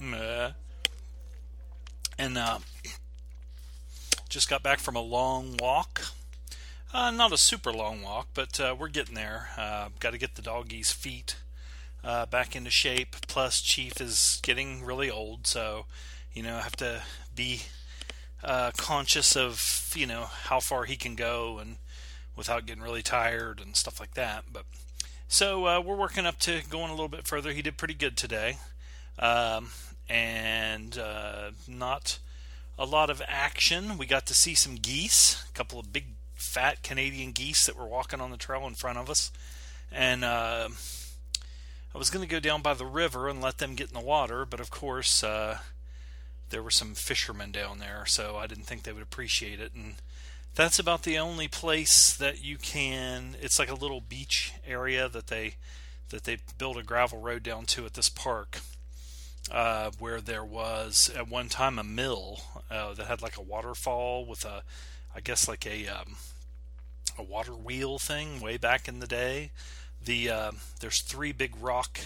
watched. And uh, just got back from a long walk. Uh, not a super long walk, but uh, we're getting there. Uh, got to get the doggies' feet uh, back into shape. Plus, Chief is getting really old, so you know I have to be uh, conscious of you know how far he can go and without getting really tired and stuff like that. But so uh, we're working up to going a little bit further. He did pretty good today, um, and uh, not a lot of action. We got to see some geese, a couple of big fat Canadian geese that were walking on the trail in front of us. And uh, I was going to go down by the river and let them get in the water, but of course, uh, there were some fishermen down there, so I didn't think they would appreciate it. And that's about the only place that you can. It's like a little beach area that they that they built a gravel road down to at this park, uh, where there was at one time a mill uh, that had like a waterfall with a I guess like a um, a water wheel thing way back in the day. The uh, there's three big rock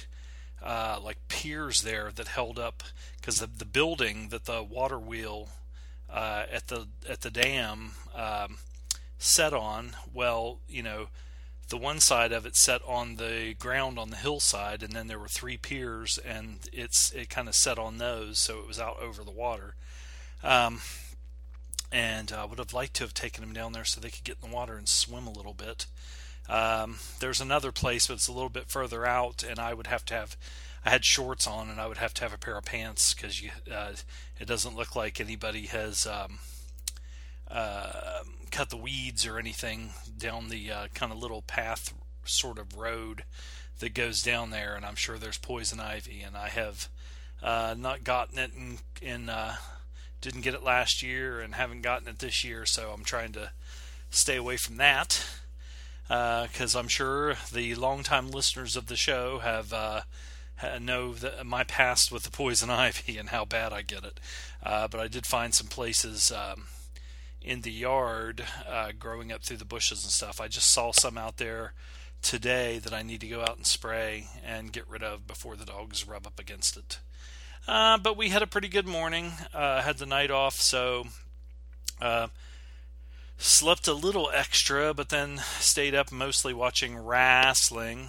uh, like piers there that held up because the, the building that the water wheel uh, at the at the dam um, set on. Well, you know, the one side of it set on the ground on the hillside, and then there were three piers, and it's it kind of set on those, so it was out over the water. Um, and I uh, would have liked to have taken them down there so they could get in the water and swim a little bit. Um, there's another place, but it's a little bit further out, and I would have to have. I had shorts on, and I would have to have a pair of pants because uh, it doesn't look like anybody has um, uh, cut the weeds or anything down the uh, kind of little path, sort of road that goes down there. And I'm sure there's poison ivy, and I have uh, not gotten it in, in uh, didn't get it last year and haven't gotten it this year, so I'm trying to stay away from that because uh, I'm sure the longtime listeners of the show have uh, know my past with the poison ivy and how bad I get it. Uh, but I did find some places um, in the yard uh, growing up through the bushes and stuff. I just saw some out there today that I need to go out and spray and get rid of before the dogs rub up against it. Uh, but we had a pretty good morning. Uh, had the night off, so uh, slept a little extra, but then stayed up mostly watching wrestling,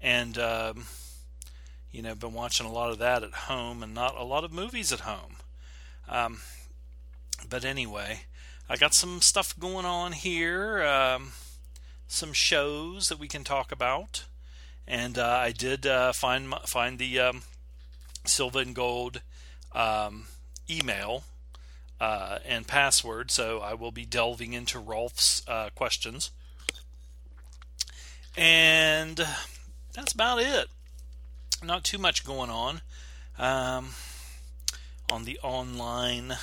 and um, you know, been watching a lot of that at home, and not a lot of movies at home. Um, but anyway, I got some stuff going on here, um, some shows that we can talk about, and uh, I did uh, find find the um, and Gold um, email uh, and password. So I will be delving into Rolf's uh, questions. And that's about it. Not too much going on um, on the online.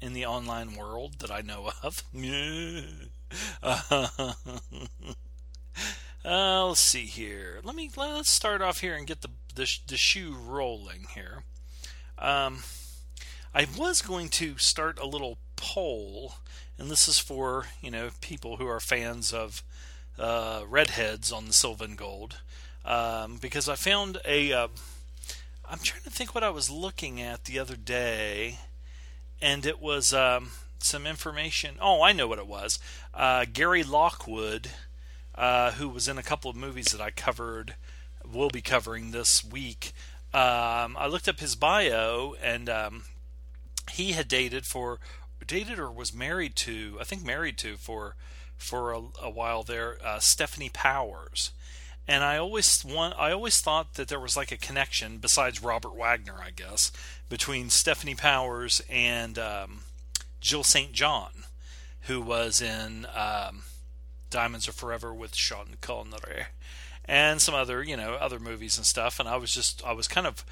In the online world that I know of. Uh, let's see here. Let me let's start off here and get the the, the shoe rolling here. Um, I was going to start a little poll, and this is for you know people who are fans of uh, redheads on the Silver and Gold, um, because I found a. am uh, trying to think what I was looking at the other day, and it was um, some information. Oh, I know what it was. Uh, Gary Lockwood uh, who was in a couple of movies that I covered, will be covering this week. Um, I looked up his bio, and um, he had dated for dated or was married to, I think married to for for a, a while there, uh, Stefanie Powers. And I always want, I always thought that there was like a connection besides Robert Wagner, I guess, between Stefanie Powers and um, Jill St. John, who was in um, Diamonds Are Forever with Sean Connery, and some other you know other movies and stuff. And I was just I was kind of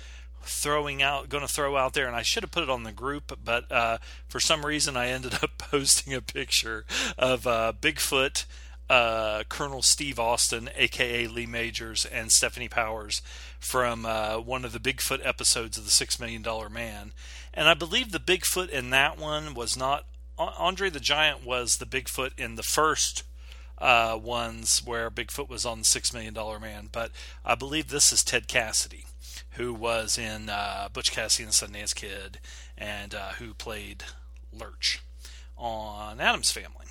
throwing out going to throw out there and I should have put it on the group but uh, for some reason I ended up posting a picture of uh, Bigfoot uh, Colonel Steve Austin, aka Lee Majors, and Stefanie Powers from uh, one of the Bigfoot episodes of the Six Million Dollar Man. And I believe the Bigfoot in that one was not Andre the Giant was the Bigfoot in the first uh, ones where Bigfoot was on the Six Million Dollar Man, but I believe this is Ted Cassidy, who was in uh, Butch Cassidy and the Sundance Kid, and uh, who played Lurch on Addams Family.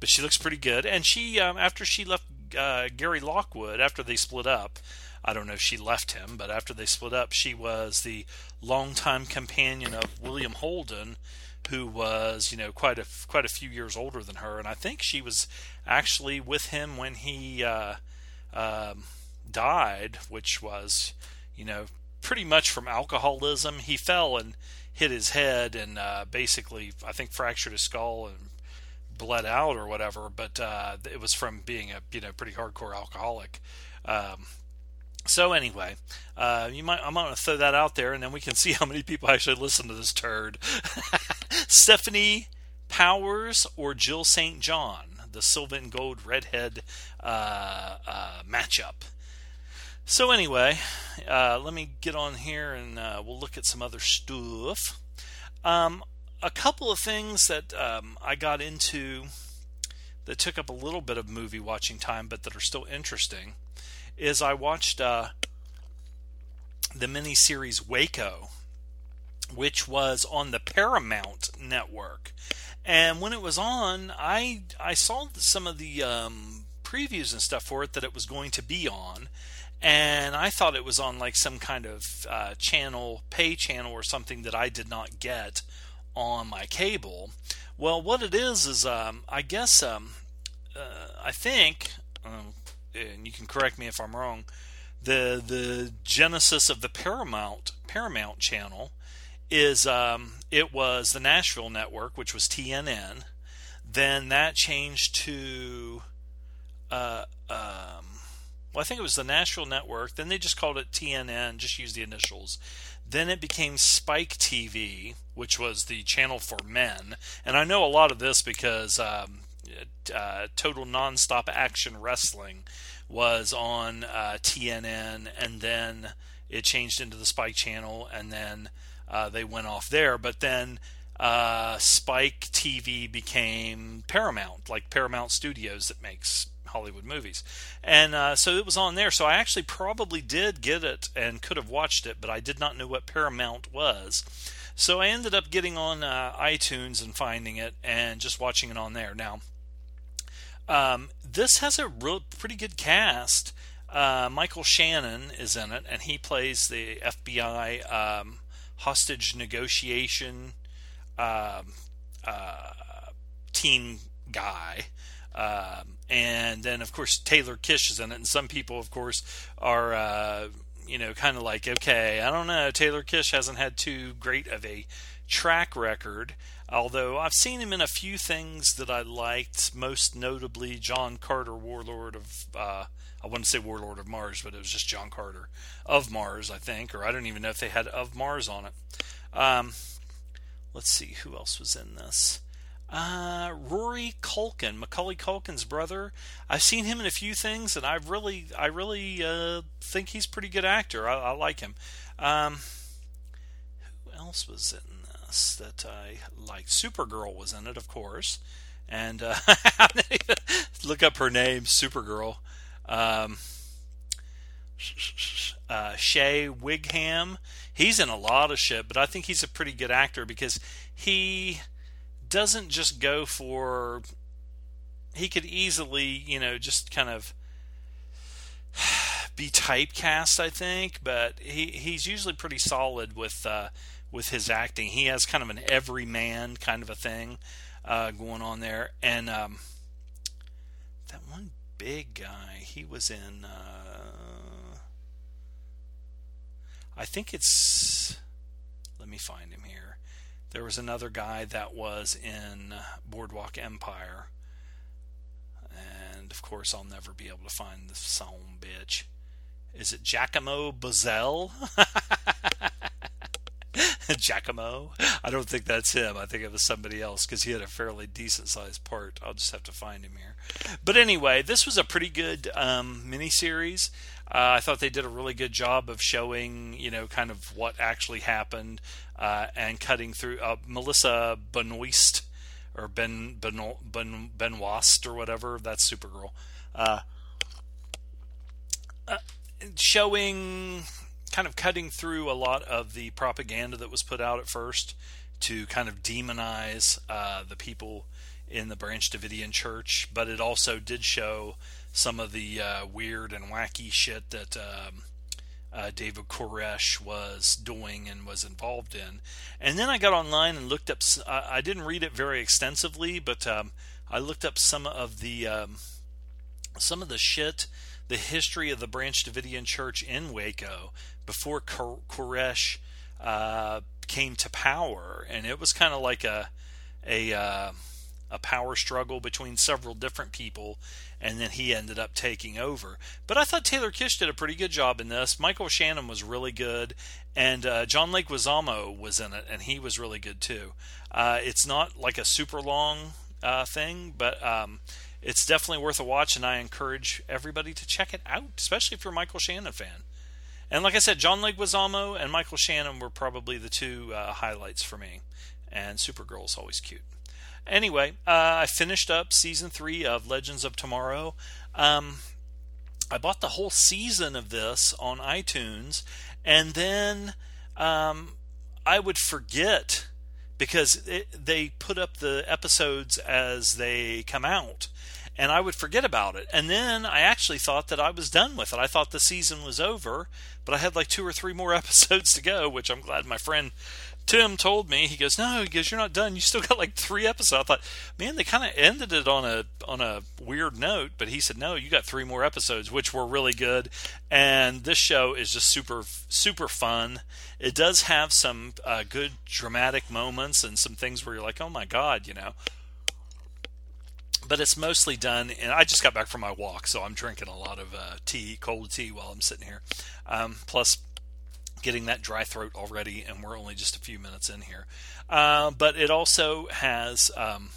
But she looks pretty good, and she um, after she left uh, Gary Lockwood after they split up. I don't know if she left him, but after they split up, she was the longtime companion of William Holden who was you know quite a quite a few years older than her, and I think she was actually with him when he uh, um, died, which was you know pretty much from alcoholism. He fell and hit his head and uh, basically I think fractured his skull and bled out or whatever. But uh, it was from being a you know pretty hardcore alcoholic. Um, so anyway, uh, you might I'm gonna throw that out there, and then we can see how many people actually listen to this turd. Stefanie Powers or Jill St. John, the silver and gold redhead uh, uh, matchup. So anyway, uh, let me get on here and uh, we'll look at some other stuff. Um, a couple of things that um, I got into that took up a little bit of movie watching time, but that are still interesting is I watched uh, the miniseries Waco, which was on the Paramount network. And when it was on, I I saw some of the um, previews and stuff for it that it was going to be on, and I thought it was on like some kind of uh, channel, pay channel or something that I did not get on my cable. Well, what it is is, um, I guess, um, uh, I think, um, and you can correct me if I'm wrong, the the genesis of the Paramount Paramount channel is um, it was the Nashville network, which was TNN. Then that changed to, uh, um, well, I think it was the Nashville network. Then they just called it TNN, just used the initials. Then it became Spike TV, which was the channel for men. And I know a lot of this because um, uh, Total Nonstop Action Wrestling was on uh, TNN, and then it changed into the Spike channel, and then uh, they went off there. But then uh, Spike TV became Paramount, like Paramount Studios that makes Hollywood movies. And uh, so it was on there. So I actually probably did get it and could have watched it, but I did not know what Paramount was. So I ended up getting on uh, iTunes and finding it and just watching it on there. Now, um, this has a real pretty good cast. Uh, Michael Shannon is in it, and he plays the FBI um, hostage negotiation um, uh, team guy. Um, and then, of course, Taylor Kitsch is in it, and some people, of course, are uh, you know kind of like, okay, I don't know, Taylor Kitsch hasn't had too great of a track record. Although I've seen him in a few things that I liked, most notably John Carter, Warlord of, uh, I wouldn't say Warlord of Mars, but it was just John Carter of Mars, I think, or I don't even know if they had of Mars on it. Um, let's see who else was in this. Uh, Rory Culkin, Macaulay Culkin's brother. I've seen him in a few things, and I really, I really uh, think he's a pretty good actor. I, I like him. Um, who else was in else that I liked. Supergirl was in it, of course, and uh, look up her name, Supergirl. Um, uh, Shea Whigham. He's in a lot of shit, but I think he's a pretty good actor because he doesn't just go for. He could easily, you know, just kind of be typecast, I think, but he he's usually pretty solid with uh, with his acting. He has kind of an everyman kind of a thing uh, going on there. And um, that one big guy, he was in. Uh, I think it's. Let me find him here. There was another guy that was in Boardwalk Empire. And of course, I'll never be able to find the song bitch. Is it Giacomo Bazzell? Giacomo. I don't think that's him. I think it was somebody else because he had a fairly decent sized part. I'll just have to find him here. But anyway, this was a pretty good um, miniseries. Uh, I thought they did a really good job of showing, you know, kind of what actually happened uh, and cutting through. Uh, Melissa Benoist or Ben Ben Ben Benoist or whatever. That's Supergirl. Uh, uh, showing kind of cutting through a lot of the propaganda that was put out at first to kind of demonize uh, the people in the Branch Davidian Church, but it also did show some of the uh, weird and wacky shit that um, uh, David Koresh was doing and was involved in. And then I got online and looked up. I didn't read it very extensively, but um, I looked up some of the um, some of the shit, the history of the Branch Davidian Church in Waco before Koresh uh, came to power, and it was kind of like a a uh, a power struggle between several different people, and then he ended up taking over. But I thought Taylor Kitsch did a pretty good job in this. Michael Shannon was really good, and uh, John Leguizamo was in it, and he was really good too. Uh, it's not like a super long uh, thing, but um, it's definitely worth a watch, and I encourage everybody to check it out, especially if you're a Michael Shannon fan. And like I said, John Leguizamo and Michael Shannon were probably the two uh, highlights for me. And Supergirl's always cute. Anyway, uh, I finished up season three of Legends of Tomorrow. Um, I bought the whole season of this on iTunes, and then um, I would forget because it, they put up the episodes as they come out and I would forget about it. And then I actually thought that I was done with it. I thought the season was over, but I had like two or three more episodes to go, which I'm glad my friend Tim told me, he goes, "No, he goes, you're not done. You still got like three episodes." I thought, man, they kind of ended it on a on a weird note, but he said, "No, you got three more episodes, which were really good." And this show is just super super fun. It does have some uh, good dramatic moments and some things where you're like, "Oh my god," you know. But it's mostly done, and I just got back from my walk, so I'm drinking a lot of uh, tea, cold tea, while I'm sitting here. Um, plus, getting that dry throat already, and we're only just a few minutes in here. Uh, but it also has. Um,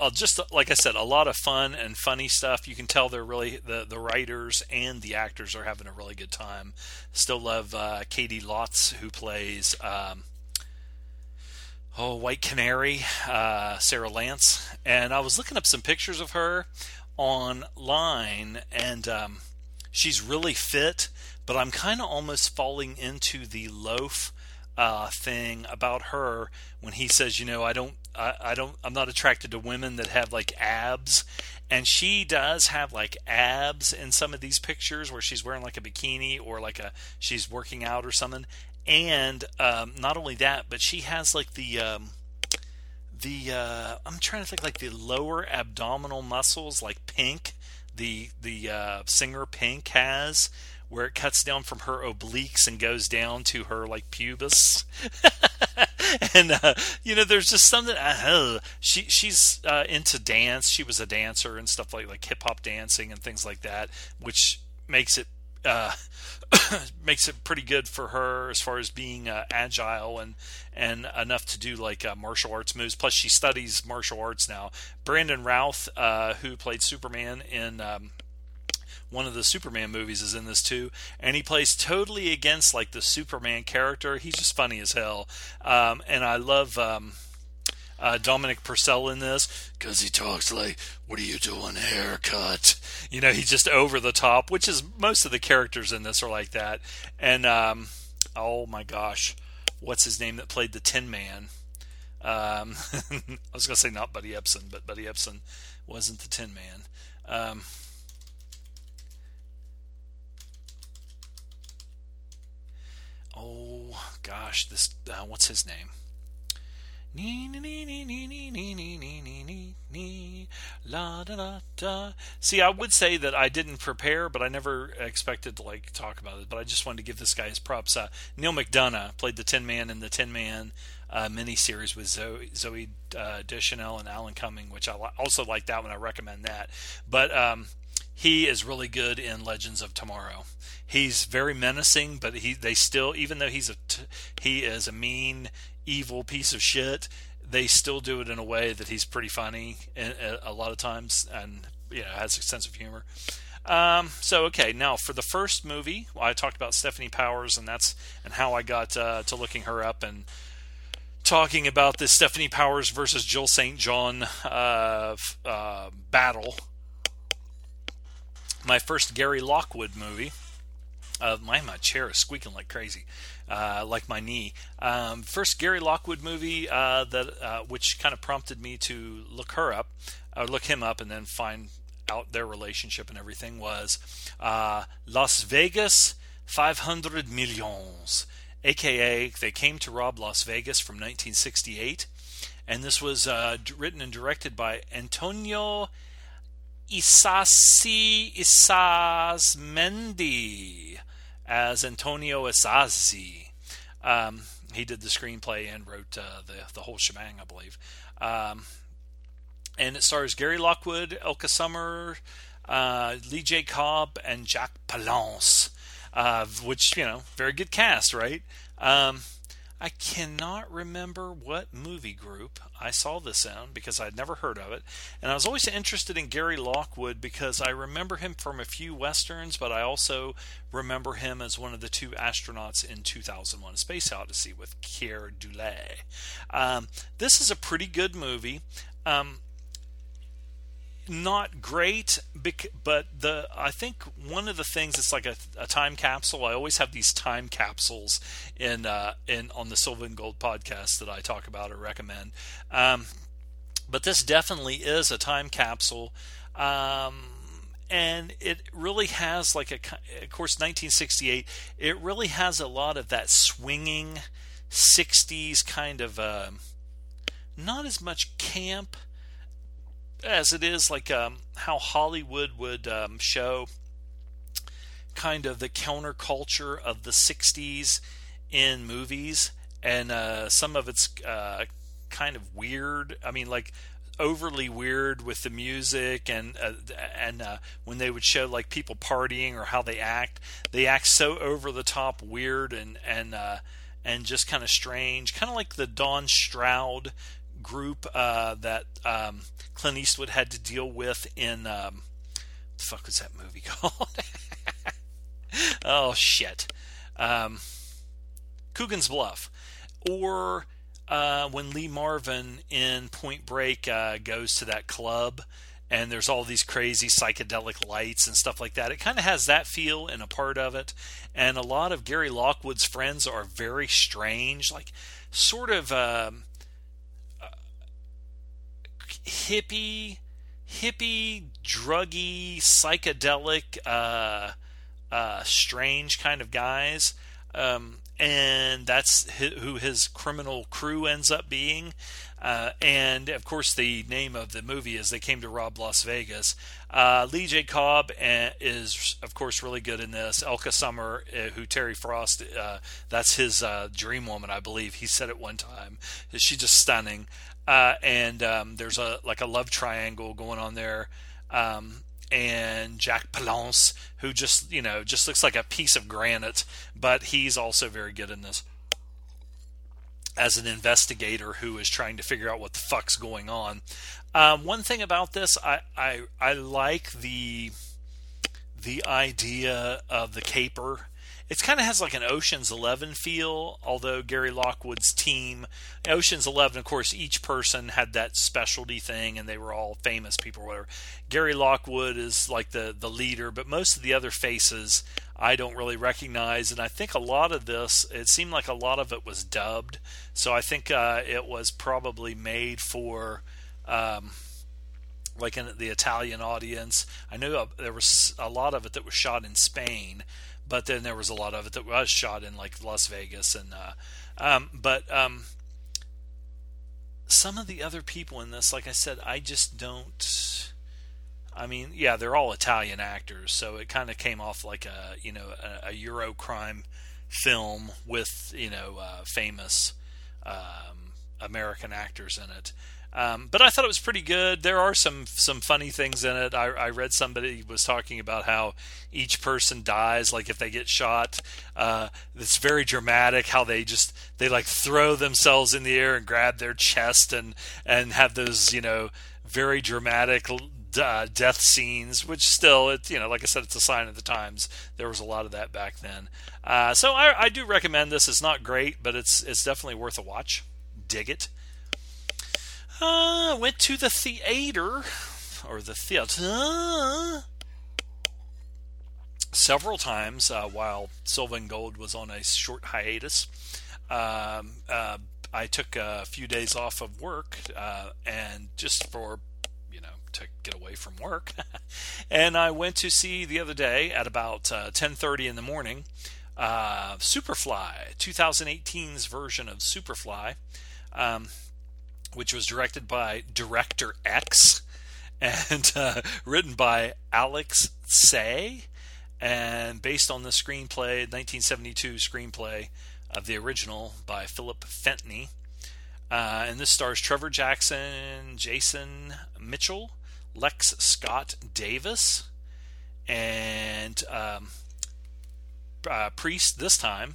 uh, just like I said, a lot of fun and funny stuff. You can tell they're really the the writers and the actors are having a really good time. Still love uh, Caity Lotz who plays um, oh White Canary, uh, Sara Lance, and I was looking up some pictures of her online, and um, she's really fit but I'm kind of almost falling into the loaf uh, thing about her when he says, you know, I don't, I, I don't, I'm not attracted to women that have like abs, and she does have like abs in some of these pictures where she's wearing like a bikini or like a she's working out or something. And um, not only that, but she has like the um, the uh, I'm trying to think like the lower abdominal muscles, like Pink, the the uh, singer Pink has where it cuts down from her obliques and goes down to her like pubis. and uh, you know, there's just something. Uh, she she's uh, into dance. She was a dancer and stuff like like hip hop dancing and things like that, which makes it uh, makes it pretty good for her as far as being uh, agile and and enough to do like uh, martial arts moves. Plus, she studies martial arts now. Brandon Routh, uh, who played Superman in um, one of the Superman movies is in this too, and he plays totally against like the Superman character. He's just funny as hell, um, and I love. Um, uh, Dominic Purcell in this because he talks like, "What are you doing, haircut?" You know, he's just over the top, which is most of the characters in this are like that. And um, oh my gosh, what's his name that played the Tin Man? Um, I was gonna say not Buddy Ebsen, but Buddy Ebsen wasn't the Tin Man. Um, oh gosh, this uh, what's his name? See, I would say that I didn't prepare, but I never expected to like talk about it. But I just wanted to give this guy his props. Uh, Neal McDonough played the Tin Man in the Tin Man uh, miniseries with Zoe, Zooey uh, Deschanel and Alan Cumming, which I also like that one. I recommend that. But um, he is really good in Legends of Tomorrow he's very menacing, but he they still even though he's a t- he is a mean, evil piece of shit. They still do it in a way that he's pretty funny a, lot of times, and you know has a sense of humor. Um, so okay, now for the first movie, I talked about Stefanie Powers, and that's and how I got uh, to looking her up and talking about this Stefanie Powers versus Jill St. John uh, uh, battle. My first Gary Lockwood movie. Uh, my my chair is squeaking like crazy, uh, like my knee. Um, first Gary Lockwood movie uh, that uh, which kind of prompted me to look her up, or look him up, and then find out their relationship and everything was uh, Las Vegas 500 millions, aka they came to rob Las Vegas from 1968, and this was uh, written and directed by Antonio Isasi Isasmendi as Antonio Isasi. Um, he did the screenplay and wrote uh, the the whole shebang, I believe. Um, and it stars Gary Lockwood, Elke Sommer, uh, Lee J. Cobb, and Jack Palance, uh, which you know, very good cast, right? Um, I cannot remember what movie group I saw this in because I'd never heard of it. And I was always interested in Gary Lockwood because I remember him from a few westerns, but I also remember him as one of the two astronauts in 2001 Space Odyssey with Keir Dullea. Um, this is a pretty good movie. Um, not great, but the I think one of the things it's like a, a time capsule. I always have these time capsules in uh, in on the Silver and Gold podcast that I talk about or recommend. Um, but this definitely is a time capsule, um, and it really has like a of course 1968. It really has a lot of that swinging 60s kind of uh, not as much camp as it is like um, how Hollywood would um, show kind of the counterculture of the 60s in movies and uh, some of it's uh, kind of weird. I mean like overly weird with the music and uh, and uh, when they would show like people partying or how they act. They act so over the top weird and and uh, and just kind of strange kind of like the Don Stroud group uh, that um, Clint Eastwood had to deal with in um, the fuck was that movie called? oh shit, um, Coogan's Bluff, or uh, when Lee Marvin in Point Break uh, goes to that club and there's all these crazy psychedelic lights and stuff like that. It kind of has that feel in a part of it. And a lot of Gary Lockwood's friends are very strange, like sort of um, hippie, hippie, druggy, psychedelic, uh, uh, strange kind of guys. Um, and that's who his criminal crew ends up being. Uh, and of course, the name of the movie is They Came to Rob Las Vegas. Uh, Lee J. Cobb uh, is, of course, really good in this. Elke Sommer, uh, who Terry Frost, uh, that's his dream woman, I believe. He said it one time. She's just stunning. And um, there's a like a love triangle going on there. Um, and Jack Palance, who just you know just looks like a piece of granite, but he's also very good in this as an investigator who is trying to figure out what the fuck's going on. Um, one thing about this, I, I I like the the idea of the caper it kind of has like an Ocean's Eleven feel, although Gary Lockwood's team, Ocean's Eleven, of course, each person had that specialty thing and they were all famous people or whatever. Gary Lockwood is like the, the leader, but most of the other faces I don't really recognize. And I think a lot of this, it seemed like a lot of it was dubbed. So I think uh, it was probably made for. Um, like in the Italian audience, I knew uh, there was a lot of it that was shot in Spain, but then there was a lot of it that was shot in like Las Vegas and uh, um, but um, some of the other people in this, like I said, I just don't. I mean, yeah, they're all Italian actors, so it kind of came off like a you know a, a Euro crime film with you know uh, famous um, American actors in it. Um, but I thought it was pretty good. There are some some funny things in it. I, I, read somebody was talking about how each person dies, like if they get shot. Uh, it's very dramatic. How they just they like throw themselves in the air and grab their chest and and have those you know very dramatic uh, death scenes. Which still, it you know, like I said, it's a sign of the times. There was a lot of that back then. Uh, so I, I do recommend this. It's not great, but it's it's definitely worth a watch. Dig it. Uh, went to the theater or the theater several times uh, while Silver and Gold was on a short hiatus. Um, uh, I took a few days off of work uh, and just for you know to get away from work, and I went to see the other day at about 10:30 uh, in the morning. Uh, Superfly, 2018's version of Superfly. Um, which was directed by Director X and uh, written by Alex Tse and based on the screenplay, 1972 screenplay of the original by Philip Fentney. Uh, and this stars Trevor Jackson, Jason Mitchell, Lex Scott Davis, and um, uh, Priest this time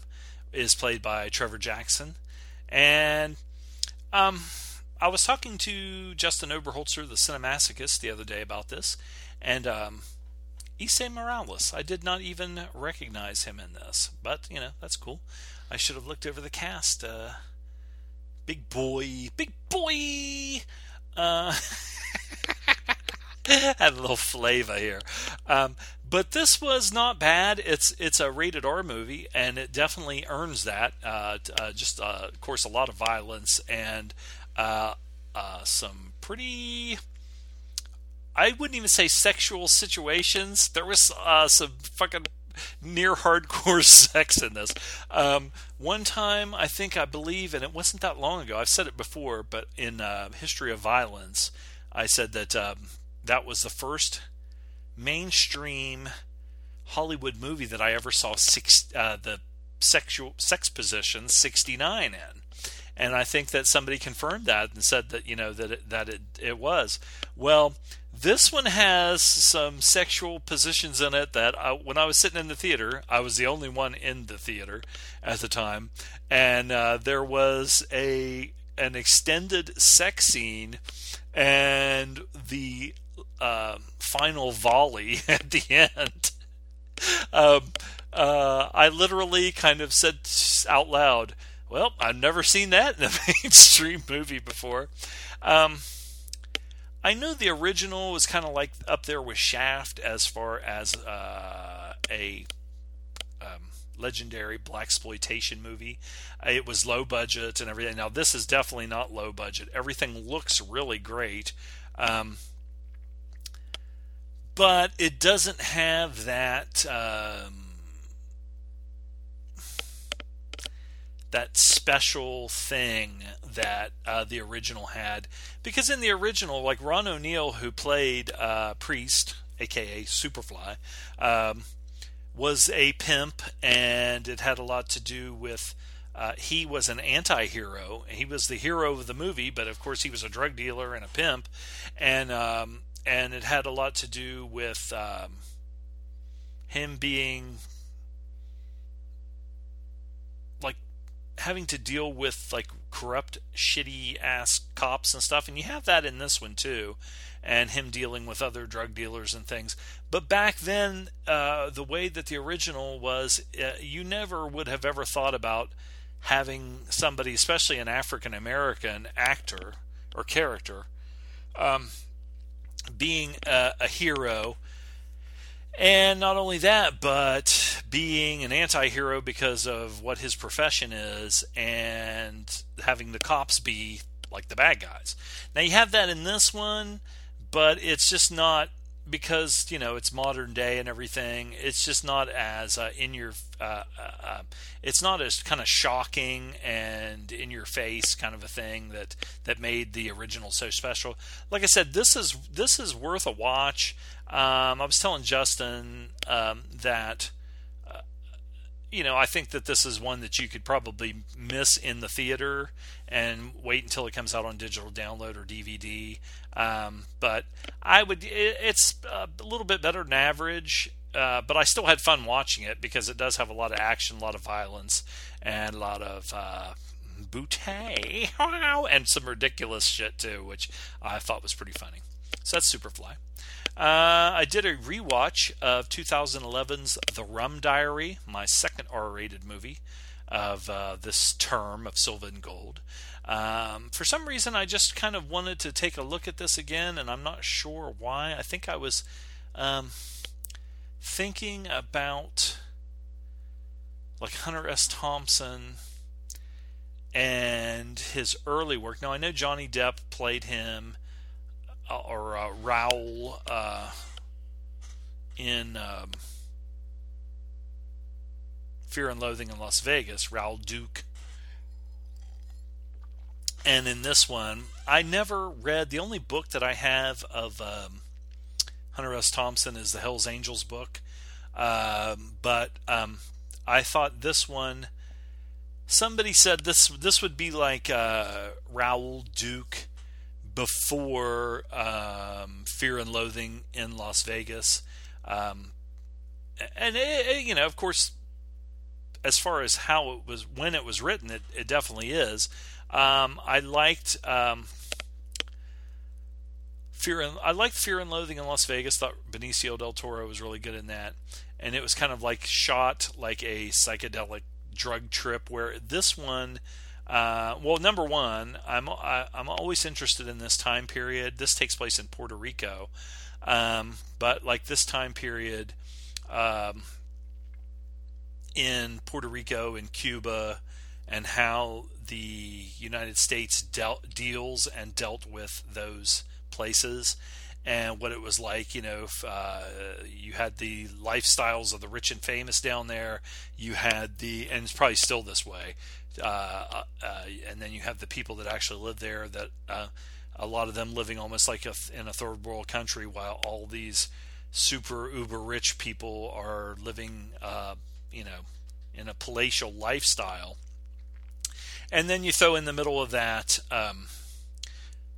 is played by Trevor Jackson. And um, I was talking to Justin Oberholzer, the Cinemasochist, the other day about this, and um, Esai Morales. I did not even recognize him in this, but you know that's cool. I should have looked over the cast. Uh, Big Boi, Big Boi. Uh, had a little flavor here, um, but this was not bad. It's it's a rated R movie, and it definitely earns that. Uh, uh, just uh, of course a lot of violence and uh, uh, some pretty. I wouldn't even say sexual situations. There was uh, some fucking near hardcore sex in this. Um, one time, I think I believe, and it wasn't that long ago. I've said it before, but in uh, History of Violence, I said that um, that was the first mainstream Hollywood movie that I ever saw six, uh, the sexual sex position 69 in and I think that somebody confirmed that and said that you know that it, that it it was. Well, this one has some sexual positions in it that I, when I was sitting in the theater, I was the only one in the theater at the time, and uh, there was a an extended sex scene, and the uh, final volley at the end. Um, uh, I literally kind of said out loud, well, I've never seen that in a mainstream movie before. Um, I know the original was kind of like up there with Shaft as far as uh, a um, legendary black exploitation movie. It was low budget and everything. Now this is definitely not low budget. Everything looks really great, um, but it doesn't have that. Um, that special thing that uh, the original had. Because in the original, like Ron O'Neal, who played uh, Priest, aka Superfly, um, was a pimp, and it had a lot to do with. Uh, he was an anti-hero. He was the hero of the movie, but of course he was a drug dealer and a pimp, and um, and it had a lot to do with um, him being having to deal with like corrupt, shitty ass cops and stuff, and you have that in this one too, and him dealing with other drug dealers and things. But back then, uh, the way that the original was, uh, you never would have ever thought about having somebody, especially an African American actor or character, um, being a, a hero and not only that, but being an anti hero because of what his profession is and having the cops be like the bad guys. Now, you have that in this one, but it's just not because you know it's modern day and everything it's just not as uh, in your uh, uh, uh, it's not as kind of shocking and in your face kind of a thing that that made the original so special like i said this is this is worth a watch um, i was telling justin um, that you know, I think that this is one that you could probably miss in the theater and wait until it comes out on digital download or DVD. Um, but I would, it's a little bit better than average. Uh, but I still had fun watching it because it does have a lot of action, a lot of violence, and a lot of uh, bootay and some ridiculous shit too, which I thought was pretty funny. So that's Superfly. Uh, I did a rewatch of 2011's The Rum Diary, my second R-rated movie of uh, this term of Silver and Gold. Um, for some reason, I just kind of wanted to take a look at this again, and I'm not sure why. I think I was um, thinking about like Hunter S. Thompson and his early work. Now I know Johnny Depp played him or uh, Raoul uh, in um, Fear and Loathing in Las Vegas, Raoul Duke. And in this one, I never read the only book that I have of um, Hunter S. Thompson is the Hell's Angels book. Um, but um, I thought this one. Somebody said this this would be like uh, Raoul Duke before um, Fear and Loathing in Las Vegas, um, and it, it, you know, of course, as far as how it was when it was written, it, it definitely is. Um, I liked um, Fear and I liked Fear and Loathing in Las Vegas. Thought Benicio del Toro was really good in that, and it was kind of like shot like a psychedelic drug trip. Where this one uh, well, number one, I'm I, am i am always interested in this time period. This takes place in Puerto Rico, um, but like this time period um, in Puerto Rico and Cuba, and how the United States dealt, deals and dealt with those places, and what it was like. You know, if, uh, you had the lifestyles of the rich and famous down there. You had the, and it's probably still this way uh, uh, and then you have the people that actually live there. That uh, a lot of them living almost like a, in a third world country, while all these super uber rich people are living, uh, you know, in a palatial lifestyle. And then you throw in the middle of that um,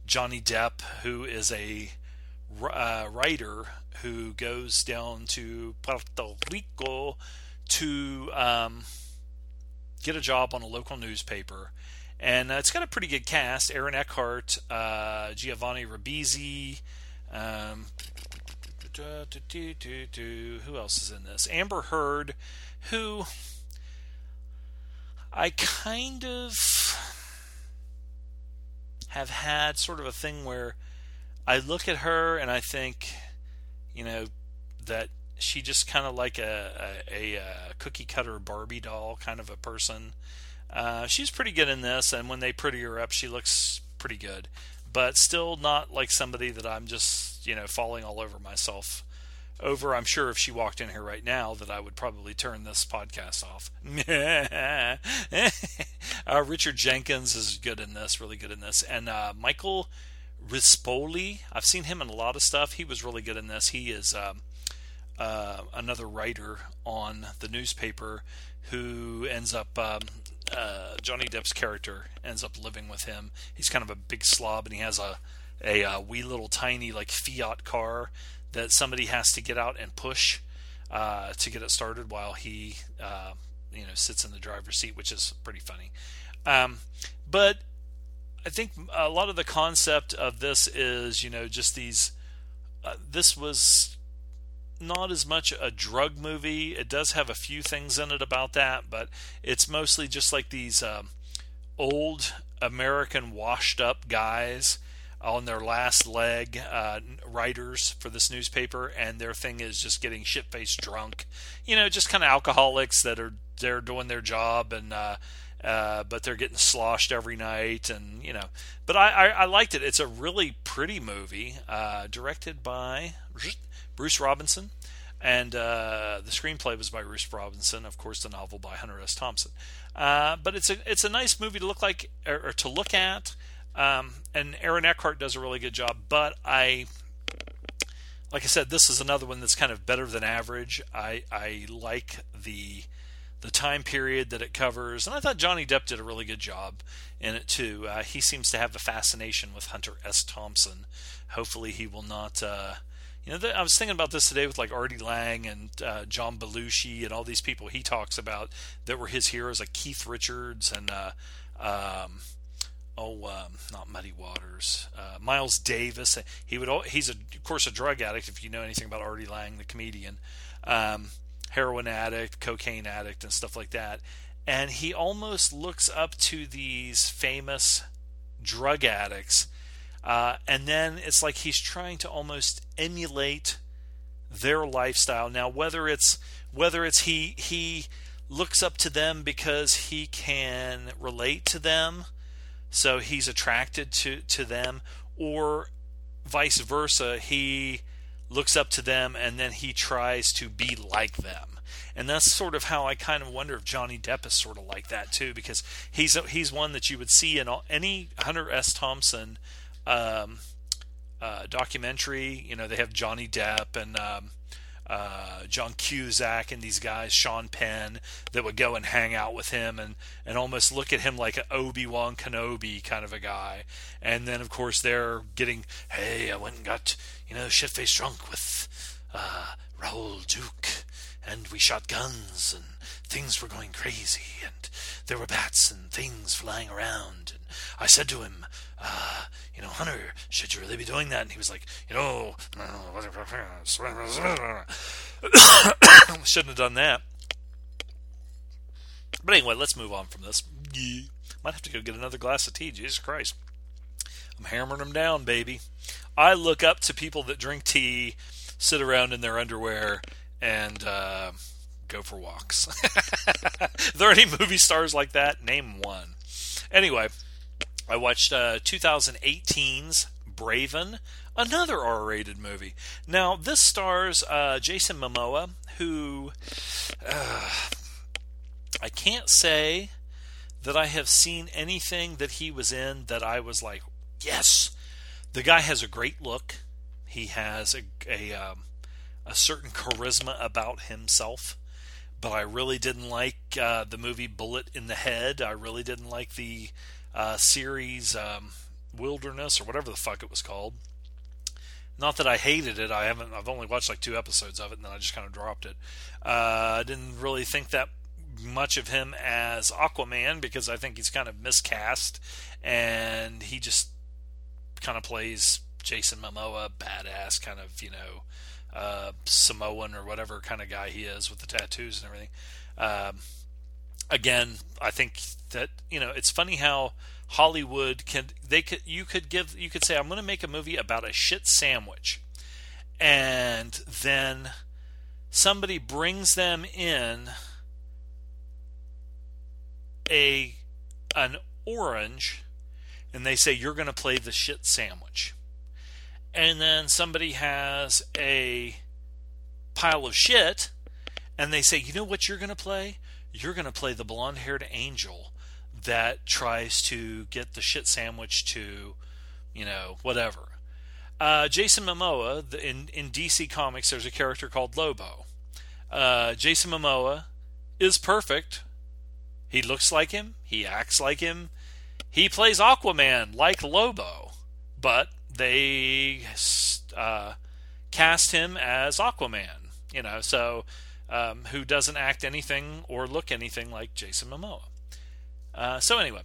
Johnny Depp, who is a uh, writer who goes down to Puerto Rico to um, get a job on a local newspaper. And uh, it's got a pretty good cast Aaron Eckhart, uh, Giovanni Ribisi. Um, who else is in this? Amber Heard, who I kind of have had sort of a thing where I look at her and I think, you know, that she just kind of like a, a, a, cookie cutter Barbie doll kind of a person. Uh, she's pretty good in this, and when they pretty her up, she looks pretty good, but still not like somebody that I'm just you know falling all over myself over. I'm sure if she walked in here right now, that I would probably turn this podcast off. uh, Richard Jenkins is good in this, really good in this, and uh, Michael Rispoli. I've seen him in a lot of stuff. He was really good in this. He is. Um, uh, another writer on the newspaper who ends up um, uh, Johnny Depp's character ends up living with him. He's kind of a big slob, and he has a a, uh, wee little tiny like Fiat car that somebody has to get out and push uh, to get it started while he uh, you know sits in the driver's seat, which is pretty funny. Um, but I think a lot of the concept of this is you know just these. Uh, this was not as much a drug movie. It does have a few things in it about that, but it's mostly just like these um, old American washed up guys on their last leg, uh, writers for this newspaper, and their thing is just getting shit faced drunk. You know, just kind of alcoholics that are they're doing their job and. Uh, uh, but they're getting sloshed every night, and you know. But I, I, I liked it. It's a really pretty movie, uh, directed by Bruce Robinson, and uh, the screenplay was by Bruce Robinson. Of course, the novel by Hunter S. Thompson. Uh, but it's a it's a nice movie to look like or, or to look at, um, and Aaron Eckhart does a really good job. But I, like I said, this is another one that's kind of better than average. I I like the the time period that it covers, and I thought Johnny Depp did a really good job in it too. Uh, he seems to have a fascination with Hunter S. Thompson. Hopefully, he will not. You know, I was thinking about this today with like Artie Lange and uh, John Belushi and all these people he talks about that were his heroes, like Keith Richards and uh, um, oh, um, not Muddy Waters, uh, Miles Davis. He would. He's a, of course a drug addict. If you know anything about Artie Lange, the comedian, um, heroin addict, cocaine addict, and stuff like that. And he almost looks up to these famous drug addicts, uh, and then it's like he's trying to almost emulate their lifestyle. Now, whether it's whether it's he he looks up to them because he can relate to them so he's attracted to to them or vice versa he looks up to them and then he tries to be like them and that's sort of how I kind of wonder if Johnny Depp is sort of like that too because he's he's one that you would see in all, any Hunter S Thompson um, uh, documentary you know they have Johnny Depp and um, uh, John Cusack and these guys, Sean Penn, that would go and hang out with him and, and almost look at him like an Obi Wan Kenobi kind of a guy. And then, of course, they're getting, hey, I went and got, you know, shit faced drunk with uh, Raoul Duke, and we shot guns, and things were going crazy, and there were bats and things flying around. And I said to him, uh, you know, Hunter, should you really be doing that? And he was like, you know, shouldn't have done that. But anyway, let's move on from this. Might have to go get another glass of tea. Jesus Christ. I'm hammering them down, baby. I look up to people that drink tea, sit around in their underwear, and uh, go for walks. Are there any movie stars like that? Name one. Anyway, I watched uh, 2018's Braven, another R-rated movie. Now this stars uh, Jason Momoa, who uh, I can't say that I have seen anything that he was in that I was like, yes. The guy has a great look. He has a a, um, a certain charisma about himself. But I really didn't like uh, the movie Bullet in the Head. I really didn't like the uh, series um, Wilderness or whatever the fuck it was called. Not that I hated it. I haven't. I've only watched like two episodes of it, and then I just kind of dropped it. Uh, I didn't really think that much of him as Aquaman because I think he's kind of miscast, and he just kind of plays Jason Momoa, badass kind of you know uh, Samoan or whatever kind of guy he is with the tattoos and everything. Um, again, I think that you know it's funny how Hollywood can they could you could give you could say I'm going to make a movie about a shit sandwich, and then somebody brings them in a an orange and they say you're going to play the shit sandwich. And then somebody has a pile of shit and they say, "You know what you're going to play? You're going to play the blonde haired angel that tries to get the shit sandwich to, you know, whatever. Uh, Jason Momoa, the, in, in DC Comics, there's a character called Lobo. Uh, Jason Momoa is perfect. He looks like him, he acts like him, he plays Aquaman like Lobo, but they uh, cast him as Aquaman. You know, so um, who doesn't act anything or look anything like Jason Momoa. Uh, so anyway,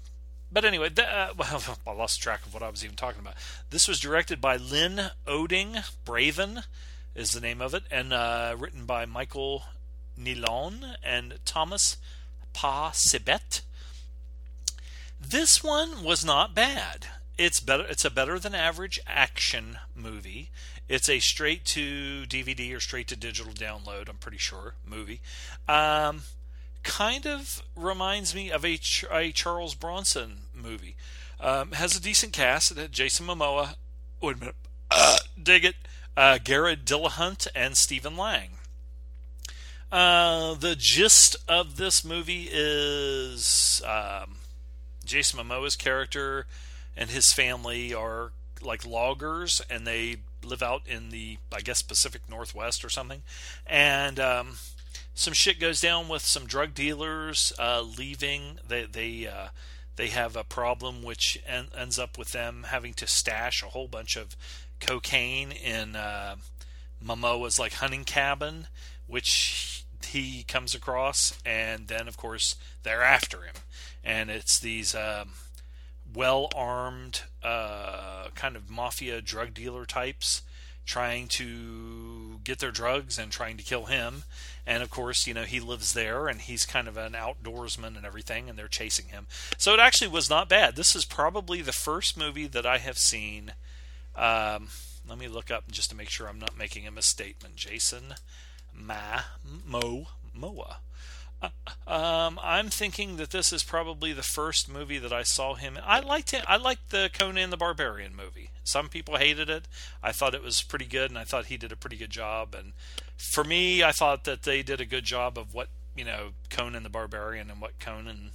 but anyway, th- uh, well, I lost track of what I was even talking about. This was directed by Lin Oeding Braven is the name of it, and uh, written by Michael Nilon and Thomas Pa'a Sibbett. This one was not bad. It's better. It's a better than average action movie. It's a straight to DVD or straight to digital download, I'm pretty sure, movie. Um, kind of reminds me of a, a Charles Bronson movie. Um, has a decent cast. Jason Momoa, wait a minute, uh, dig it, uh, Garrett Dillahunt, and Stephen Lang. Uh, the gist of this movie is um, Jason Momoa's character and his family are like loggers, and they live out in the I guess Pacific Northwest or something, and um, some shit goes down with some drug dealers uh, leaving. They they uh, they have a problem which en- ends up with them having to stash a whole bunch of cocaine in uh, Momoa's like hunting cabin, which he comes across, and then of course they're after him, and it's these um, well armed uh, kind of mafia drug dealer types trying to get their drugs and trying to kill him. And of course, you know, he lives there and he's kind of an outdoorsman and everything, and they're chasing him. So it actually was not bad. This is probably the first movie that I have seen. Um, let me look up just to make sure I'm not making a misstatement. Jason Ma Mo Moa. Um, I'm thinking that this is probably the first movie that I saw him. In. I liked it. I liked the Conan the Barbarian movie. Some people hated it. I thought it was pretty good, and I thought he did a pretty good job. And for me, I thought that they did a good job of what you know Conan the Barbarian and what Conan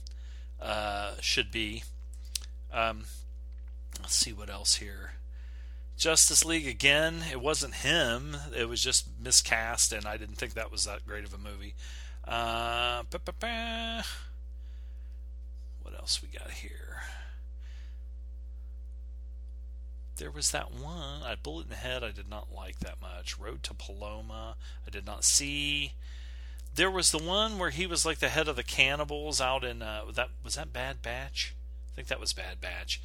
uh, should be. Um, let's see what else here. Justice League again. It wasn't him. It was just miscast, and I didn't think that was that great of a movie. Uh, what else we got here? There was that one, a bullet in the head I did not like that much. Road to Paloma, I did not see. There was the one where he was like the head of the cannibals out in uh, that was that Bad Batch. I think that was Bad Batch.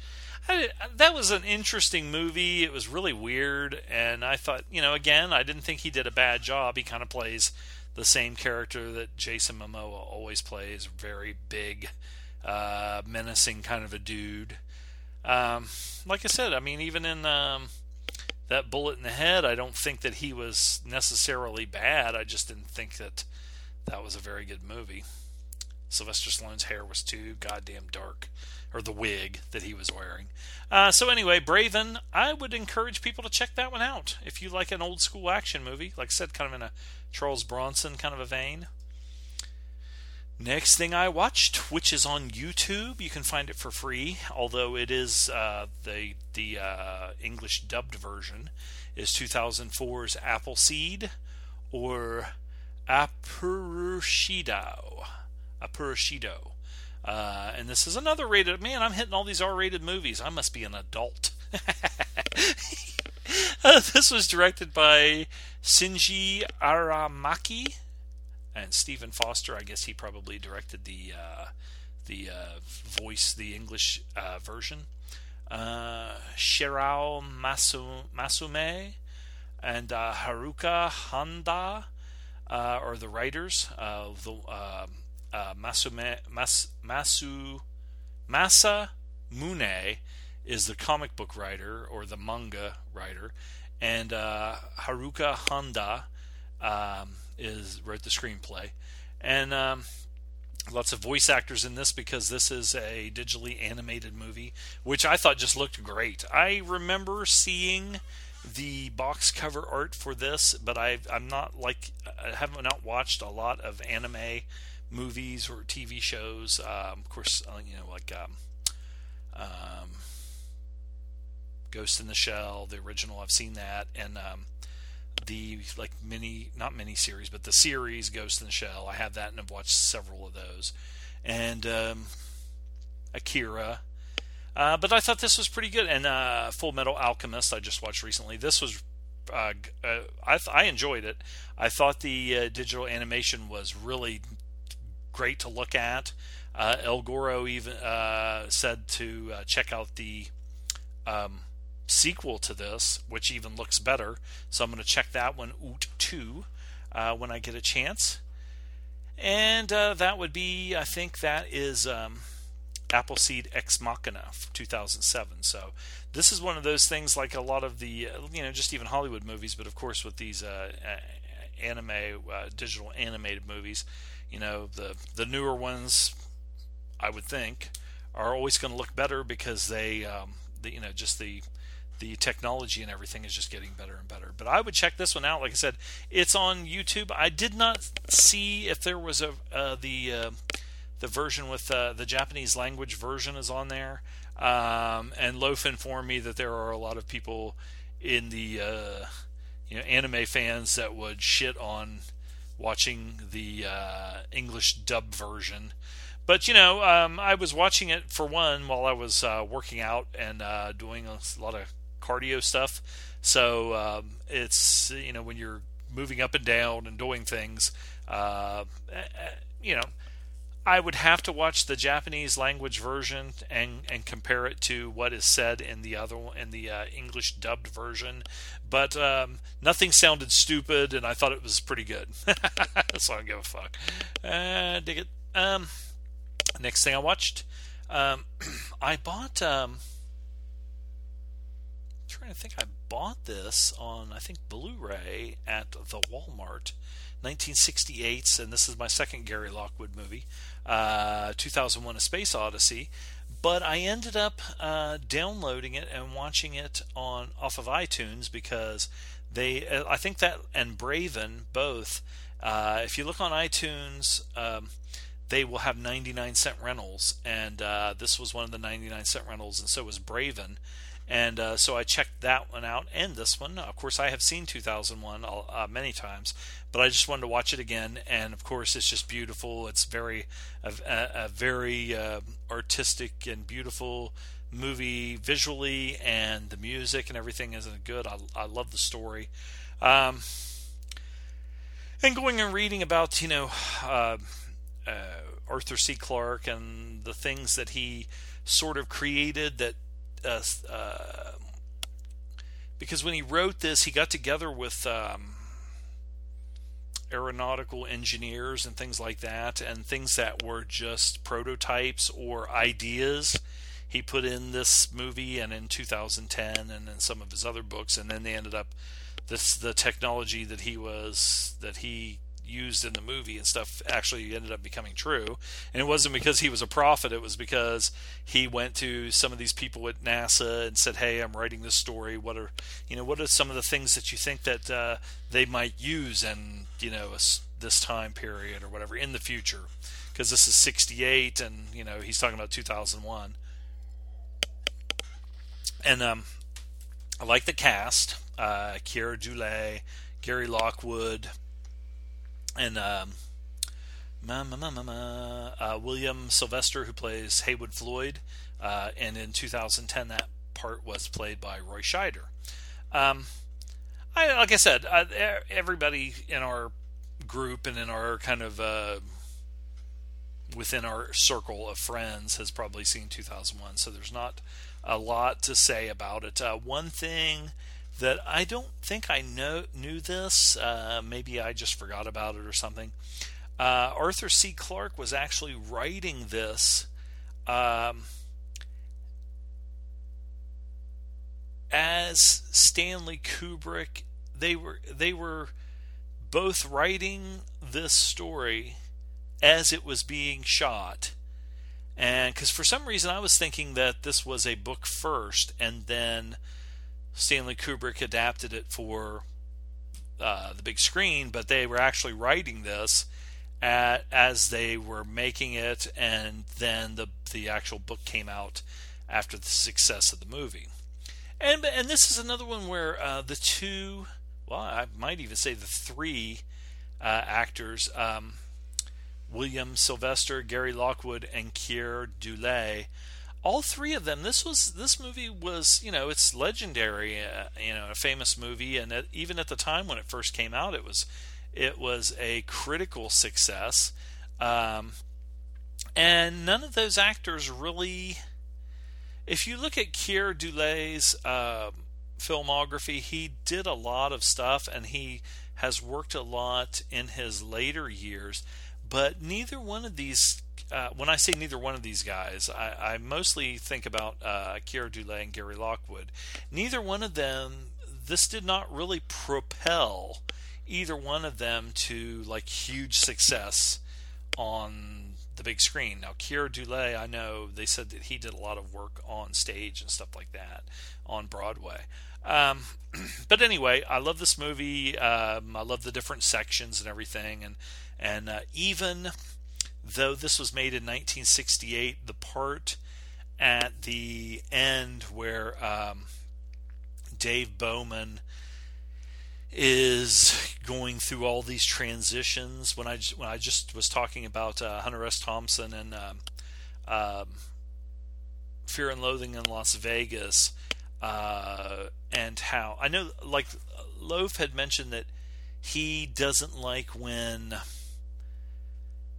I, that was an interesting movie. It was really weird, and I thought, you know, again, I didn't think he did a bad job. He kind of plays the same character that Jason Momoa always plays, very big, uh, menacing kind of a dude. Um, like I said, I mean, even in um, that bullet in the head, I don't think that he was necessarily bad. I just didn't think that that was a very good movie. Sylvester Stallone's hair was too goddamn dark, or the wig that he was wearing. Uh, so anyway, Braven, I would encourage people to check that one out if you like an old school action movie. Like I said, kind of in a Charles Bronson kind of a vein. Next thing I watched, which is on YouTube, you can find it for free, although it is uh, the the uh, English dubbed version, is 2004's Appleseed or Apurushido. Apurushido. Uh, and this is another rated. Man, I'm hitting all these R-rated movies. I must be an adult. Uh, this was directed by Shinji Aramaki and Stephen Foster. I guess he probably directed the uh, the uh, voice, the English uh, version. Uh, Shirow Masu, Masume and uh, Haruka Honda are the writers. Of the Masume, Mas, Masu Masa Mune is the comic book writer or the manga writer, and uh, Haruka Honda um, is wrote the screenplay, and um, lots of voice actors in this because this is a digitally animated movie, which I thought just looked great. I remember seeing the box cover art for this, but I I'm not like I haven't not watched a lot of anime movies or TV shows. Um, of course, uh, you know like um, um, Ghost in the Shell, the original. I've seen that, and um, the like mini, not mini series, but the series Ghost in the Shell. I have that, and I've watched several of those, and um, Akira. Uh, but I thought this was pretty good, and uh, Full Metal Alchemist I just watched recently. This was uh, uh I, th- I enjoyed it. I thought the uh, digital animation was really great to look at. Uh, El Goro even said to check out the um, sequel to this, which even looks better. So I'm going to check that one out too uh, when I get a chance. And uh, that would be, I think that is um, Appleseed Ex Machina 2007. So this is one of those things like a lot of the, uh, you know, just even Hollywood movies, but of course with these uh, anime, uh, digital animated movies, you know, the, the newer ones, I would think, are always going to look better because they, um, the, you know, just the the technology and everything is just getting better and better. But I would check this one out. Like I said, it's on YouTube. I did not see if there was a uh, the uh, the version with uh, the Japanese language version is on there. Um, and Loaf informed me that there are a lot of people in the uh, you know anime fans that would shit on watching the uh, English dub version. But you know, um, I was watching it for one while I was uh, working out and uh, doing a lot of cardio stuff. So um, it's you know when you're moving up and down and doing things, uh, eh, eh, you know, I would have to watch the Japanese language version and and compare it to what is said in the other in the uh, English dubbed version. But um, nothing sounded stupid, and I thought it was pretty good. so I don't give a fuck. Uh, dig it. Um, next thing I watched, um, I bought. Um, I'm trying to think, I bought this on I think Blu-ray at the Walmart. 1968, and this is my second Gary Lockwood movie, uh, 2001: A Space Odyssey. But I ended up uh, downloading it and watching it on off of iTunes because they, uh, I think that and Braven both. Uh, if you look on iTunes, um, they will have 99 cent rentals, and uh, this was one of the 99 cent rentals, and so was Braven. And uh, so I checked that one out and this one. Of course, I have seen 2001 uh, many times, but I just wanted to watch it again. And of course, it's just beautiful. It's very a, a very uh, artistic and beautiful movie visually, and the music and everything is good. I, I love the story. Um, and going and reading about you know uh, uh, Arthur C. Clarke and the things that he sort of created that uh, uh, because when he wrote this, he got together with um, aeronautical engineers and things like that, and things that were just prototypes or ideas. He put in this movie and in 2010, and in some of his other books, and then they ended up this the technology that he was that he used in the movie and stuff actually ended up becoming true. And it wasn't because he was a prophet, it was because he went to some of these people at NASA and said, "Hey, I'm writing this story. What are, you know, what are some of the things that you think that uh, they might use in, you know, this time period or whatever in the future?" Because this is 68 and, you know, he's talking about 2001. And um I like the cast. Uh, Keir Dullea, Gary Lockwood, and um, ma, ma, ma, uh, William Sylvester, who plays Heywood Floyd, uh, and in 2010 that part was played by Roy Scheider. Um, I, like I said, uh, everybody in our group and in our kind of uh, within our circle of friends has probably seen 2001, so there's not a lot to say about it. Uh, one thing that I don't think I know knew this. Uh, maybe I just forgot about it or something. Uh, Arthur C. Clarke was actually writing this um, as Stanley Kubrick. They were they were both writing this story as it was being shot. And because for some reason I was thinking that this was a book first and then Stanley Kubrick adapted it for uh, the big screen, but they were actually writing this at, as they were making it, and then the the actual book came out after the success of the movie. And and this is another one where uh, the two, well, I might even say the three uh, actors, um, William Sylvester, Gary Lockwood, and Keir Dullea all three of them this was this movie was you know it's legendary uh, you know a famous movie and it, even at the time when it first came out it was it was a critical success. Um, and none of those actors really if you look at Keir Dullea's uh, filmography he did a lot of stuff and he has worked a lot in his later years but neither one of these uh, when I say neither one of these guys, I, I mostly think about uh, Keir Dullea and Gary Lockwood. Neither one of them, this did not really propel either one of them to like huge success on the big screen. Now, Keir Dullea, I know they said that he did a lot of work on stage and stuff like that on Broadway. Um, but anyway, I love this movie. Um, I love the different sections and everything, and and uh, even though this was made in 1968, the part at the end where um, Dave Bowman is going through all these transitions. When I when I just was talking about uh, Hunter S. Thompson and um, um, Fear and Loathing in Las Vegas, uh, and how I know like Loaf had mentioned that he doesn't like when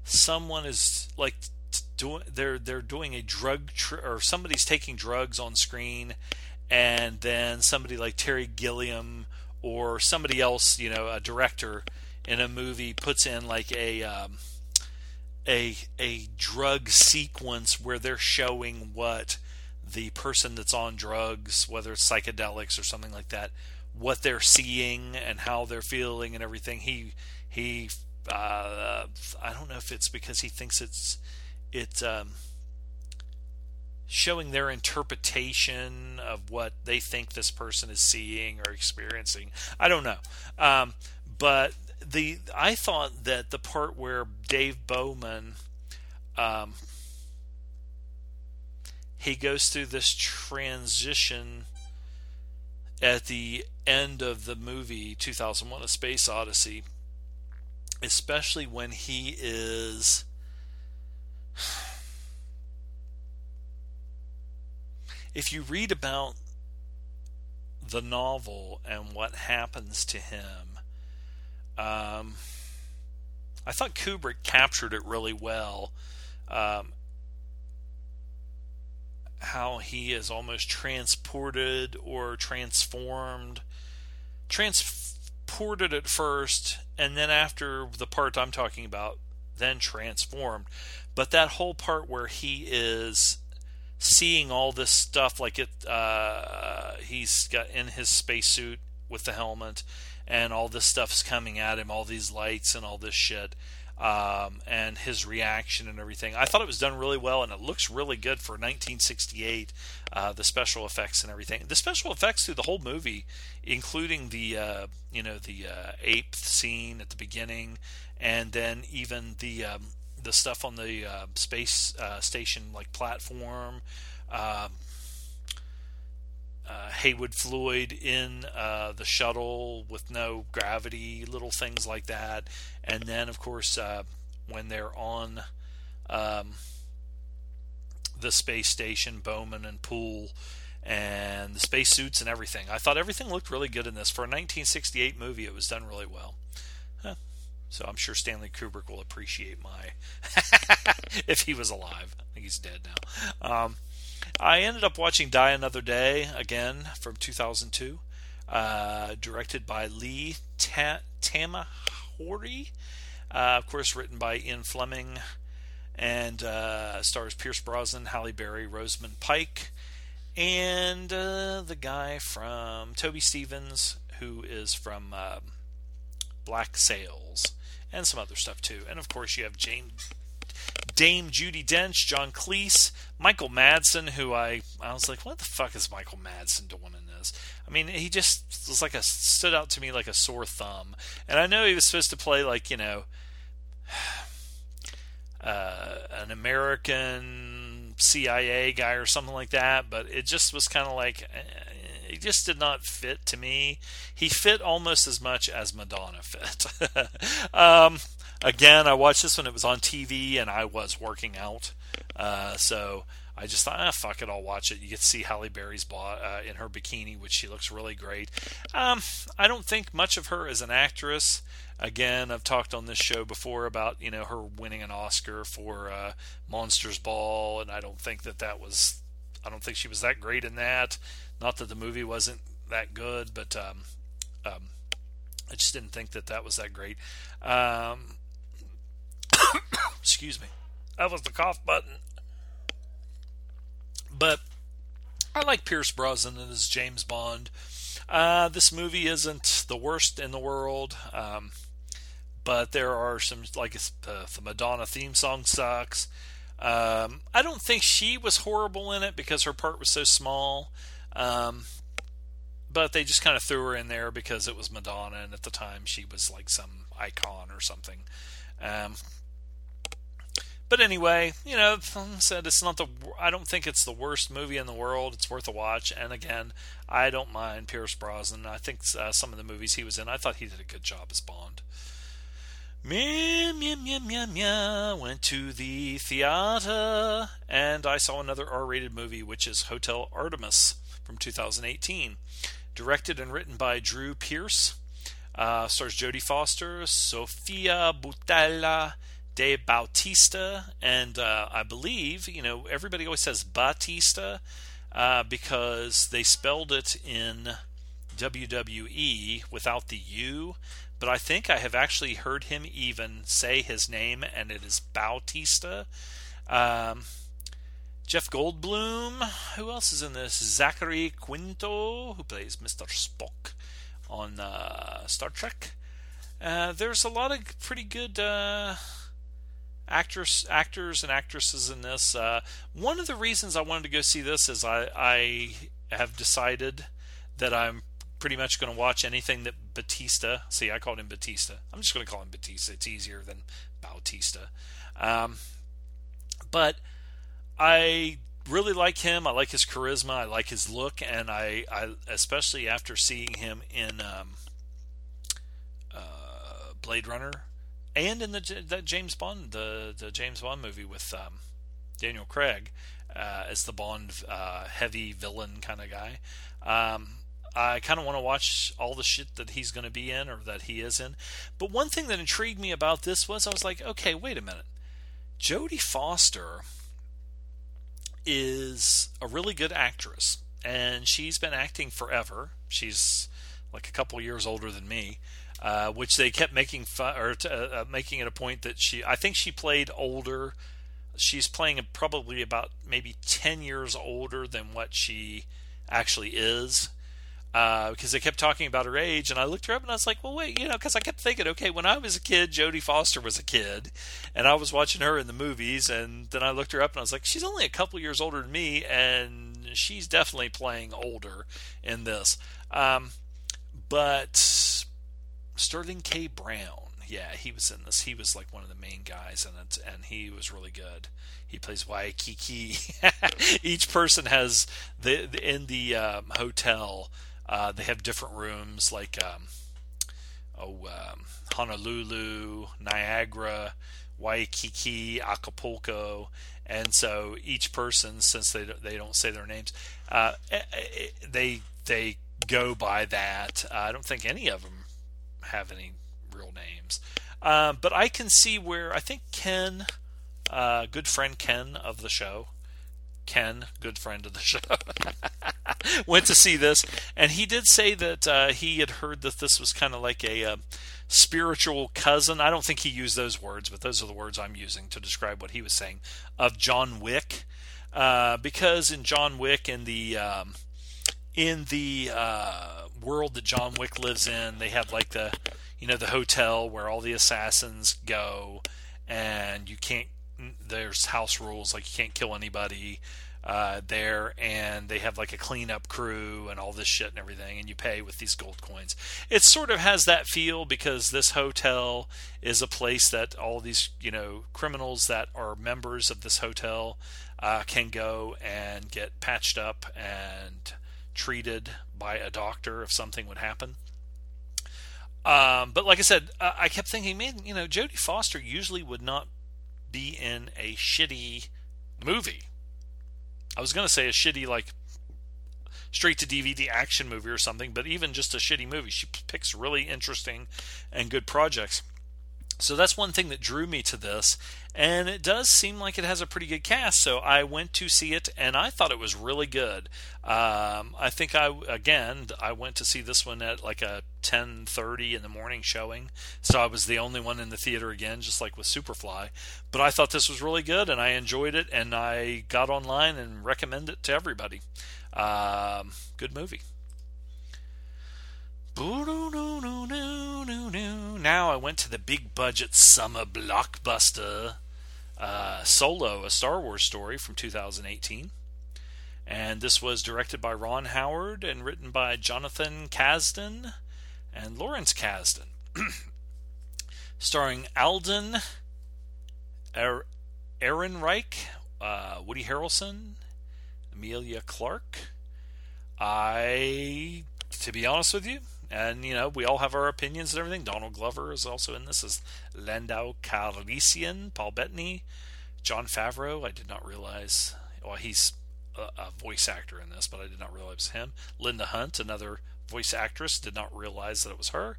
someone is like doing they're they're doing a drug or somebody's taking drugs on screen and then somebody like Terry Gilliam or somebody else, you know, a director in a movie puts in like a um, a a drug sequence where they're showing what the person that's on drugs, whether it's psychedelics or something like that, what they're seeing and how they're feeling and everything. He he uh, I don't know if it's because he thinks it's it's um, showing their interpretation of what they think this person is seeing or experiencing. I don't know, um, but the I thought that the part where Dave Bowman um, he goes through this transition at the end of the movie 2001 A Space Odyssey especially when he is if you read about the novel and what happens to him, um, I thought Kubrick captured it really well. Um, how he is almost transported or transformed, transported at first, and then after the part I'm talking about, then transformed. But that whole part where he is seeing all this stuff like it uh, he's got in his spacesuit with the helmet and all this stuff's coming at him all these lights and all this shit um, and his reaction and everything i thought it was done really well and it looks really good for 1968 uh, the special effects and everything the special effects through the whole movie including the uh, you know the uh, ape scene at the beginning and then even the um, the stuff on the uh, space uh, station like platform. Um, uh, Heywood Floyd in uh, the shuttle with no gravity, little things like that, and then of course uh, when they're on um, the space station, Bowman and Poole, and the spacesuits and everything. I thought everything looked really good in this for a 1968 movie. It was done really well. So I'm sure Stanley Kubrick will appreciate my if he was alive. I think he's dead now. Um, I ended up watching Die Another Day again from 2002, uh, directed by Lee Ta- Tamahori. Uh, of course, written by Ian Fleming, and uh, stars Pierce Brosnan, Halle Berry, Rosamund Pike, and uh, the guy from Toby Stephens, who is from um, Black Sails and some other stuff too. And of course, you have Jane, Dame Judi Dench, John Cleese, Michael Madsen, who I I was like, what the fuck is Michael Madsen doing in this? I mean, he just was like a stood out to me like a sore thumb. And I know he was supposed to play like you know. Uh, an American CIA guy or something like that, but it just was kind of like eh, he just did not fit to me. He fit almost as much as Madonna fit. um, again, I watched this when it was on TV and I was working out, uh, so I just thought, ah, fuck it, I'll watch it. You get to see Halle Berry's bo- uh, in her bikini, which she looks really great. Um, I don't think much of her as an actress. Again, I've talked on this show before about you know her winning an Oscar for uh, Monsters Ball, and I don't think that that was. I don't think she was that great in that. Not that the movie wasn't that good, but um, um, I just didn't think that that was that great. Um, excuse me. That was the cough button. But I like Pierce Brosnan as James Bond. Uh, this movie isn't the worst in the world. Um, but there are some like the, the Madonna theme song sucks. Um, I don't think she was horrible in it because her part was so small. Um, but they just kind of threw her in there because it was Madonna, and at the time she was like some icon or something. Um, but anyway, you know, said it's not the. I don't think it's the worst movie in the world. It's worth a watch. And again, I don't mind Pierce Brosnan. I think uh, some of the movies he was in, I thought he did a good job as Bond. Meow, meow, meow, meow, meow. Went to the theater and I saw another R rated movie, which is Hotel Artemis from 2018. Directed and written by Drew Pearce. Uh, stars Jodie Foster, Sofia Boutella, De Bautista, and uh, I believe, you know, everybody always says Batista uh, because they spelled it in WWE without the U but I think I have actually heard him even say his name, and it is Bautista. Um, Jeff Goldblum. Who else is in this? Zachary Quinto, who plays Mr. Spock on uh, Star Trek. Uh, there's a lot of pretty good uh, actors, actors and actresses in this. Uh, one of the reasons I wanted to go see this is I, I have decided that I'm pretty much going to watch anything that Batista. See, I called him Batista. I'm just going to call him Batista. It's easier than Bautista. Um, but I really like him. I like his charisma. I like his look, and I, I especially after seeing him in um, uh, Blade Runner and in the that James Bond the the James Bond movie with um, Daniel Craig uh, as the Bond uh, heavy villain kind of guy. Um, I kind of want to watch all the shit that he's going to be in or that he is in. But one thing that intrigued me about this was I was like, okay, wait a minute. Jodie Foster is a really good actress, and she's been acting forever. She's like a couple years older than me, uh, which they kept making fun or t- uh, uh making it a point that she. I think she played older. She's playing probably about maybe ten years older than what she actually is uh, because they kept talking about her age, and I looked her up and I was like, well, wait, you know, because I kept thinking, okay, when I was a kid, Jodie Foster was a kid, and I was watching her in the movies, and then I looked her up and I was like, she's only a couple years older than me, and she's definitely playing older in this. Um, but Sterling K. Brown, yeah, he was in this. He was like one of the main guys in it, and he was really good. He plays Waikiki. Each person has the, the in the um, hotel uh, they have different rooms like um, oh um, Honolulu, Niagara, Waikiki, Acapulco, and so each person, since they they don't say their names, uh, eh, eh, they they go by that. I don't think any of them have any real names, uh, but I can see where I think Ken, uh, good friend Ken of the show, Ken, good friend of the show, went to see this, and he did say that uh, he had heard that this was kind of like a uh, spiritual cousin. I don't think he used those words, but those are the words I'm using to describe what he was saying of John Wick, uh, because in John Wick, in the um, in the uh, world that John Wick lives in, they have like the you know the hotel where all the assassins go, and you can't there's house rules like you can't kill anybody uh, there, and they have like a cleanup crew and all this shit and everything, and you pay with these gold coins. It sort of has that feel because this hotel is a place that all these you know criminals that are members of this hotel uh, can go and get patched up and treated by a doctor if something would happen. Um, but like I said, I kept thinking, man, you know, Jodie Foster usually would not be in a shitty movie. I was going to say a shitty, like, straight to DVD action movie or something, but even just a shitty movie. She picks really interesting and good projects. So that's one thing that drew me to this, and it does seem like it has a pretty good cast. So I went to see it, and I thought it was really good. Um, I think I again I went to see this one at like a 10:30 in the morning showing, so I was the only one in the theater again, just like with Superfly. But I thought this was really good, and I enjoyed it, and I got online and recommend it to everybody. Um, good movie. Now I went to the big budget summer blockbuster uh, Solo, a Star Wars story from 2018. And this was directed by Ron Howard and written by Jonathan Kasdan and Lawrence Kasdan. Starring Alden er- Ehrenreich, uh, Woody Harrelson, Emilia Clarke. I, to be honest with you, and you know we all have our opinions and everything. Donald Glover is also in this as Lando Calrissian, Paul Bettany, Jon Favreau. I did not realize. Well, he's a, a voice actor in this, but I did not realize it was him. Linda Hunt, another voice actress, did not realize that it was her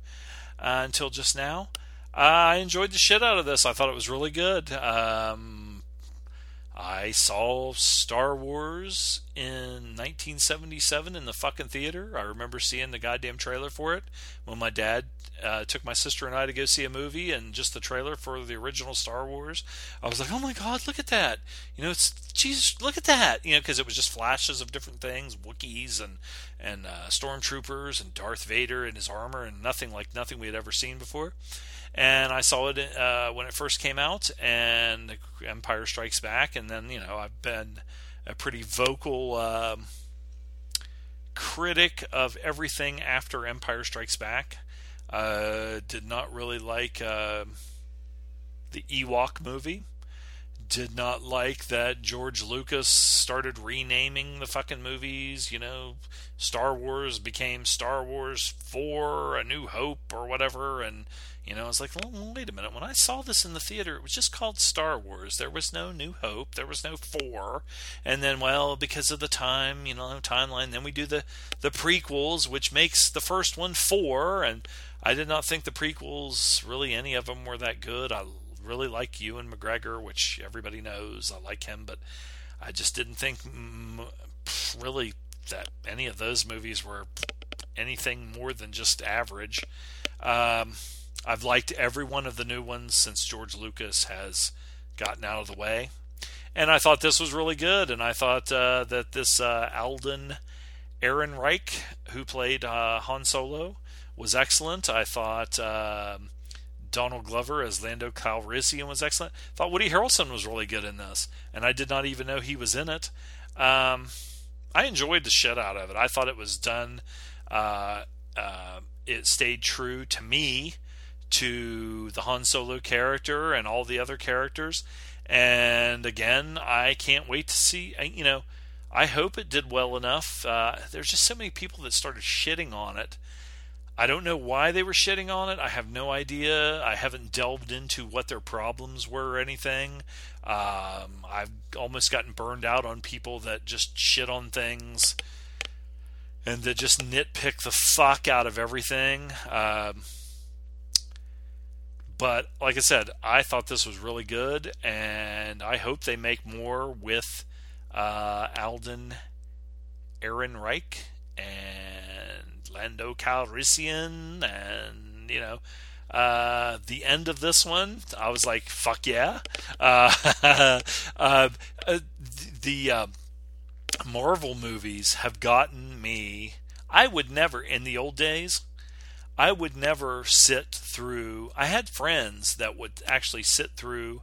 uh, until just now. Uh, I enjoyed the shit out of this. I thought it was really good. Um, I saw Star Wars in 1977 in the fucking theater. I remember seeing the goddamn trailer for it when my dad uh, took my sister and I to go see a movie, and just the trailer for the original Star Wars. I was like, oh my god, look at that! You know, it's Jesus, look at that! You know, because it was just flashes of different things, Wookiees and and uh, stormtroopers and Darth Vader and his armor, and nothing like nothing we had ever seen before and I saw it uh, when it first came out, and Empire Strikes Back, and then you know I've been a pretty vocal um, critic of everything after Empire Strikes Back. Uh, did not really like uh, the Ewok movie. Did not like that George Lucas started renaming the fucking movies. You know, Star Wars became Star Wars 4, A New Hope, or whatever, and you know, I was like, well, wait a minute. When I saw this in the theater, it was just called Star Wars. There was no New Hope. There was no four. And then, well, because of the time, you know, timeline, then we do the the prequels, which makes the first one four. And I did not think the prequels really any of them were that good. I really like Ewan McGregor, which everybody knows. I like him, but I just didn't think mm, really that any of those movies were anything more than just average. Um, I've liked every one of the new ones since George Lucas has gotten out of the way. And I thought this was really good. And I thought uh, that this uh, Alden Ehrenreich, who played uh, Han Solo, was excellent. I thought um, Donald Glover as Lando Calrissian was excellent. I thought Woody Harrelson was really good in this. And I did not even know he was in it. Um, I enjoyed the shit out of it. I thought it was done. Uh, uh, it stayed true to me to the Han Solo character and all the other characters. And again, I can't wait to see. You know, I hope it did well enough. Uh, there's just so many people that started shitting on it. I don't know why they were shitting on it. I have no idea. I haven't delved into what their problems were or anything. Um, I've almost gotten burned out on people that just shit on things and that just nitpick the fuck out of everything. Um, but like I said, I thought this was really good, and I hope they make more with uh, Alden Ehrenreich and Lando Calrissian, and you know. Uh, the end of this one, I was like, "Fuck yeah!" Uh, uh, the uh, Marvel movies have gotten me. I would never, in the old days, I would never sit through. I had friends that would actually sit through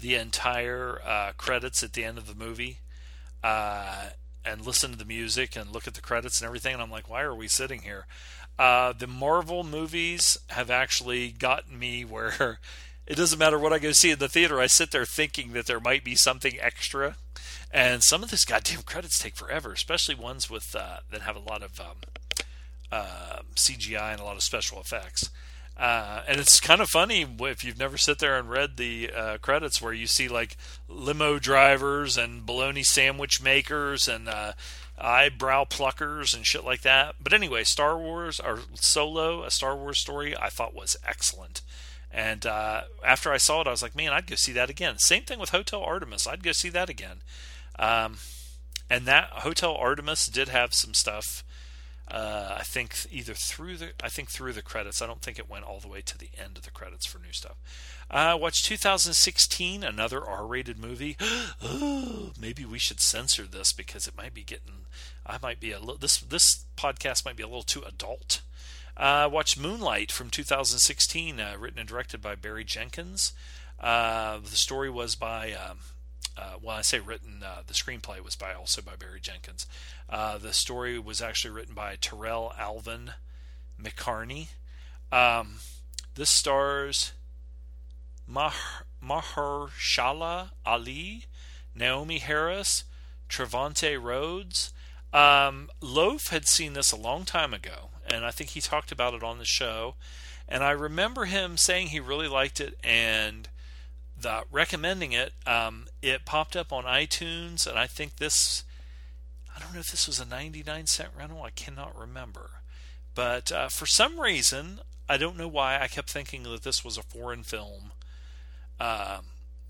the entire uh, credits at the end of the movie uh, and listen to the music and look at the credits and everything. And I'm like, why are we sitting here? Uh, the Marvel movies have actually gotten me where it doesn't matter what I go see in the theater. I sit there thinking that there might be something extra. And some of these goddamn credits take forever, especially ones with uh, that have a lot of um, uh, CGI and a lot of special effects. Uh, and it's kind of funny if you've never sit there and read the uh, credits where you see like limo drivers and bologna sandwich makers and uh, eyebrow pluckers and shit like that. But anyway, Star Wars or Solo, a Star Wars story, I thought was excellent. And uh, after I saw it, I was like, man, I'd go see that again. Same thing with Hotel Artemis. I'd go see that again. Um, and that Hotel Artemis did have some stuff uh, I think either through the I think through the credits. I don't think it went all the way to the end of the credits for new stuff. Uh, watched 2016, another R-rated movie. maybe we should censor this because it might be getting. I might be a little. This this podcast might be a little too adult. Uh, Moonlight from 2016, uh, written and directed by Barry Jenkins. Uh, the story was by um, uh, well, I say written, uh, the screenplay was by also by Barry Jenkins. Uh, the story was actually written by Tarell Alvin McCarney. Um, this stars Mah- Mahershala Ali, Naomie Harris, Trevante Rhodes. Um, Loaf had seen this a long time ago, and I think he talked about it on the show. And I remember him saying he really liked it and the, recommending it. Um, it popped up on iTunes, and I think this. I don't know if this was a 99 cent rental. I cannot remember. But uh, for some reason, I don't know why, I kept thinking that this was a foreign film. Um,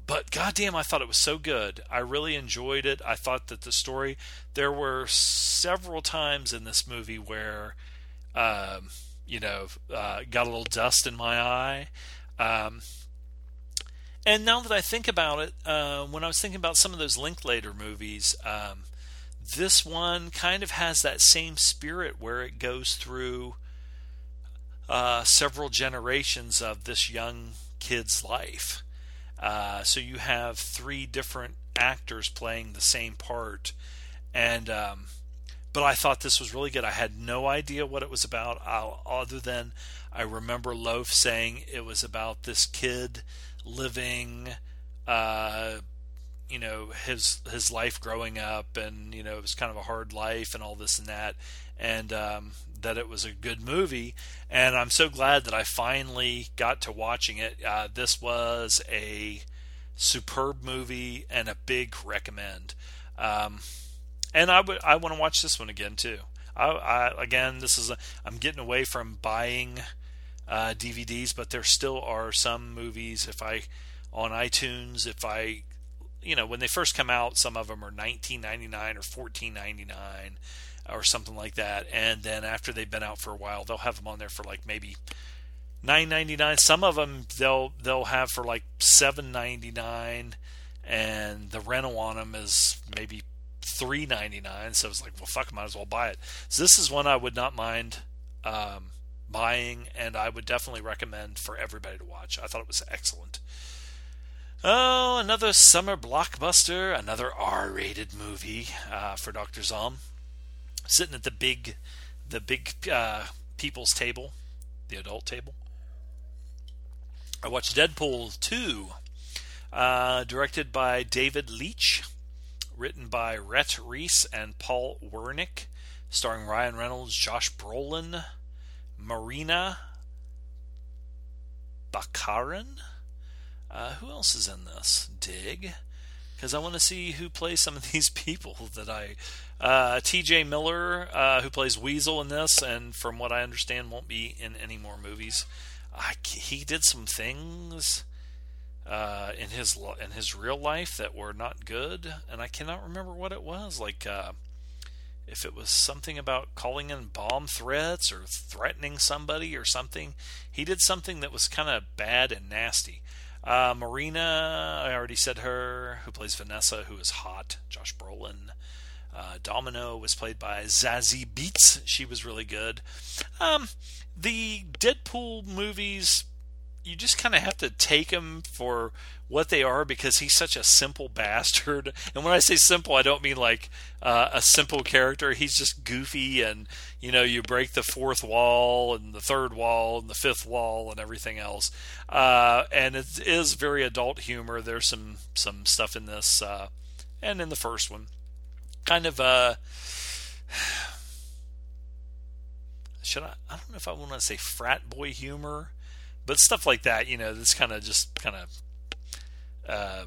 but goddamn, I thought it was so good. I really enjoyed it. I thought that the story. There were several times in this movie where, um, you know, uh, got a little dust in my eye. Um, and now that I think about it, uh, when I was thinking about some of those Linklater movies, um, this one kind of has that same spirit where it goes through uh, several generations of this young kid's life. Uh, so you have three different actors playing the same part, and um, but I thought this was really good. I had no idea what it was about, uh, other than I remember Loaf saying it was about this kid living, uh, you know, his his life growing up, and you know, it was kind of a hard life and all this and that, and um, that it was a good movie, and I'm so glad that I finally got to watching it. Uh, this was a superb movie and a big recommend. Um, and I would I want to watch this one again too. I, I again, this is I'm getting away from buying uh, DVDs, but there still are some movies. If I on iTunes, if I you know when they first come out, some of them are 19.99 or 14.99 or something like that. And then after they've been out for a while, they'll have them on there for like maybe nine ninety nine. Some of them they'll they'll have for like seven ninety nine, and the rental on them is maybe three ninety nine. So it's like, well, fuck, might as well buy it. So this is one I would not mind um, buying, and I would definitely recommend for everybody to watch. I thought it was excellent. Oh, another summer blockbuster, another R-rated movie uh, for Dr. Zom sitting at the big, the big uh, people's table, the adult table. I watched Deadpool 2, uh, directed by David Leitch, written by Rhett Reese and Paul Wernick, starring Ryan Reynolds, Josh Brolin, Morena Baccarin. Uh, who else is in this? Dig because I want to see who plays some of these people that I. Uh, T.J. Miller, uh, who plays Weasel in this, and from what I understand, won't be in any more movies. I, he did some things uh, in his in his real life that were not good, and I cannot remember what it was. Like uh, if it was something about calling in bomb threats or threatening somebody or something. He did something that was kind of bad and nasty. Uh, Morena, I already said her, who plays Vanessa, who is hot. Josh Brolin. Uh, Domino was played by Zazie Beetz. She was really good. Um, the Deadpool movies you just kind of have to take them for what they are because he's such a simple bastard. And when I say simple, I don't mean like uh, a simple character. He's just goofy, and you know, you break the fourth wall and the third wall and the fifth wall and everything else. Uh, and it is very adult humor. There's some some stuff in this, uh, and in the first one, kind of uh should I? I don't know if I want to say frat boy humor but stuff like that, you know, this kind of just kind of, uh,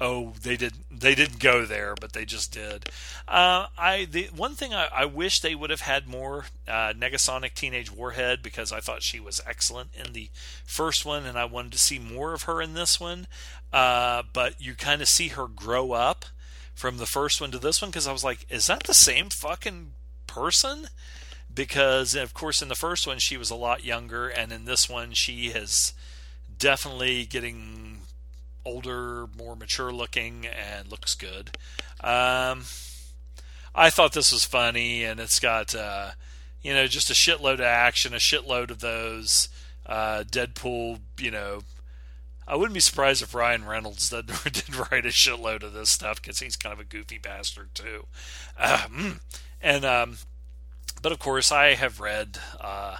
oh, they did they didn't go there, but they just did. Uh, I the one thing I, I, wish they would have had more uh, Negasonic Teenage Warhead because I thought she was excellent in the first one, and I wanted to see more of her in this one. Uh, but you kind of see her grow up from the first one to this one because I was like, is that the same fucking person? because of course in the first one she was a lot younger and in this one she is definitely getting older more mature looking and looks good. Um, i thought this was funny and it's got uh, you know just a shitload of action a shitload of those uh, deadpool you know. I wouldn't be surprised if Ryan Reynolds did, did write a shitload of this stuff because he's kind of a goofy bastard too. Um, and um, but of course, I have read uh,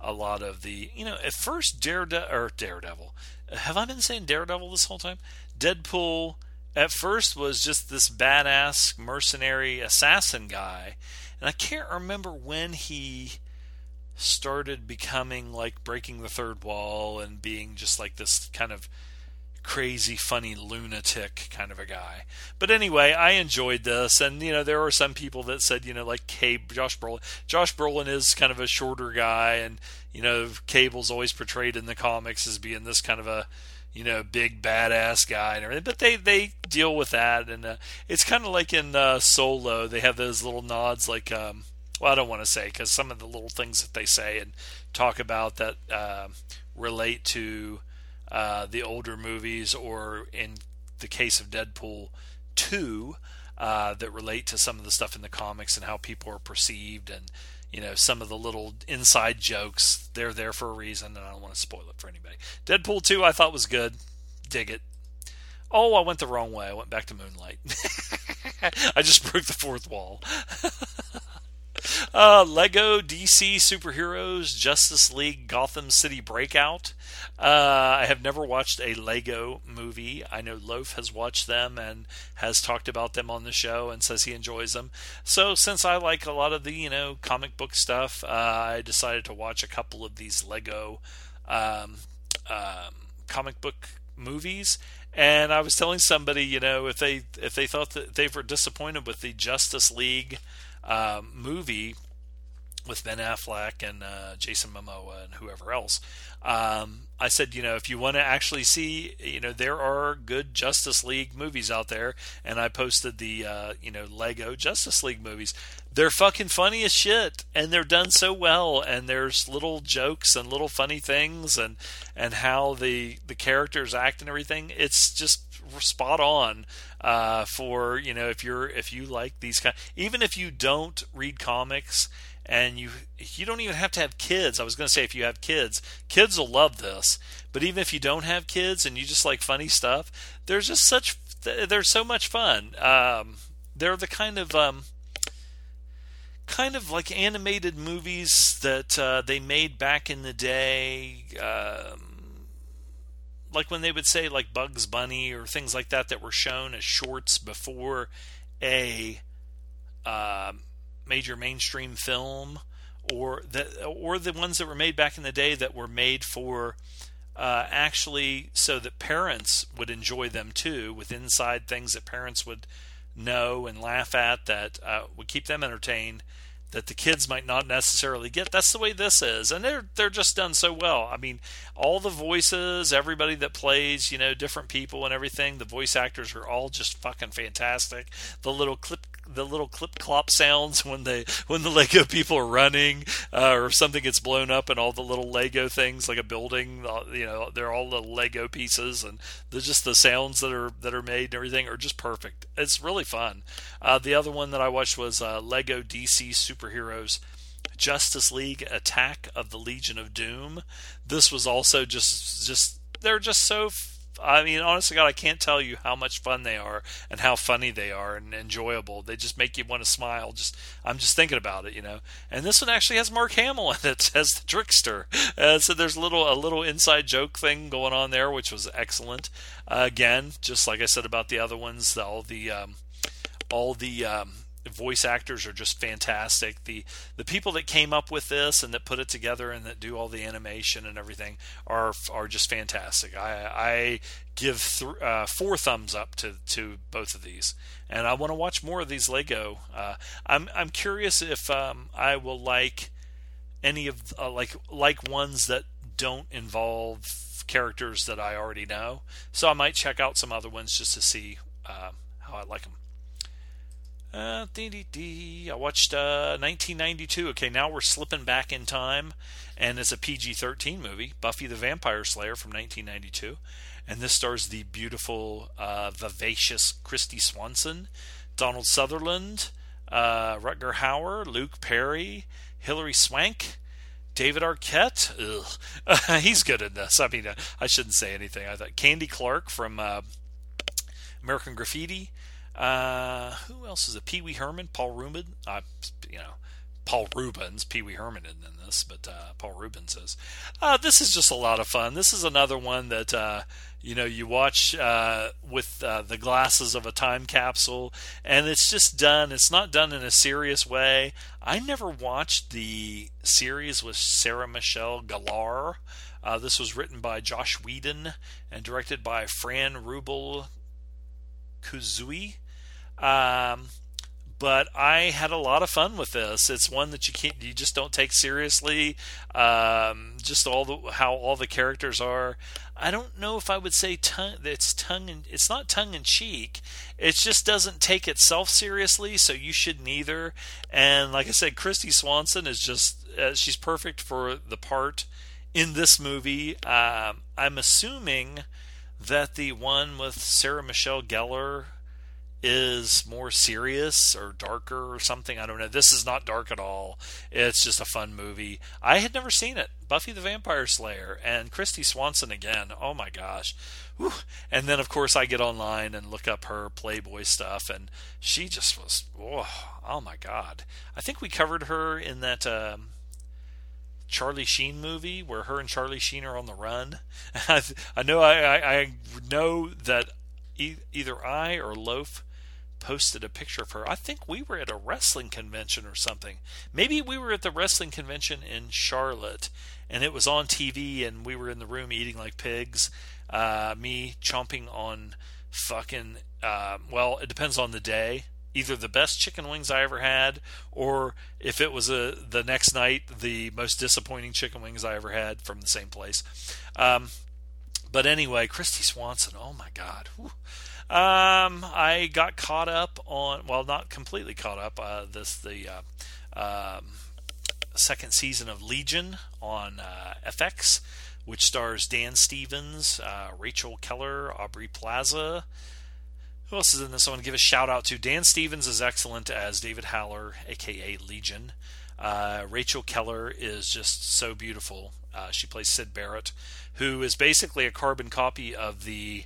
a lot of the, you know, at first Daredevil or Daredevil, have I been saying Daredevil this whole time? Deadpool at first was just this badass mercenary assassin guy, and I can't remember when he started becoming like breaking the third wall and being just like this kind of crazy, funny lunatic kind of a guy. But anyway, I enjoyed this, and you know there are some people that said you know like Cable, Josh Brolin. Josh Brolin is kind of a shorter guy, and you know Cable's always portrayed in the comics as being this kind of a you know big badass guy and everything. But they they deal with that, and uh, it's kind of like in uh, Solo. They have those little nods, like. Um, well, I don't want to say because some of the little things that they say and talk about that uh, relate to uh, the older movies, or in the case of Deadpool 2, uh, that relate to some of the stuff in the comics and how people are perceived, and you know some of the little inside jokes. They're there for a reason, and I don't want to spoil it for anybody. Deadpool 2, I thought was good. Dig it. Oh, I went the wrong way. I went back to Moonlight. I just broke the fourth wall. Uh, Lego DC Superheroes Justice League Gotham City Breakout. Uh, I have never watched a Lego movie. I know Loaf has watched them and has talked about them on the show and says he enjoys them. So since I like a lot of the you know comic book stuff, uh, I decided to watch a couple of these Lego um, um, comic book movies and I was telling somebody, you know, if they if they thought that they were disappointed with the Justice League uh, movie with Ben Affleck and uh, Jason Momoa and whoever else. Um, I said, you know, if you want to actually see, you know, there are good Justice League movies out there, and I posted the, uh, you know, Lego Justice League movies. They're fucking funny as shit, and they're done so well. And there's little jokes and little funny things, and and how the the characters act and everything. It's just spot on uh, for you know if you're if you like these kind. Even if you don't read comics and you you don't even have to have kids. I was going to say if you have kids, kids will love this. But even if you don't have kids and you just like funny stuff, there's just such there's so much fun. Um, they're the kind of um, kind of like animated movies that uh, they made back in the day. Um, like when they would say like Bugs Bunny or things like that that were shown as shorts before a uh, major mainstream film, or the or the ones that were made back in the day that were made for uh, actually so that parents would enjoy them too, with inside things that parents would know and laugh at that uh, would keep them entertained that the kids might not necessarily get. That's the way this is, and they're they're just done so well. I mean, all the voices, everybody that plays, you know, different people and everything. The voice actors are all just fucking fantastic. The little clip the little clip clop sounds when they when the Lego people are running uh, or something gets blown up and all the little Lego things like a building you know they're all the Lego pieces and just the sounds that are that are made and everything are just perfect. It's really fun. Uh, the other one that I watched was uh, Lego DC Superheroes. Justice League Attack of the Legion of Doom. This was also just just they're just so I mean, honestly, God, I can't tell you how much fun they are and how funny they are and enjoyable. They just make you want to smile. Just I'm just thinking about it, you know. And this one actually has Mark Hamill in it as the trickster. Uh, so there's a little a little inside joke thing going on there, which was excellent. Uh, again, just like I said about the other ones, all the um, all the um, voice actors are just fantastic. The the people that came up with this and that put it together and that do all the animation and everything are are just fantastic. I I give th- uh, four thumbs up to to both of these, and I want to watch more of these Lego. Uh, I'm I'm curious if um, I will like any of uh, like like ones that don't involve characters that I already know. So I might check out some other ones just to see uh, how I like them. Uh, I watched uh, 1992. Okay, now we're slipping back in time, and it's a PG 13 movie, Buffy the Vampire Slayer from 1992. And this stars the beautiful, uh, vivacious Kristy Swanson, Donald Sutherland, uh, Rutger Hauer, Luke Perry, Hilary Swank, David Arquette. he's good in this. I mean, uh, I shouldn't say anything. I thought Candy Clark from uh, American Graffiti. Uh, who else is it? Pee Wee Herman, Paul Reubens. Uh, you know, Paul Reubens. Pee Wee Herman isn't in this, but uh, Paul Reubens is. Uh, this is just a lot of fun. This is another one that uh, you know you watch uh, with uh, the glasses of a time capsule, and it's just done. It's not done in a serious way. I never watched the series with Sarah Michelle Gellar. This was written by Josh Whedon and directed by Fran Rubel Kuzui. Um, but I had a lot of fun with this. It's one that you can't, you just don't take seriously. Um, just all the how all the characters are. I don't know if I would say tongue. It's tongue and it's not tongue in cheek. It just doesn't take itself seriously. So you shouldn't either. And like I said, Kristy Swanson is just uh, she's perfect for the part in this movie. Um, I'm assuming that the one with Sarah Michelle Gellar is more serious or darker or something. I don't know. This is not dark at all. It's just a fun movie. I had never seen it. Buffy the Vampire Slayer and Kristy Swanson again. Oh my gosh. Whew. And then of course I get online and look up her Playboy stuff and she just was oh, oh my god. I think we covered her in that um, Charlie Sheen movie where her and Charlie Sheen are on the run. I know I, I, I know that e- either I or Loaf posted a picture of her. I think we were at a wrestling convention or something. Maybe we were at the wrestling convention in Charlotte and it was on TV and we were in the room eating like pigs. Uh, me chomping on fucking, uh, well, it depends on the day. Either the best chicken wings I ever had, or if it was a the next night, the most disappointing chicken wings I ever had from the same place. Um, but anyway, Kristy Swanson, oh my God. Whew. Um, I got caught up on, well, not completely caught up. Uh, this the uh, um, second season of Legion on uh, FX, which stars Dan Stevens, uh, Rachel Keller, Aubrey Plaza. Who else is in this? I want to give a shout out to Dan Stevens is excellent as David Haller, aka Legion. Uh, Rachel Keller is just so beautiful. Uh, she plays Syd Barrett, who is basically a carbon copy of the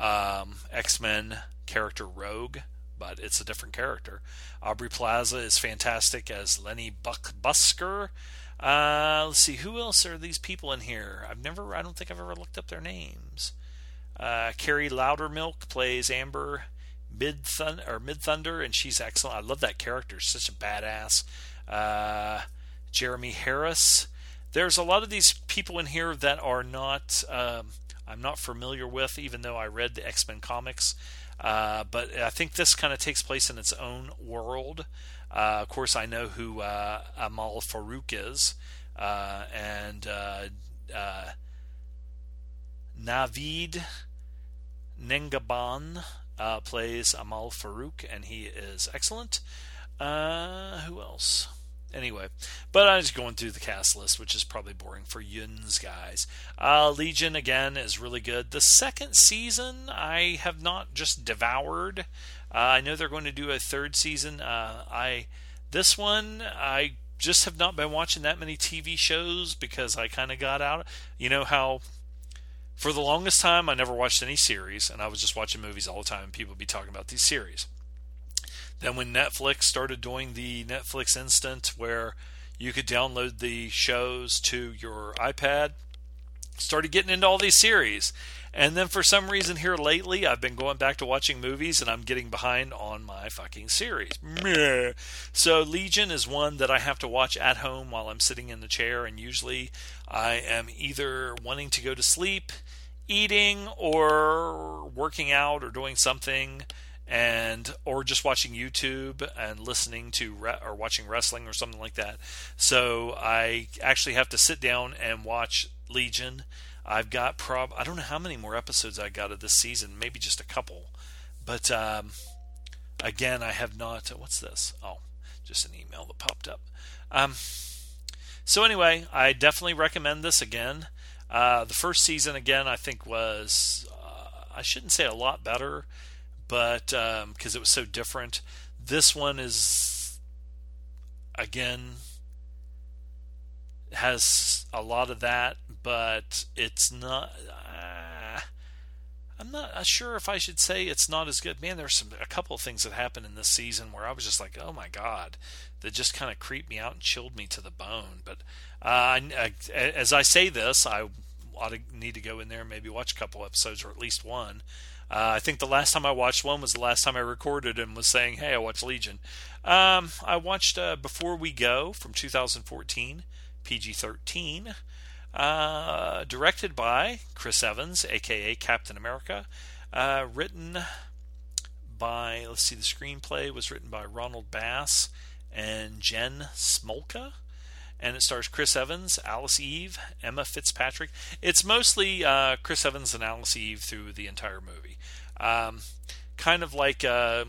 um, X Men character Rogue, but it's a different character. Aubrey Plaza is fantastic as Lenny Buck Busker. Uh, let's see, who else are these people in here? I've never, I don't think I've ever looked up their names. Uh, Kerry Loudermilk plays Amber Midthunder or Midthunder, and she's excellent. I love that character; such a badass. Uh, Jeremie Harris. There's a lot of these people in here that are not. Um, I'm not familiar with, even though I read the X Men comics. Uh, but I think this kind of takes place in its own world. Uh, of course, I know who uh, Amal Farouk is, uh, and uh, uh, Navid Negahban plays Amal Farouk, and he is excellent. who else? Anyway, but I'm just going through the cast list, which is probably boring for Yun's guys. Uh, Legion again is really good. The second season I have not just devoured. Uh, I know they're going to do a third season. Uh, I this one I just have not been watching that many TV shows because I kind of got out. You know how for the longest time I never watched any series and I was just watching movies all the time and people would be talking about these series. Then when Netflix started doing the Netflix Instant, where you could download the shows to your iPad, started getting into all these series. And then for some reason here lately, I've been going back to watching movies and I'm getting behind on my fucking series. So Legion is one that I have to watch at home while I'm sitting in the chair, and usually I am either wanting to go to sleep, eating, or working out or doing something and or just watching YouTube and listening to re- or watching wrestling or something like that. So I actually have to sit down and watch Legion. I've got prob I don't know how many more episodes I got of this season, maybe just a couple. But um, again, I have not. What's this? Oh, just an email that popped up. Um, so anyway, I definitely recommend this again. Uh, the first season again, I think was uh, I shouldn't say a lot better but because um, it was so different, this one is again has a lot of that, but it's not. Uh, I'm not sure if I should say it's not as good. Man, there's some a couple of things that happened in this season where I was just like, oh my god, that just kind of creeped me out and chilled me to the bone. But uh, I, as I say this, I ought to need to go in there and maybe watch a couple episodes or at least one. Uh, I think the last time I watched one was the last time I recorded and was saying, "Hey, I watched Legion." Um, I watched uh, Before We Go from 2014, PG-13. Uh, directed by Chris Evans, aka Captain America. Uh, written by, let's see, the screenplay was written by Ronald Bass and Jen Smolka. And it stars Chris Evans, Alice Eve, Emma Fitzpatrick. It's mostly uh, Chris Evans and Alice Eve through the entire movie. Um, kind of like uh,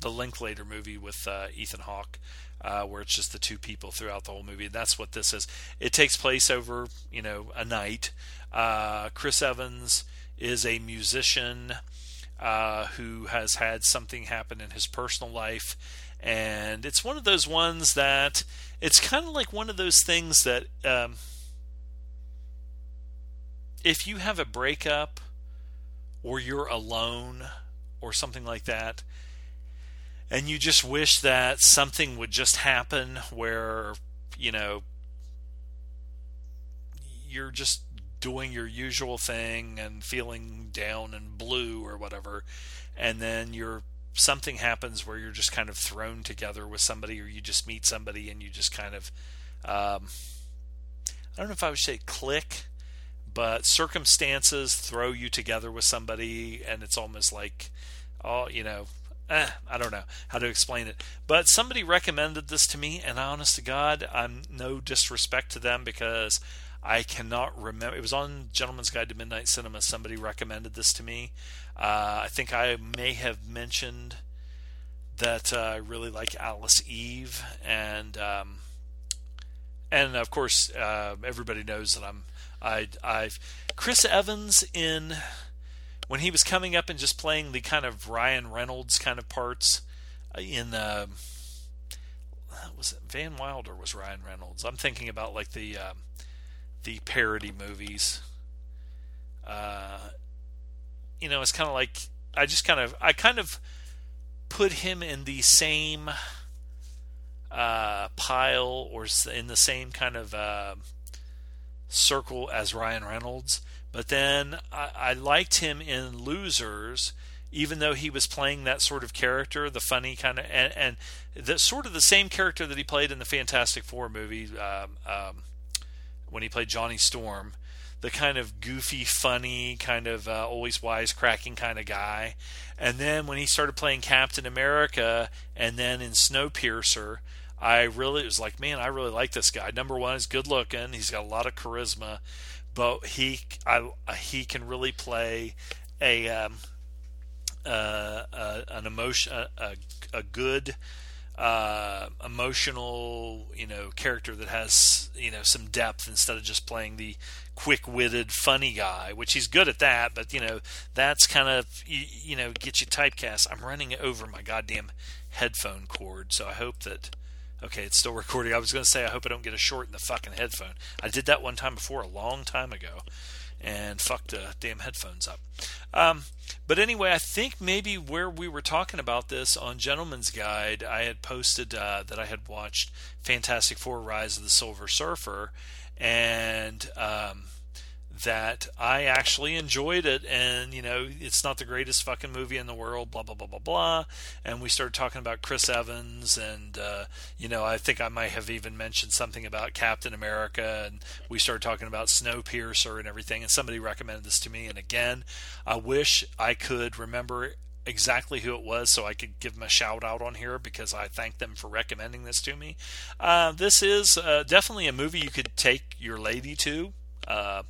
the Linklater movie with uh, Ethan Hawke uh, where it's just the two people throughout the whole movie. And that's what this is. It takes place over, you know, a night. Uh, Chris Evans is a musician uh, who has had something happen in his personal life. And it's one of those ones that it's kind of like one of those things that um, if you have a breakup or you're alone or something like that, and you just wish that something would just happen where you know you're just doing your usual thing and feeling down and blue or whatever and then you're something happens where you're just kind of thrown together with somebody or you just meet somebody and you just kind of um, i don't know if i would say click but circumstances throw you together with somebody and it's almost like oh you know eh, I don't know how to explain it. But somebody recommended this to me, and honest to God, I'm no disrespect to them because I cannot remember. It was on Gentleman's Guide to Midnight Cinema. Somebody recommended this to me. Uh, I think I may have mentioned that uh, I really like Alice Eve, and um, and of course uh, everybody knows that I'm I I've Chris Evans in when he was coming up and just playing the kind of Ryan Reynolds kind of parts uh, in uh, was it Van Wilder was Ryan Reynolds. I'm thinking about like the um, the parody movies. Uh, you know, it's kind of like I just kind of I kind of put him in the same uh, pile or in the same kind of uh, circle as Ryan Reynolds. But then I, I liked him in Losers, even though he was playing that sort of character, the funny kind of, and, and the sort of the same character that he played in the Fantastic Four movie um, um, when he played Johnny Storm, the kind of goofy, funny, kind of uh, always wisecracking kind of guy. And then when he started playing Captain America, and then in Snowpiercer, I really was like, man, I really like this guy. Number one, he's good looking. He's got a lot of charisma but he I, he can really play a um, uh, uh, an emotion a, a good uh, emotional you know character that has you know some depth instead of just playing the quick-witted funny guy which he's good at that but you know that's kind of you, you know get you typecast i'm running over my goddamn headphone cord so i hope that Okay, it's still recording. I was going to say, I hope I don't get a short in the fucking headphone. I did that one time before, a long time ago, and fucked the damn headphones up. Um, but anyway, I think maybe where we were talking about this on Gentleman's Guide, I had posted uh, that I had watched Fantastic Four: Rise of the Silver Surfer, and um, that I actually enjoyed it, and you know, it's not the greatest fucking movie in the world, blah blah blah blah blah. And we started talking about Chris Evans, and uh, you know, I think I might have even mentioned something about Captain America, and we started talking about Snowpiercer and everything. And somebody recommended this to me, and again, I wish I could remember exactly who it was so I could give them a shout out on here because I thank them for recommending this to me. Uh, this is uh, definitely a movie you could take your lady to. Uh,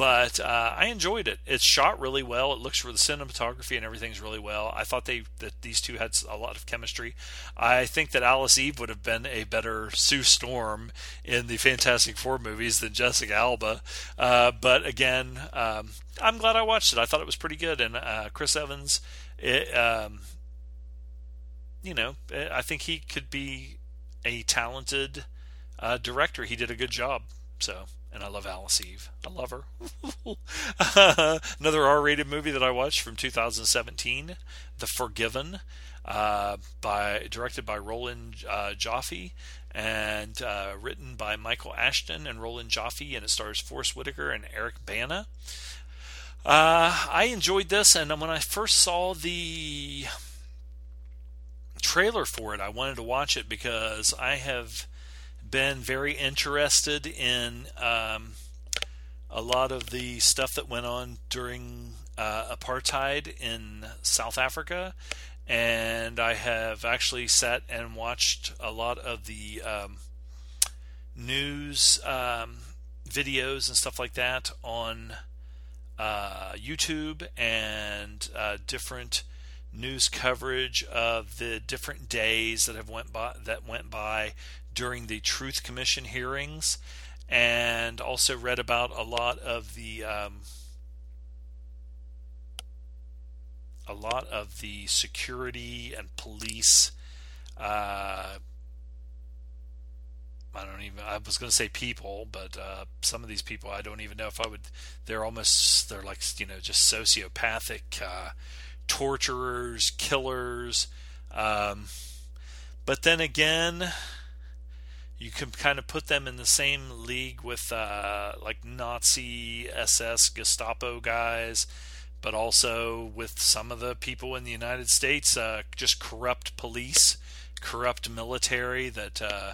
but uh, I enjoyed it. It's shot really well. It looks for the cinematography and everything's really well. I thought they that these two had a lot of chemistry. I think that Alice Eve would have been a better Sue Storm in the Fantastic Four movies than Jessica Alba. Uh, but again, um, I'm glad I watched it. I thought it was pretty good. And uh, Chris Evans, it, um, you know, I think he could be a talented uh, director. He did a good job. So and I love Alice Eve. I love her. Another R-rated movie that I watched from 2017, The Forgiven, uh, by directed by Roland uh, Joffe and uh, written by Michael Ashton and Roland Joffe, and it stars Forest Whitaker and Eric Bana. Uh, I enjoyed this, and when I first saw the trailer for it, I wanted to watch it because I have been very interested in um, a lot of the stuff that went on during uh, apartheid in South Africa, and I have actually sat and watched a lot of the um, news um, videos and stuff like that on uh, YouTube and uh, different news coverage of the different days that have went by that went by during the Truth Commission hearings, and also read about a lot of the um, a lot of the security and police. Uh, I don't even. I was going to say people, but uh, some of these people, I don't even know if I would. They're almost. They're like you know just sociopathic uh, torturers, killers. Um, but then again, you can kind of put them in the same league with uh, like Nazi SS Gestapo guys, but also with some of the people in the United States, uh, just corrupt police, corrupt military that uh,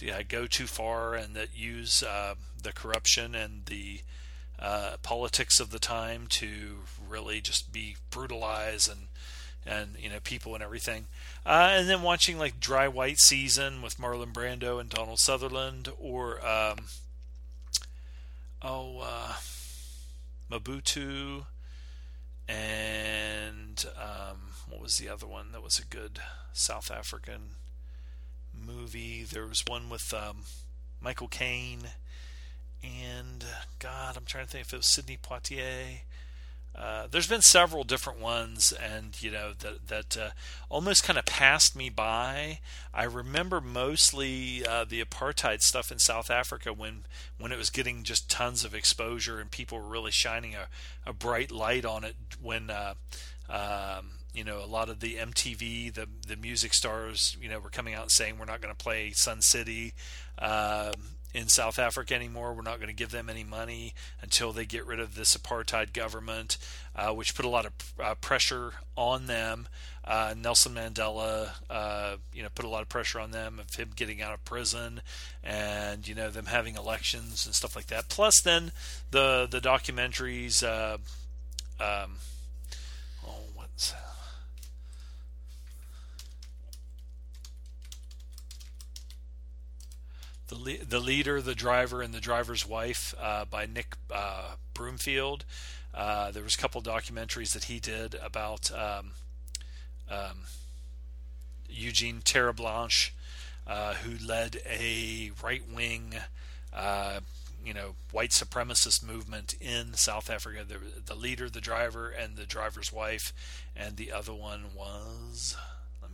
yeah, go too far and that use uh, the corruption and the uh, politics of the time to really just be brutalized and and you know people and everything. Uh, and then watching like Dry White Season with Marlon Brando and Donald Sutherland, or um, oh uh, Mobutu, and um, what was the other one that was a good South African movie? There was one with um, Michael Caine and God, I'm trying to think if it was Sidney Poitier. Uh, there's been several different ones, and you know that that uh, almost kind of passed me by. I remember mostly uh, the apartheid stuff in South Africa when when it was getting just tons of exposure and people were really shining a, a bright light on it. When uh, um, you know a lot of the MTV, the the music stars, you know, were coming out and saying we're not going to play Sun City. Um, in South Africa anymore. We're not going to give them any money until they get rid of this apartheid government, uh, which put a lot of uh, pressure on them. Uh, Nelson Mandela, uh, you know, put a lot of pressure on them of him getting out of prison, and you know them having elections and stuff like that. Plus, then the the documentaries. Uh, um, oh, what's the le- the leader, the driver, and the driver's wife uh, by Nick uh, Broomfield. Uh, there was a couple documentaries that he did about um, um, Eugene Terreblanche, uh, who led a right wing, uh, you know, white supremacist movement in South Africa. The, the leader, the driver, and the driver's wife, and the other one was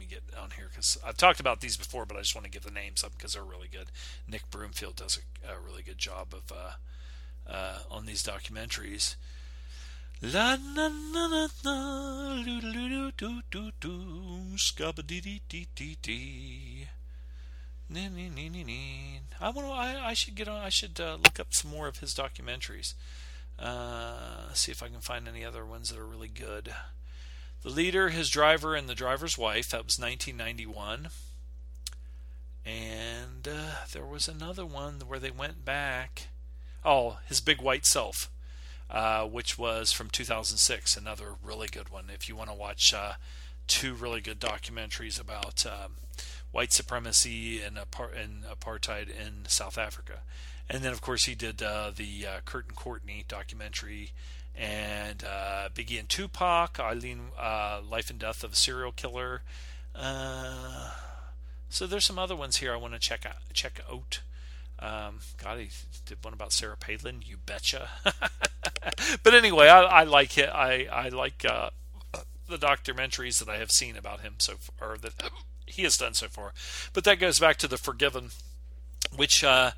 get on here because I've talked about these before, but I just want to give the names up because they're really good. Nick Broomfield does a, a really good job of uh, uh, on these documentaries. La na na na na do do do do do scabba dee dee dee dee dee. Nee, nee, nee, nee, nee. I want to. I, I should get on. I should uh, look up some more of his documentaries. Uh, see if I can find any other ones that are really good. The leader, his driver, and the driver's wife. That was 1991. And uh, there was another one where they went back. Oh, his big white self, uh, which was from 2006. Another really good one. If you want to watch uh, two really good documentaries about um, white supremacy and, and, apartheid in South Africa. And then, of course, he did uh, the uh, Kurt and Courtney documentary and uh, Biggie and Tupac, Aileen, uh, Life and Death of a Serial Killer. Uh, so there's some other ones here I want to check out. Check out. Um, God, he did one about Sarah Palin. You betcha. but anyway, I, I, like it. I I like uh, the documentaries that I have seen about him so far, or that he has done so far. But that goes back to the Forgiven, which uh,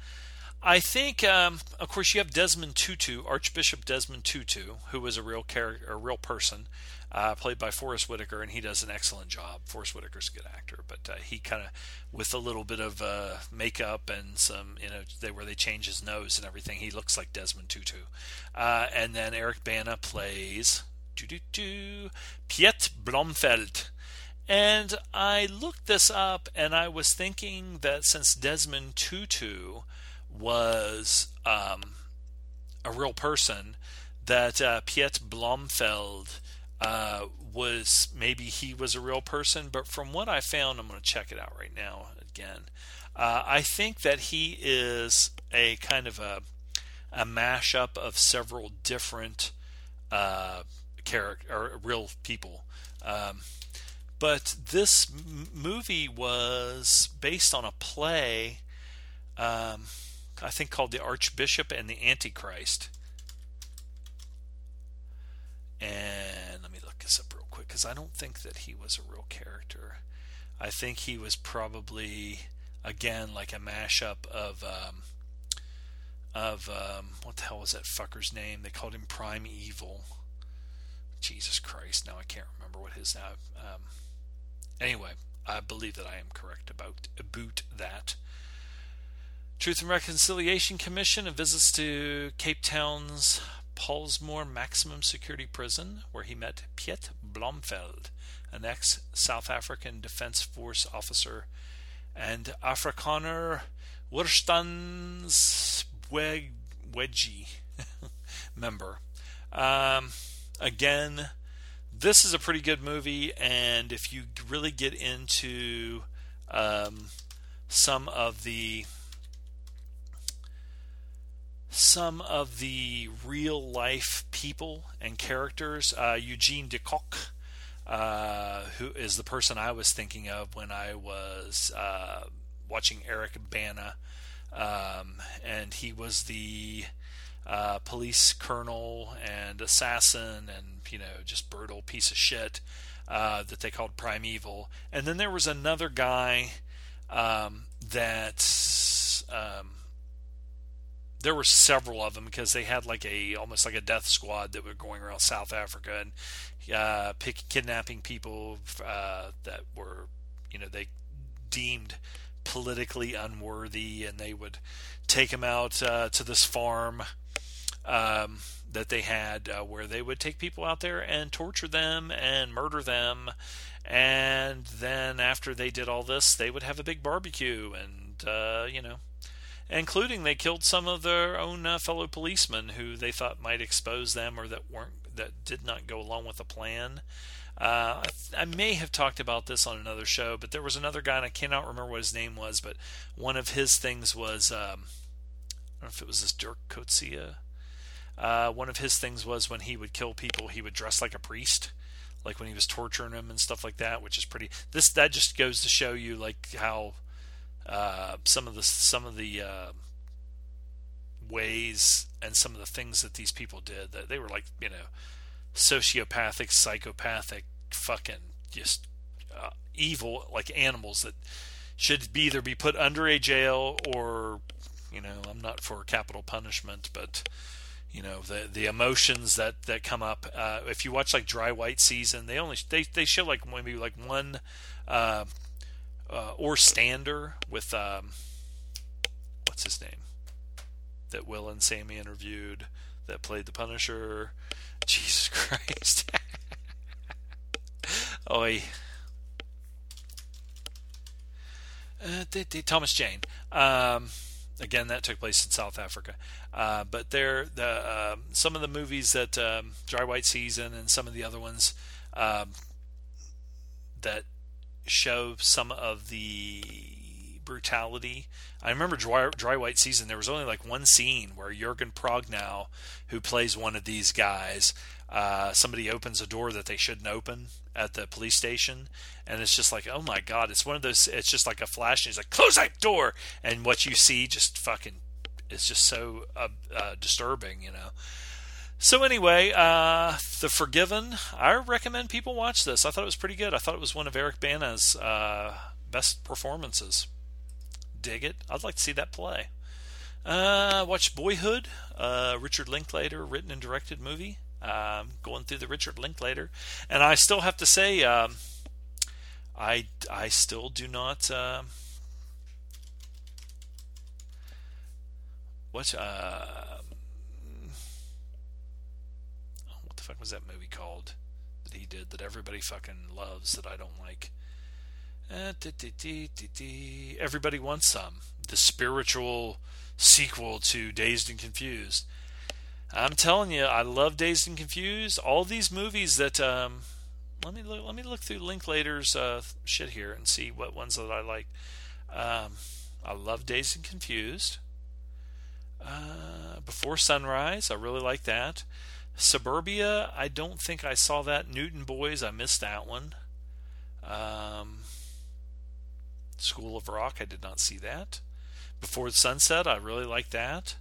I think, um, of course, you have Desmond Tutu, Archbishop Desmond Tutu, who was a real character, a real person, uh, played by Forest Whitaker, and he does an excellent job. Forest Whitaker's a good actor, but uh, he kind of, with a little bit of uh, makeup and some, you know, they, where they change his nose and everything, he looks like Desmond Tutu. Uh, and then Eric Bana plays Piet Blomfeld. And I looked this up, and I was thinking that since Desmond Tutu was um, a real person, that uh, Piet Blomfeld uh, was maybe he was a real person. But from what I found, I'm going to check it out right now again. Uh, I think that he is a kind of a a mashup of several different uh, character or real people. Um, but this m- movie was based on a play. Um, I think called The Archbishop and the Antichrist. And let me look this up real quick because I don't think that he was a real character. I think he was probably again like a mashup of um, of um, what the hell was that fucker's name? They called him Prime Evil. Jesus Christ! Now I can't remember what his name. Um, anyway, I believe that I am correct about about that. Truth and Reconciliation Commission and visits to Cape Town's Pollsmoor Maximum Security Prison, where he met Piet Blomfeld, an ex South African Defense Force officer, and Afrikaner Weerstandsbeweging member. Um, again, this is a pretty good movie, and if you really get into um, some of the some of the real life people and characters. Uh, Eugene de Kock, uh, who is the person I was thinking of when I was uh, watching Eric Bana, um, and he was the uh, police colonel and assassin, and you know just brutal piece of shit uh, that they called Primeval. And then there was another guy um, that. Um, there were several of them because they had like a almost like a death squad that were going around South Africa and uh, pick, kidnapping people uh, that were you know they deemed politically unworthy, and they would take them out uh, to this farm um, that they had uh, where they would take people out there and torture them and murder them. And then after they did all this, they would have a big barbecue and, uh, you know, including they killed some of their own uh, fellow policemen who they thought might expose them or that weren't that did not go along with the plan. Uh, I, I, may have talked about this on another show, but there was another guy, and I cannot remember what his name was, but one of his things was um, I don't know if it was this Dirk Coetzee. Uh, one of his things was when he would kill people, he would dress like a priest, like when he was torturing them and stuff like that, which is pretty. This that just goes to show you like how uh, some of the some of the uh, ways and some of the things that these people did that they were like you know sociopathic psychopathic fucking just uh, evil like animals that should be either be put under a jail or you know I'm not for capital punishment but you know the the emotions that that come up uh, if you watch like dry white season they only they, they show like maybe like one uh, uh, or Stander with um, what's his name that Will and Sammy interviewed that played the Punisher. Jesus Christ. Oi. Uh, Thomas Jane. Um, again, that took place in South Africa. Uh, but there, the uh, some of the movies that um, Dry White Season and some of the other ones um, that show some of the brutality. I remember Dry, Dry White Season, there was only like one scene where Jurgen Prochnow, who plays one of these guys, uh, somebody opens a door that they shouldn't open at the police station, and it's just like, oh my god, it's one of those. It's just like a flash, and he's like, close that door, and what you see just fucking is just so uh, uh, disturbing, you know. So anyway, uh, The Forgiven. I recommend people watch this. I thought it was pretty good. I thought it was one of Eric Bana's uh, best performances. Dig it. I'd like to see that play. Uh, watched Boyhood, uh, Richard Linklater written and directed movie. Um, going through the Richard Linklater, and I still have to say, um, I I still do not. Uh, what uh, what the fuck was that movie called that he did that everybody fucking loves that I don't like? Uh, everybody wants some. The spiritual sequel to Dazed and Confused. I'm telling you, I love Dazed and Confused. All these movies that um, let me look, let me look through Linklater's uh, shit here and see what ones that I like. Um, I love Dazed and Confused. Uh, Before Sunrise, I really like that. Suburbia, I don't think I saw that. Newton Boys, I missed that one. Um, School of Rock, I did not see that. Before the Sunset, I really like that.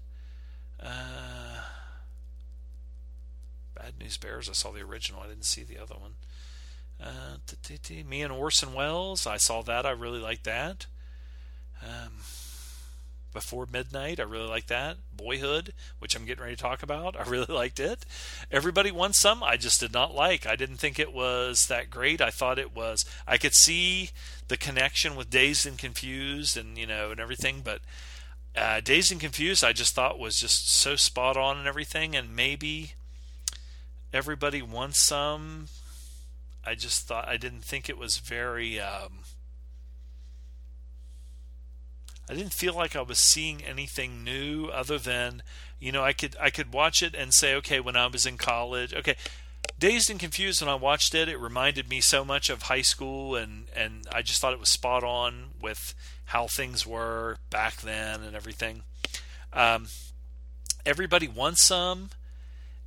Uh, Bad News Bears, I saw the original. I didn't see the other one. Uh, Me and Orson Welles, I saw that. I really like that. Um, before Midnight, I really like that. Boyhood, which I'm getting ready to talk about, I really liked it. Everybody Wants Some, I just did not like. I didn't think it was that great. I thought it was. I could see the connection with Dazed and Confused and you know and everything, but uh, Dazed and Confused, I just thought was just so spot on and everything, and maybe everybody wants some. I just thought I didn't think it was very. Um, I didn't feel like I was seeing anything new other than, you know, I could I could watch it and say, okay, when I was in college, okay, Dazed and Confused when I watched it, it reminded me so much of high school and and I just thought it was spot on with how things were back then and everything. Um, everybody wants some.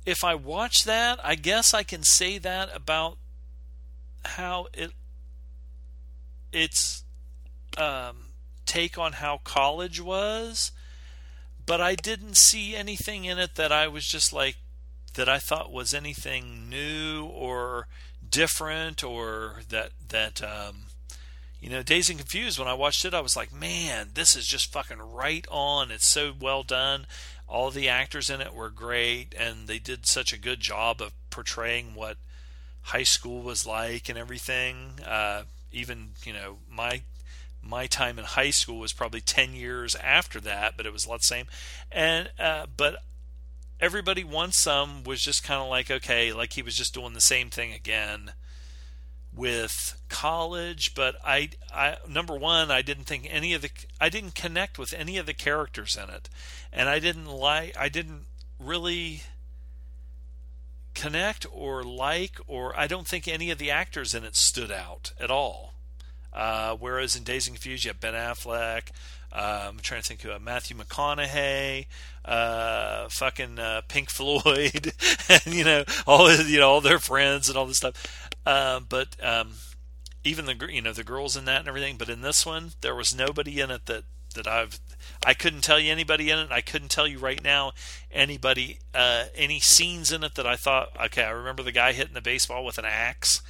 If I watch that, I guess I can say that about how it it's um, take on how college was, but I didn't see anything in it that I was just like that I thought was anything new or different or that that um, you know Dazed and Confused when I watched it I was like man this is just fucking right on. It's so well done. All the actors in it were great and they did such a good job of portraying what high school was like and everything. Uh, even you know my my time in high school was probably 10 years after that, but it was a lot the same. And, uh, but everybody wants some was just kind of like, okay, like he was just doing the same thing again with college. But I, I, number one, I didn't think any of the, I didn't connect with any of the characters in it. And I didn't like, I didn't really connect or like, or I don't think any of the actors in it stood out at all. Uh, whereas in Dazed and Confused, you have Ben Affleck. Uh, I'm trying to think of uh, Matthew McConaughey, uh, fucking uh, Pink Floyd, and you know all you know all their friends and all this stuff. Uh, but um, even the you know the girls in that and everything. But in this one, there was nobody in it that that I've I couldn't tell you anybody in it. I couldn't tell you right now anybody uh, any scenes in it that I thought okay. I remember the guy hitting the baseball with an axe,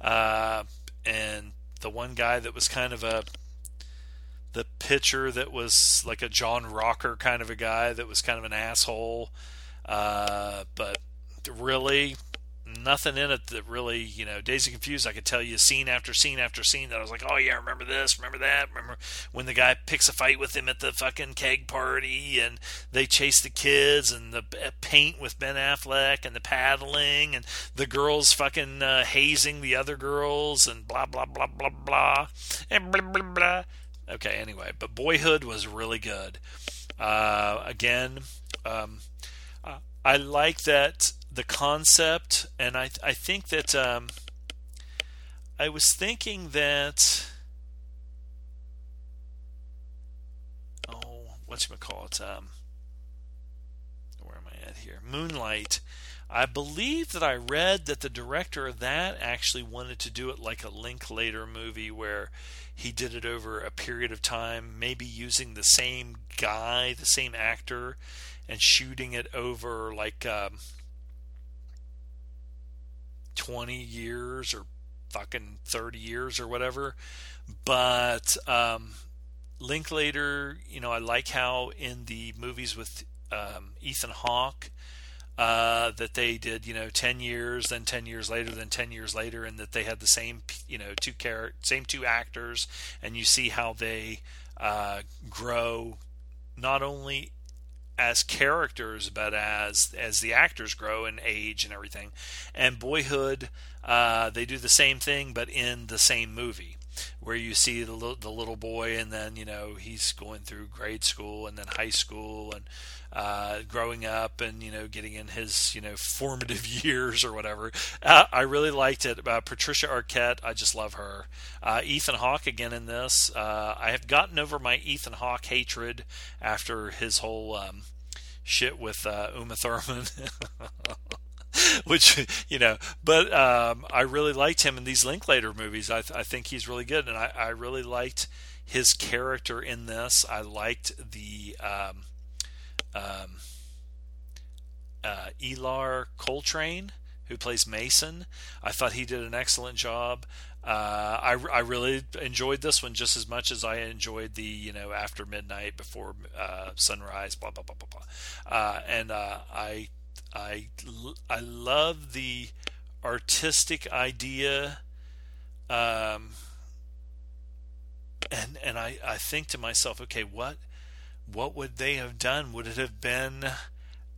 uh, and the one guy that was kind of a the pitcher that was like a John Rocker kind of a guy that was kind of an asshole. Uh, but really, nothing in it that really, you know, and Confused. I could tell you scene after scene after scene that I was like, oh yeah, remember this, remember that, remember when the guy picks a fight with him at the fucking keg party and they chase the kids and the paint with Ben Affleck and the paddling and the girls fucking uh, hazing the other girls and blah blah blah blah blah and blah blah blah. Okay, anyway, but Boyhood was really good. Uh, again, um, I like that the concept, and I I think that um, I was thinking that oh what's you call it um, where am I at here Moonlight. I believe that I read that the director of that actually wanted to do it like a Linklater movie where he did it over a period of time, maybe using the same guy, the same actor, and shooting it over like um, 20 years or fucking 30 years or whatever. But um, Linklater, you know, I like how in the movies with um, Ethan Hawke uh, that they did, you know, 10 years, then 10 years later, then 10 years later, and that they had the same, you know, two char- same two actors, and you see how they uh, grow not only as characters, but as as the actors grow in age and everything. And Boyhood, uh, they do the same thing, but in the same movie where you see the, little, the little boy and then you know he's going through grade school and then high school and uh, growing up and you know getting in his you know formative years or whatever. Uh, I really liked it. Uh, Patricia Arquette, I just love her. Uh, Ethan Hawke again in this. Uh, I have gotten over my Ethan Hawke hatred after his whole um, shit with uh, Uma Thurman. which you know but um, i really liked him in these linklater movies. I, th- I think he's really good and I, I, really liked his character in this. I liked the um, um, uh, Ellar Coltrane who plays mason. I thought he did an excellent job uh, I, I really enjoyed this one just as much as I enjoyed the you know after midnight before uh, sunrise blah blah blah blah blah uh, and uh, I I I love the artistic idea, um, and and I I think to myself, okay, what what would they have done? Would it have been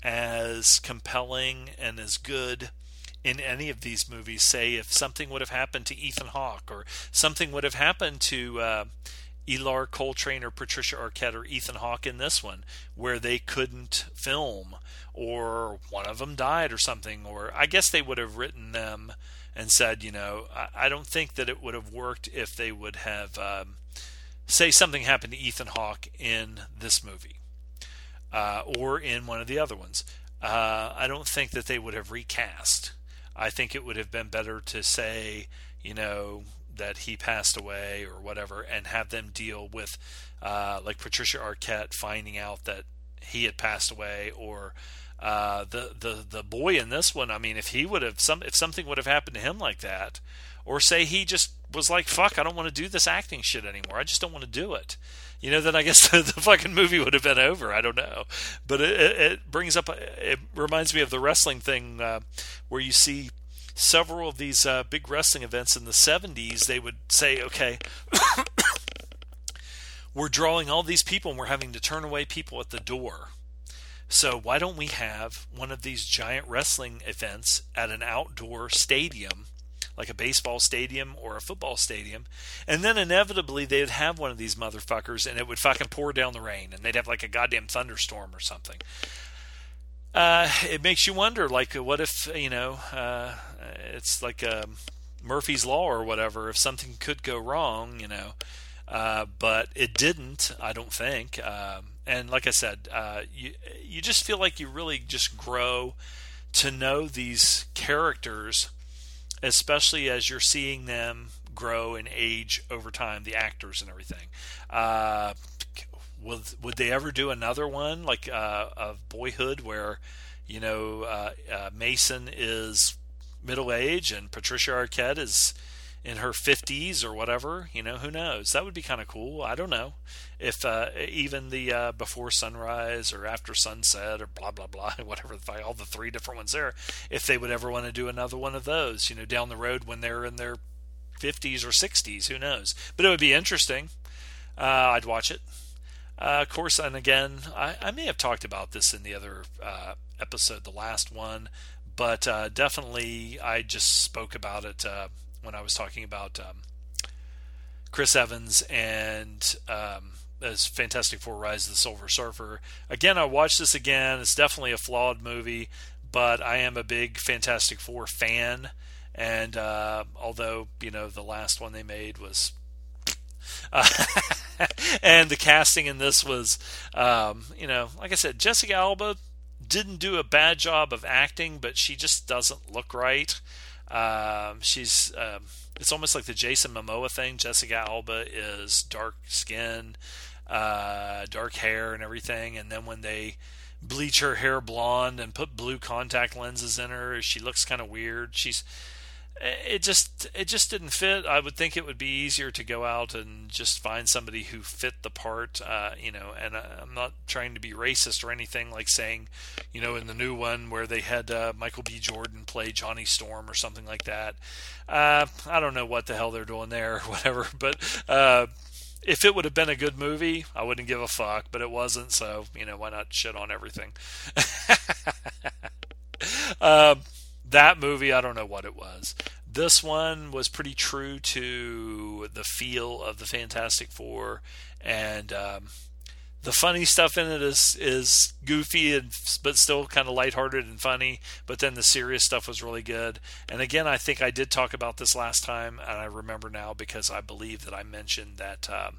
as compelling and as good? In any of these movies. Say if something would have happened to Ethan Hawke or something would have happened to uh, Ellar Coltrane or Patricia Arquette or Ethan Hawke in this one, where they couldn't film, or one of them died or something, or I guess they would have written them and said, you know, I, I don't think that it would have worked if they would have, um, say, something happened to Ethan Hawke in this movie, uh, or in one of the other ones. Uh, I don't think that they would have recast. I think it would have been better to say, you know, that he passed away or whatever, and have them deal with uh, like Patricia Arquette finding out that he had passed away, or uh, the the the boy in this one. I mean, if he would have some if something would have happened to him like that, or say he just was like, "Fuck, I don't want to do this acting shit anymore. I just don't want to do it." You know, then I guess the, the fucking movie would have been over. I don't know, but it, it brings up. It reminds me of the wrestling thing uh, where you see several of these uh, big wrestling events in the 70s, they would say, okay, we're drawing all these people and we're having to turn away people at the door. So why don't we have one of these giant wrestling events at an outdoor stadium, like a baseball stadium or a football stadium, and then inevitably they'd have one of these motherfuckers and it would fucking pour down the rain and they'd have like a goddamn thunderstorm or something uh, it makes you wonder, like, what if you know, uh, it's like um, Murphy's Law or whatever. If something could go wrong, you know, uh, but it didn't. I don't think. Um, and like I said, uh, you you just feel like you really just grow to know these characters, especially as you're seeing them grow and age over time, the actors and everything. Uh, would would they ever do another one like uh, of Boyhood where you know uh, uh, Mason is middle age and Patricia Arquette is in her 50s or whatever you know who knows? That would be kind of cool. I don't know if uh, even the uh, before sunrise or after sunset or blah blah blah whatever all the three different ones there if they would ever want to do another one of those you know down the road when they're in their 50s or 60s who knows? But it would be interesting. Uh, i'd watch it. Uh, of course, and again, I, I, may have talked about this in the other uh, episode, the last one, but uh, definitely I just spoke about it when I was talking about um, Chris Evans and um, as Fantastic Four: Rise of the Silver Surfer. Again, I watched this again. It's definitely a flawed movie, but I am a big Fantastic Four fan. And uh, although you know the last one they made was uh, and the casting in this was, um, you know, like I said, Jessica Alba didn't do a bad job of acting, but she just doesn't look right. Um, she's um, it's almost like the Jason Momoa thing. Jessica Alba is dark skin, uh, dark hair, and everything, and then when they bleach her hair blonde and put blue contact lenses in her, she looks kind of weird. She's it just it just didn't fit. I would think it would be easier to go out and just find somebody who fit the part, uh, you know. And I'm not trying to be racist or anything, like saying, you know, in the new one where they had uh, Michael B. Jordan play Johnny Storm or something like that. Uh, I don't know what the hell they're doing there, or whatever. But uh, if it would have been a good movie, I wouldn't give a fuck. But it wasn't, so you know, why not shit on everything? That movie, I don't know what it was. This one was pretty true to the feel of the Fantastic Four, and um, the funny stuff in it is is goofy and but still kind of lighthearted and funny. But then the serious stuff was really good. And again, I think I did talk about this last time, and I remember now because I believe that I mentioned that um,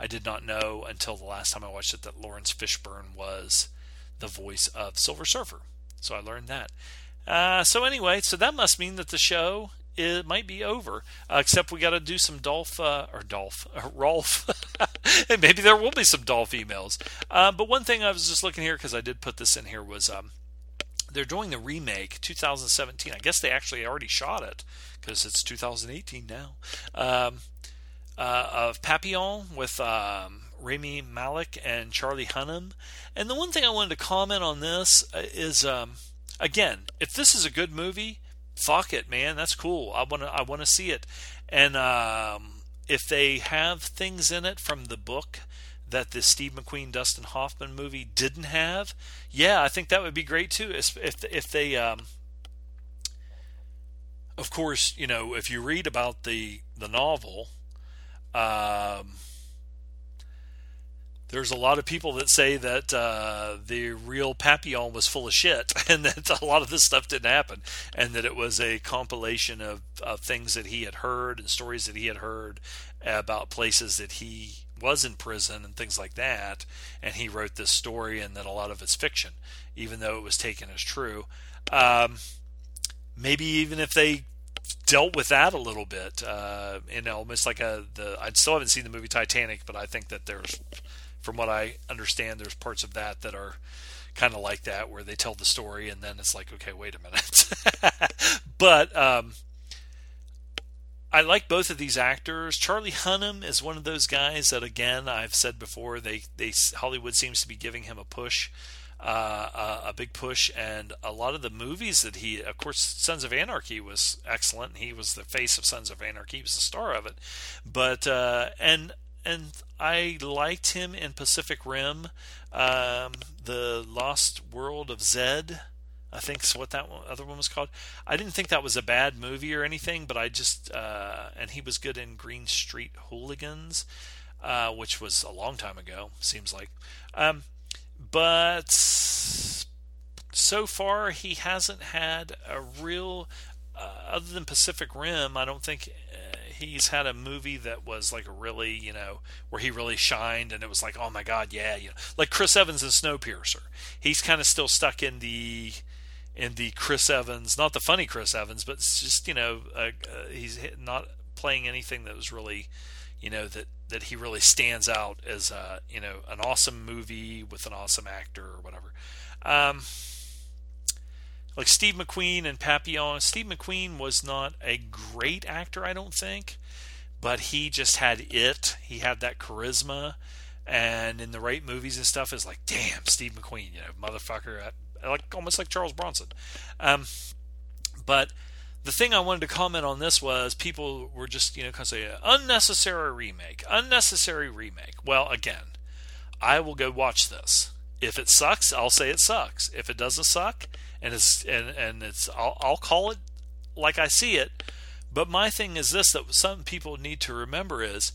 I did not know until the last time I watched it that Laurence Fishburne was the voice of Silver Surfer. So I learned that. Uh, so anyway, so that must mean that the show it might be over. Uh, except we got to do some Dolph uh, or Dolph uh, Rolf. and maybe there will be some Dolph emails. Uh, but one thing I was just looking here because I did put this in here was um, they're doing the remake 2017. I guess they actually already shot it because it's 2018 now. Um, uh, of Papillon with um, Rami Malek and Charlie Hunnam. And the one thing I wanted to comment on this uh, is. Um, again, if this is a good movie, fuck it, man. That's cool. I want to I want to see it. And um, if they have things in it from the book that the Steve McQueen Dustin Hoffman movie didn't have, yeah, I think that would be great too. If if they um, of course, you know, if you read about the the novel, um, there's a lot of people that say that uh, the real Papillon was full of shit and that a lot of this stuff didn't happen and that it was a compilation of, of things that he had heard and stories that he had heard about places that he was in prison and things like that. And he wrote this story and that a lot of it's fiction, even though it was taken as true. Um, maybe even if they dealt with that a little bit, uh, know, almost like a the. I still haven't seen the movie Titanic, but I think that there's from what I understand, there's parts of that that are kind of like that, where they tell the story and then it's like, okay, wait a minute. but um, I like both of these actors. Charlie Hunnam is one of those guys that, again, I've said before, they they Hollywood seems to be giving him a push. Uh, a, a, big push, and a lot of the movies that he, of course, Sons of Anarchy was excellent. He was the face of Sons of Anarchy. He was the star of it, but uh, and and I liked him in Pacific Rim, um, the Lost World of Zed. I think is what that one, other one was called. I didn't think that was a bad movie or anything, but I just uh, and he was good in Green Street Hooligans, uh, which was a long time ago. Seems like, um, but so far he hasn't had a real, uh, other than Pacific Rim. I don't think he's had a movie that was like a really, you know, where he really shined and it was like, oh my God, yeah, you know, like Chris Evans in Snowpiercer. He's kind of still stuck in the in the Chris Evans, not the funny Chris Evans, but just you know, uh, uh, he's not playing anything that was really, you know, that that he really stands out as a you know an awesome movie with an awesome actor or whatever. Um, like Steve McQueen and Papillon. Steve McQueen was not a great actor, I don't think, but he just had it. He had that charisma, and in the right movies and stuff, is like, damn, Steve McQueen, you know, motherfucker, like almost like Charles Bronson. Um, but the thing I wanted to comment on this was people were just, you know, kind of say unnecessary remake, unnecessary remake. Well, again, I will go watch this. If it sucks, I'll say it sucks. If it doesn't suck, and it's and and it's I'll, I'll call it like I see it. But my thing is this: that some people need to remember is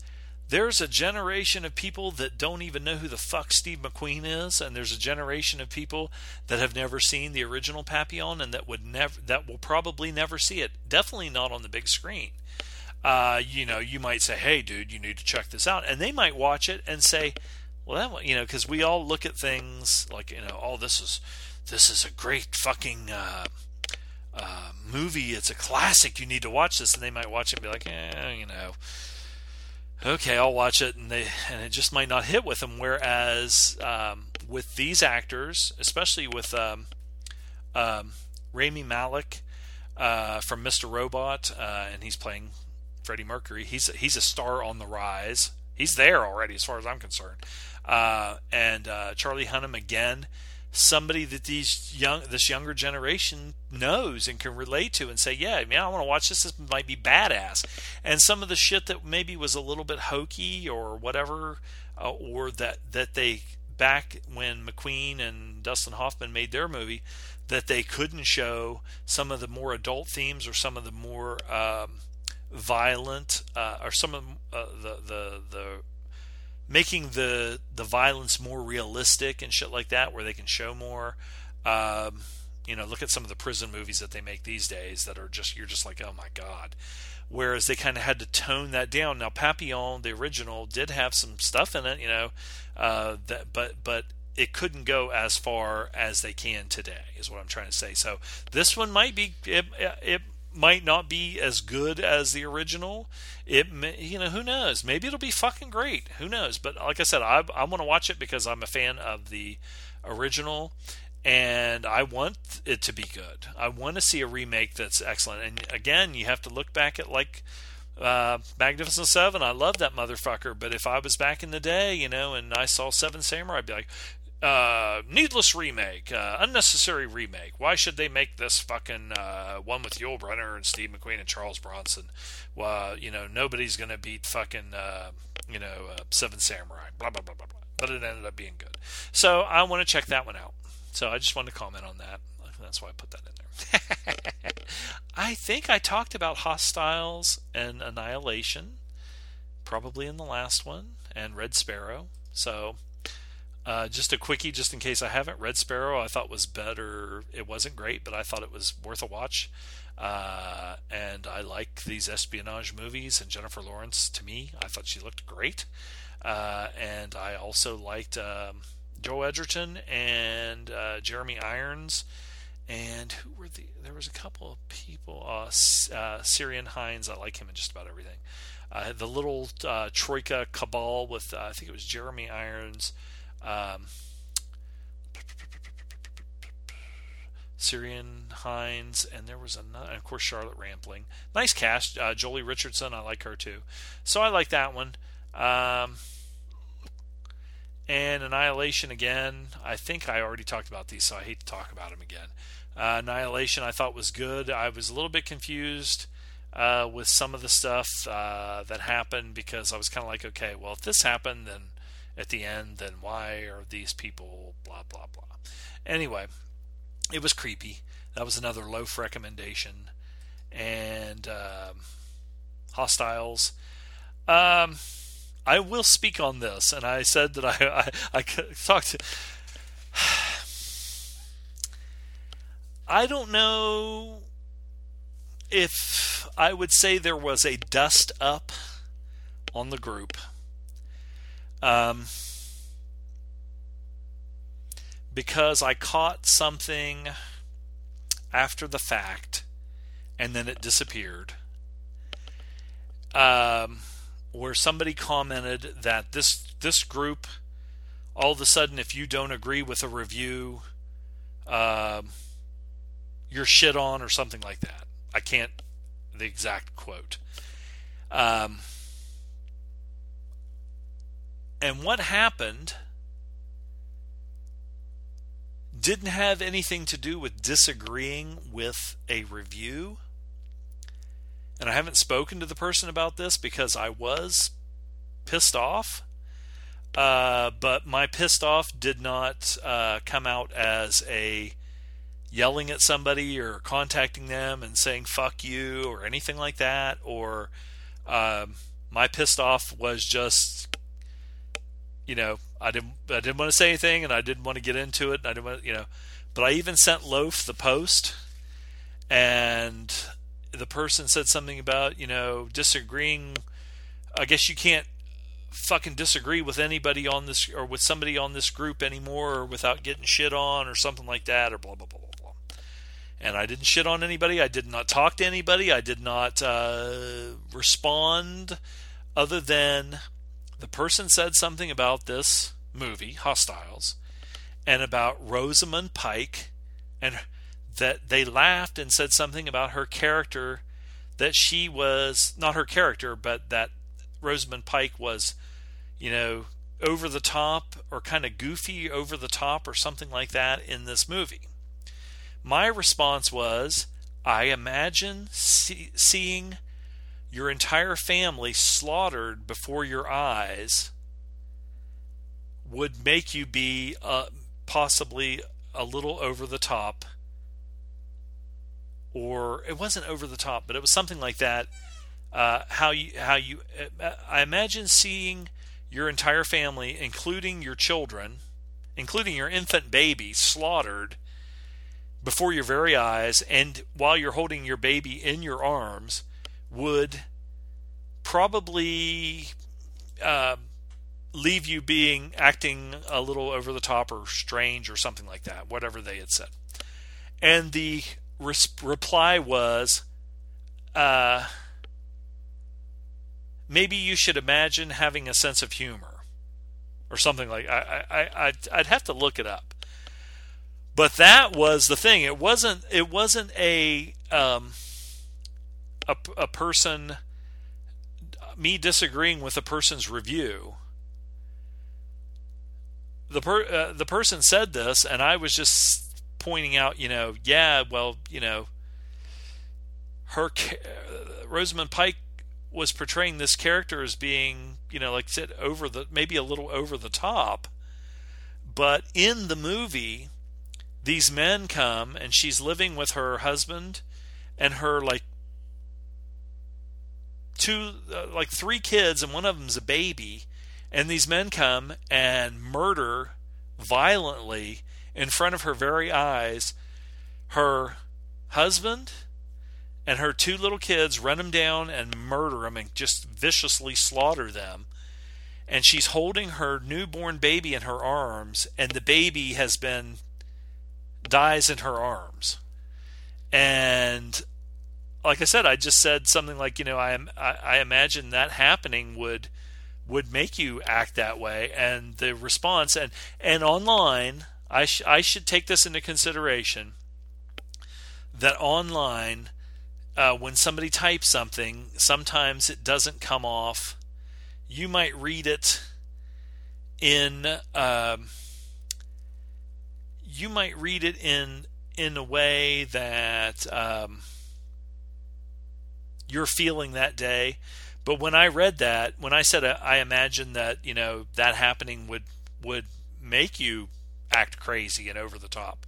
there's a generation of people that don't even know who the fuck Steve McQueen is, and there's a generation of people that have never seen the original Papillon and that would never that will probably never see it. Definitely not on the big screen. Uh, you know, you might say, "Hey, dude, you need to check this out," and they might watch it and say, "Well, that you know," because we all look at things like you know, "Oh, this is this is a great fucking uh, uh, movie. It's a classic. You need to watch this. And they might watch it and be like, eh, you know, okay, I'll watch it. And they and it just might not hit with them. Whereas um, with these actors, especially with um, um, Rami Malek uh, from Mr. Robot, uh, and he's playing Freddie Mercury. He's he's a star on the rise. He's there already, as far as I'm concerned. Uh, and uh, Charlie Hunnam again, somebody that these young this younger generation knows and can relate to, and say, yeah, man, I want to watch this. This might be badass. And some of the shit that maybe was a little bit hokey or whatever, uh, or that that they back when McQueen and Dustin Hoffman made their movie that they couldn't show some of the more adult themes or some of the more um, violent uh, or some of uh, the the the making the the violence more realistic and shit like that where they can show more. Um, you know look at some of the prison movies that they make these days that are just you're just like oh my god. Whereas they kind of had to tone that down. Now papillon the original did have some stuff in it you know uh, that but but it couldn't go as far as they can today is what i'm trying to say. So this one might be it, it might not be as good as the original. It may, you know who knows? Maybe it'll be fucking great. Who knows? But like i said i, I want to watch it because i'm a fan of the original and i want it to be good. I want to see a remake that's excellent. And again you have to look back at like uh, Magnificent Seven, I love that motherfucker. But if I was back in the day, you know, and I saw Seven Samurai, I'd be like, uh, needless remake, uh, unnecessary remake. Why should they make this fucking uh, one with Yul Brynner and Steve McQueen and Charles Bronson? Well, you know, nobody's gonna beat fucking, uh, you know, uh, Seven Samurai. Blah blah blah blah blah. But it ended up being good. So I want to check that one out. So I just wanted to comment on that. That's why I put that in there. I think I talked about Hostiles and Annihilation, probably in the last one, and Red Sparrow. So uh, just a quickie, just in case I haven't. Red Sparrow, I thought was better. It wasn't great, but I thought it was worth a watch. Uh, and I like these espionage movies. And Jennifer Lawrence, to me, I thought she looked great. Uh, and I also liked um, Joe Edgerton and uh, Jeremy Irons. And who were the? There was a couple of people. Uh, uh, Ciarán Hinds, I like him in just about everything. the little Troika cabal with I think it was Jeremy Irons. Um, Ciarán Hinds, and there was another, of course, Charlotte Rampling. Nice cast. Uh, Joely Richardson, I like her too. So I like that one. Um, and Annihilation again. I think I already talked about these, so I hate to talk about them again. Uh, Annihilation I thought was good. I was a little bit confused uh, with some of the stuff uh, that happened because I was kind of like, okay, well, if this happened, then at the end, then why are these people blah blah blah. Anyway, it was creepy. That was another loaf recommendation, and um, hostiles. Um, I will speak on this, and I said that I I, I talked. To, I don't know if I would say there was a dust up on the group. Um, because I caught something after the fact and then it disappeared. Um, where somebody commented that this this group, all of a sudden, if you don't agree with a review, uh, you're shit on or something like that. I can't the exact quote. Um, and what happened didn't have anything to do with disagreeing with a review. And I haven't spoken to the person about this because I was pissed off. Uh, but my pissed off did not uh, come out as a yelling at somebody or contacting them and saying fuck you or anything like that. Or um, my pissed off was just you know, I didn't I didn't want to say anything and I didn't want to get into it. I didn't want, you know, but I even sent Loaf the post, and the person said something about you know disagreeing. I guess you can't fucking disagree with anybody on this or with somebody on this group anymore or without getting shit on or something like that or blah blah blah blah blah. And I didn't shit on anybody. I did not talk to anybody. I did not uh, respond other than the person said something about this movie, Hostiles, and about Rosamund Pike and that they laughed and said something about her character that she was not her character, but that Rosamund Pike was, you know, over the top or kind of goofy over the top or something like that in this movie. My response was, I imagine see, seeing your entire family slaughtered before your eyes would make you be uh, possibly a little over the top. Or it wasn't over the top but it was something like that uh, how you how you uh, I imagine seeing your entire family including your children including your infant baby slaughtered before your very eyes and while you're holding your baby in your arms would probably uh, leave you being acting a little over the top or strange or something like that, whatever they had said. And the reply was, uh, maybe you should imagine having a sense of humor or something like I, I, I I'd have to look it up. But that was the thing. It wasn't. It wasn't a um, a, a person me disagreeing with a person's review. The per, uh, the person said this, and I was just pointing out, you know, yeah, well, you know, her Rosamund Pike was portraying this character as being, you know, like said, over the maybe a little over the top, but in the movie, these men come and she's living with her husband and her like two uh, like three kids and one of them's a baby and these men come and murder violently in front of her very eyes. Her husband and her two little kids run them down and murder them and just viciously slaughter them. And she's holding her newborn baby in her arms and the baby has been dies in her arms. And like i said i just said something like you know i i, I imagine that happening would would make you act that way. And the response and and online I, sh- I should take this into consideration that online uh, when somebody types something sometimes it doesn't come off. You might read it in um, you might read it in in a way that um, you're feeling that day but when I read that, when I said uh, I imagine that you know that happening would would make you act crazy and over the top,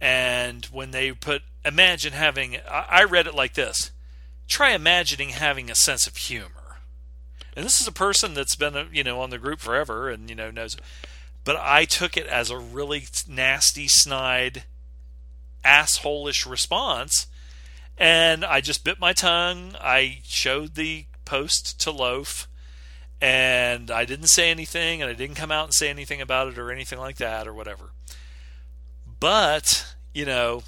and when they put imagine having, I read it like this: try imagining having a sense of humor. And this is a person that's been uh, you know on the group forever and you know knows, but I took it as a really nasty, snide, assholish response and I just bit my tongue. I showed the post to Loaf, and I didn't say anything, and I didn't come out and say anything about it or anything like that or whatever. But you know,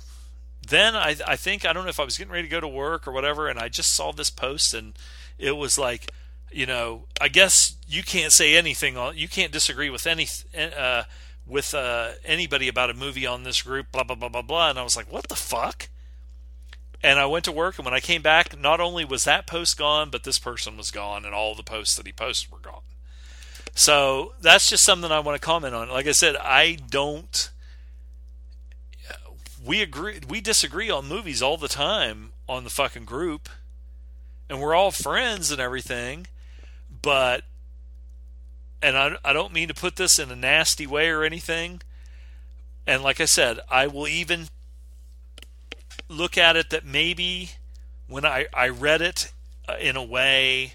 then I I think I don't know if I was getting ready to go to work or whatever, and I just saw this post, and it was like, you know, I guess you can't say anything you can't disagree with any. Uh, with uh, anybody about a movie on this group, blah blah blah blah blah, and I was like, "What the fuck?" And I went to work, and when I came back, not only was that post gone, but this person was gone, and all the posts that he posted were gone. So that's just something I want to comment on. Like I said, I don't. We agree, we disagree on movies all the time on the fucking group, and we're all friends and everything. But, and I, I don't mean to put this in a nasty way or anything. And like I said, I will even look at it that maybe when I, I read it uh, in a way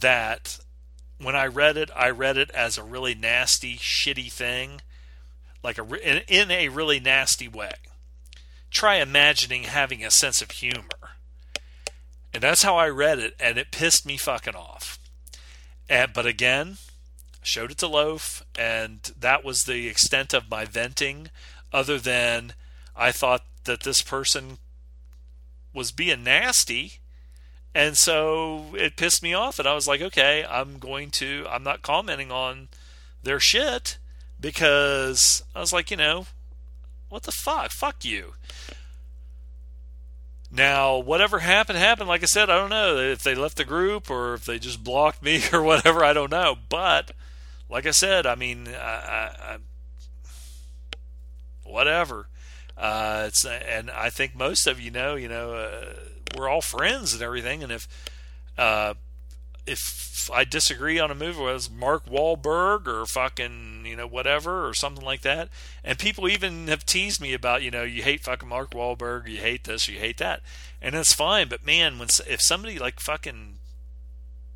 that when I read it, I read it as a really nasty, shitty thing, like a in, in a really nasty way. Try imagining having a sense of humor, and that's how I read it, and it pissed me fucking off. And but again, showed it to Loaf, and that was the extent of my venting. Other than I thought that this person was being nasty. And so it pissed me off. And I was like, okay, I'm going to, I'm not commenting on their shit because I was like, you know, what the fuck? Fuck you. Now, whatever happened, happened. Like I said, I don't know if they left the group or if they just blocked me or whatever. I don't know. But, like I said, I mean, I, I, I whatever. Uh, it's and I think most of you know, you know, uh, we're all friends and everything. And if uh, if I disagree on a movie with Mark Wahlberg or fucking you know whatever or something like that, and people even have teased me about you know you hate fucking Mark Wahlberg, you hate this, you hate that, and it's fine. But man, when if somebody like fucking,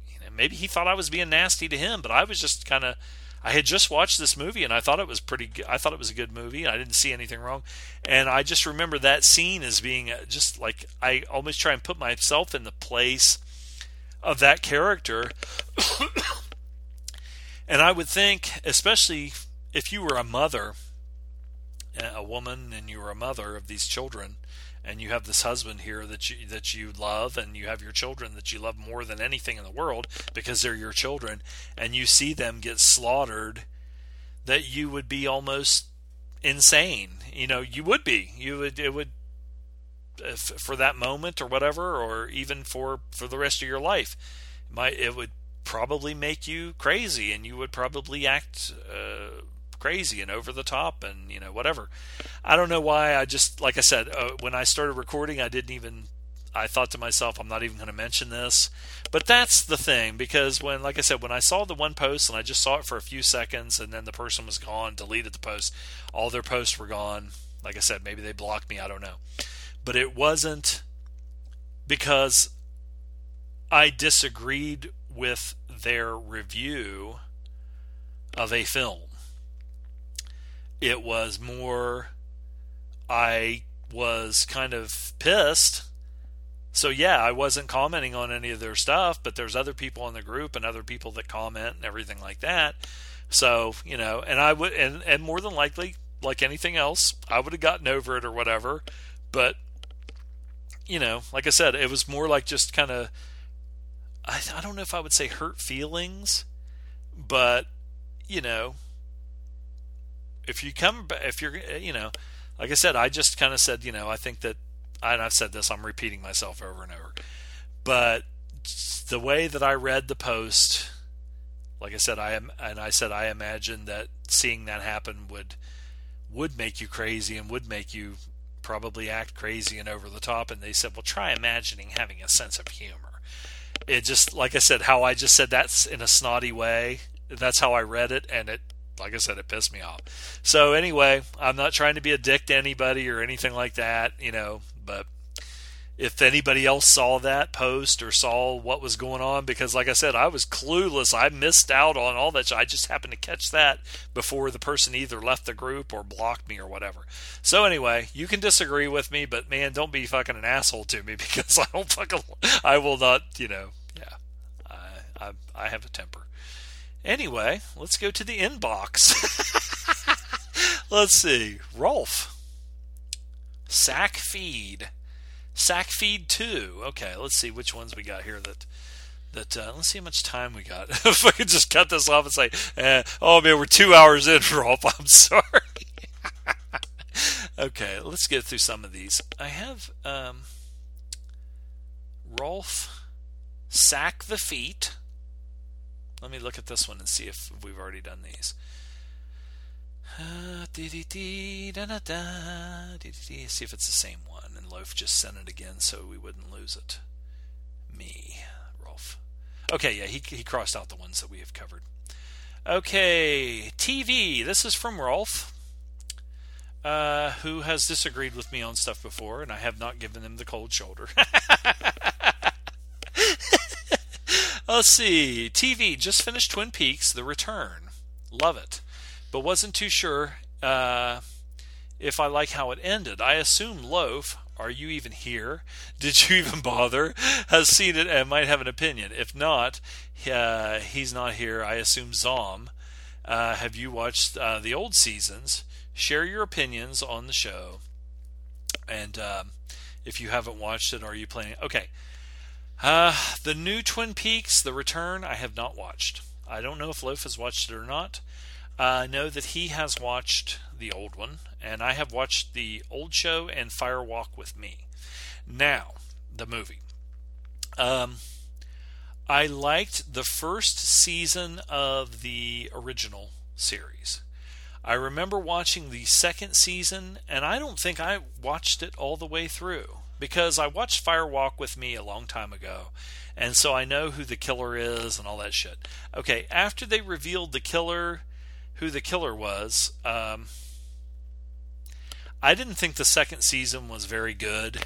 you know, maybe he thought I was being nasty to him, but I was just kind of. I had just watched this movie and I thought it was pretty. Good. I thought it was a good movie. I didn't see anything wrong, and I just remember that scene as being uh, just like I almost try and put myself in the place of that character. and I would think, especially if you were a mother, a woman, and you were a mother of these children, and you have this husband here that you that you love, and you have your children that you love more than anything in the world because they're your children, and you see them get slaughtered, that you would be almost insane. You know, you would be. You would. It would for that moment or whatever, or even for for the rest of your life. It might it would probably make you crazy, and you would probably act uh, crazy and over the top, and you know whatever. I don't know why. I just like I said uh, when I started recording, I didn't even. I thought to myself, I'm not even going to mention this. But that's the thing, because when, like I said, when I saw the one post and I just saw it for a few seconds and then the person was gone, deleted the post, all their posts were gone. Like I said, maybe they blocked me, I don't know but it wasn't because I disagreed with their review of a film. It was more, I was kind of pissed. So, yeah, I wasn't commenting on any of their stuff, but there's other people in the group and other people that comment and everything like that. So, you know, and I would, and, and more than likely, like anything else, I would have gotten over it or whatever. But you know, like I said, it was more like just kind of, I, I don't know if I would say hurt feelings, but, you know, if you come, if you're, eh, you know, like I said, I just kind of said, you know, I think that, and I've said this, I'm repeating myself over and over, but the way that I read the post, like I said, I am, and I said I imagine that seeing that happen would would make you crazy and would make you probably act crazy and over the top. And they said, well, try imagining having a sense of humor. It just, like I said, how I just said that's in a snotty way. That's how I read it. And it, like I said, it pissed me off. So anyway, I'm not trying to be a dick to anybody or anything like that, you know, but if anybody else saw that post or saw what was going on because like i said i was clueless. I missed out on all that. I just happened to catch that before the person either left the group or blocked me or whatever. So anyway you can disagree with me but man don't be fucking an asshole to me because i don't fucking i will not you know yeah i i, I have a temper anyway let's go to the inbox let's see rolf sack feed Sack Feed 2. Okay, let's see which ones we got here that that uh, let's see how much time we got. if I could just cut this off and say, eh, "Oh man, we're two hours in, Rolf." I'm sorry. okay, let's get through some of these. I have um, Rolf sack the feet. Let me look at this one and see if we've already done these. See if it's the same one. And Loaf just sent it again so we wouldn't lose it. Me, Rolf. Okay, yeah, he, he crossed out the ones that we have covered. Okay, TV. This is from Rolf, uh, who has disagreed with me on stuff before, and I have not given him the cold shoulder. Let's see. TV. Just finished Twin Peaks: The Return. Love it but wasn't too sure uh, if I like how it ended. I assume Loaf, are you even here? Did you even bother? Has seen it and might have an opinion. If not, uh, he's not here. I assume Zom. Uh, have you watched uh, the old seasons? Share your opinions on the show. And um, if you haven't watched it, are you planning? Okay. Uh, the new Twin Peaks, The Return, I have not watched. I don't know if Loaf has watched it or not. I know that he has watched the old one, and I have watched the old show and Fire Walk with Me. Now, the movie. Um, I liked the first season of the original series. I remember watching the second season, and I don't think I watched it all the way through because I watched Fire Walk with Me a long time ago, and so I know who the killer is and all that shit. Okay, after they revealed the killer, who the killer was, um, I didn't think the second season was very good.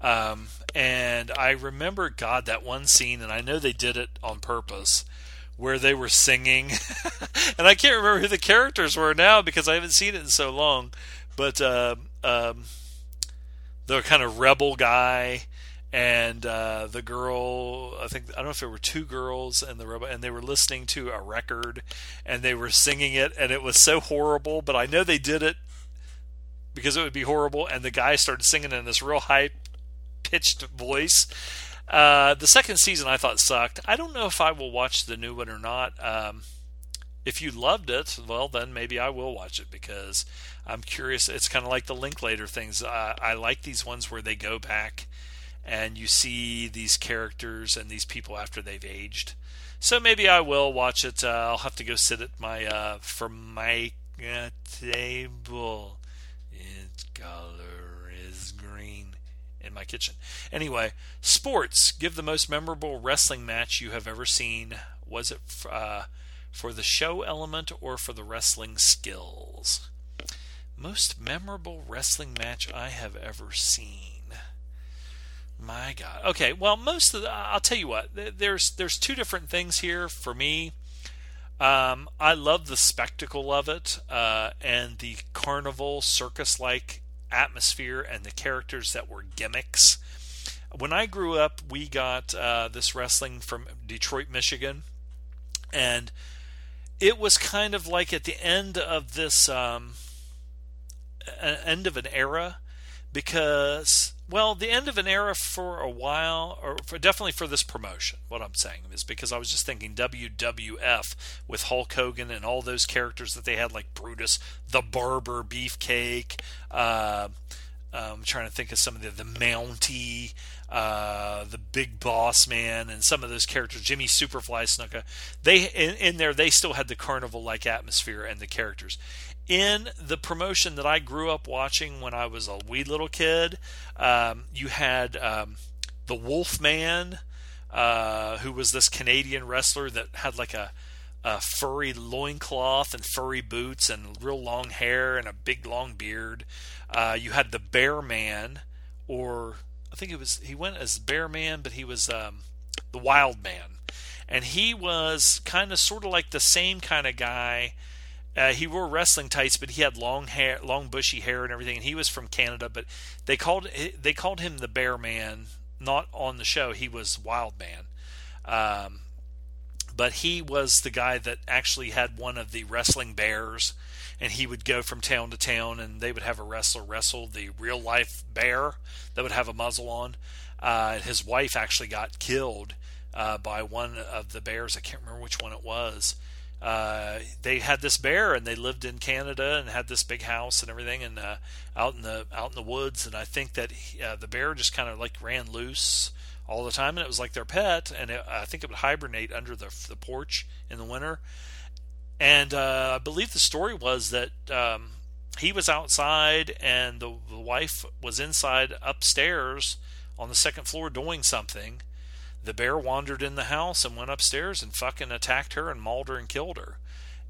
Um, and I remember, God, that one scene, and I know they did it on purpose, where they were singing. and I can't remember who the characters were now because I haven't seen it in so long. But uh, um, the kind of rebel guy and uh, the girl i think i don't know if there were two girls and the rebel and they were listening to a record and they were singing it and it was so horrible but i know they did it because it would be horrible and the guy started singing in this real high pitched voice uh, the second season I thought sucked. I don't know if I will watch the new one or not. Um, if you loved it, well, then maybe I will watch it because I'm curious. It's kind of like the Linklater things. Uh, I like these ones where they go back and you see these characters and these people after they've aged. So maybe I will watch it. Uh, I'll have to go sit at my uh, for my uh, table. Its color is green in my kitchen. Anyway, sports. Give the most memorable wrestling match you have ever seen. Was it uh, for the show element or for the wrestling skills? Most memorable wrestling match I have ever seen. My God. Okay. Well, most of the, I'll tell you what. There's there's two different things here for me. Um, I love the spectacle of it uh, and the carnival circus-like atmosphere and the characters that were gimmicks. When I grew up, we got uh, this wrestling from Detroit, Michigan, and it was kind of like at the end of this um, end of an era? Because well the end of an era for a while or for, definitely for this promotion what i'm saying is because i was just thinking wwf with hulk hogan and all those characters that they had like brutus the barber beefcake uh, i'm trying to think of some of the the mountie uh, the big boss man and some of those characters jimmy superfly snuka. They in, in there they still had the carnival like atmosphere and the characters in the promotion that I grew up watching when I was a wee little kid, um, you had um, the Wolfman, uh, who was this Canadian wrestler that had like a, a furry loincloth and furry boots and real long hair and a big long beard. Uh, you had the Bear Man, or I think it was he went as Bear Man, but he was um, the Wild Man, and he was kind of sort of like the same kind of guy uh, he wore wrestling tights, but he had long hair, long bushy hair, and everything. And he was from Canada, but they called they called him the Bear Man. Not on the show, he was Wild Man. Um, but he was the guy that actually had one of the wrestling bears, and he would go from town to town, and they would have a wrestler wrestle the real life bear that would have a muzzle on. Uh, his wife actually got killed uh, by one of the bears. I can't remember which one it was uh, they had this bear and they lived in Canada and had this big house and everything and uh, out in the out in the woods. And I think that he, uh, the bear just kind of like ran loose all the time and it was like their pet and it, I think it would hibernate under the the porch in the winter. And uh, I believe the story was that um, he was outside and the, the wife was inside upstairs on the second floor doing something the bear wandered in the house and went upstairs and fucking attacked her and mauled her and killed her.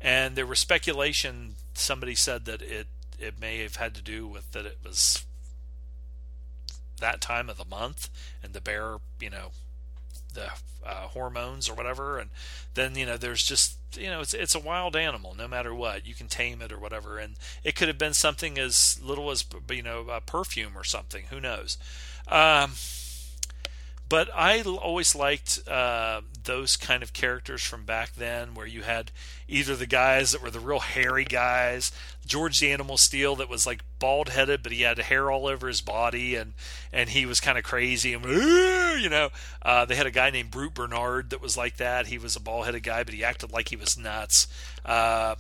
And there was speculation. Somebody said that it it may have had to do with that it was that time of the month and the bear, you know, the uh, hormones or whatever, and then you know there's just you know it's it's a wild animal no matter what you can tame it or whatever, and it could have been something as little as you know a perfume or something. Who knows? Um, but I always liked uh, those kind of characters from back then, where you had either the guys that were the real hairy guys, George the Animal Steele that was like bald headed, but he had hair all over his body, and and he was kind of crazy, and you know, uh, they had a guy named Brute Bernard that was like that. He was a bald headed guy, but he acted like he was nuts. Uh,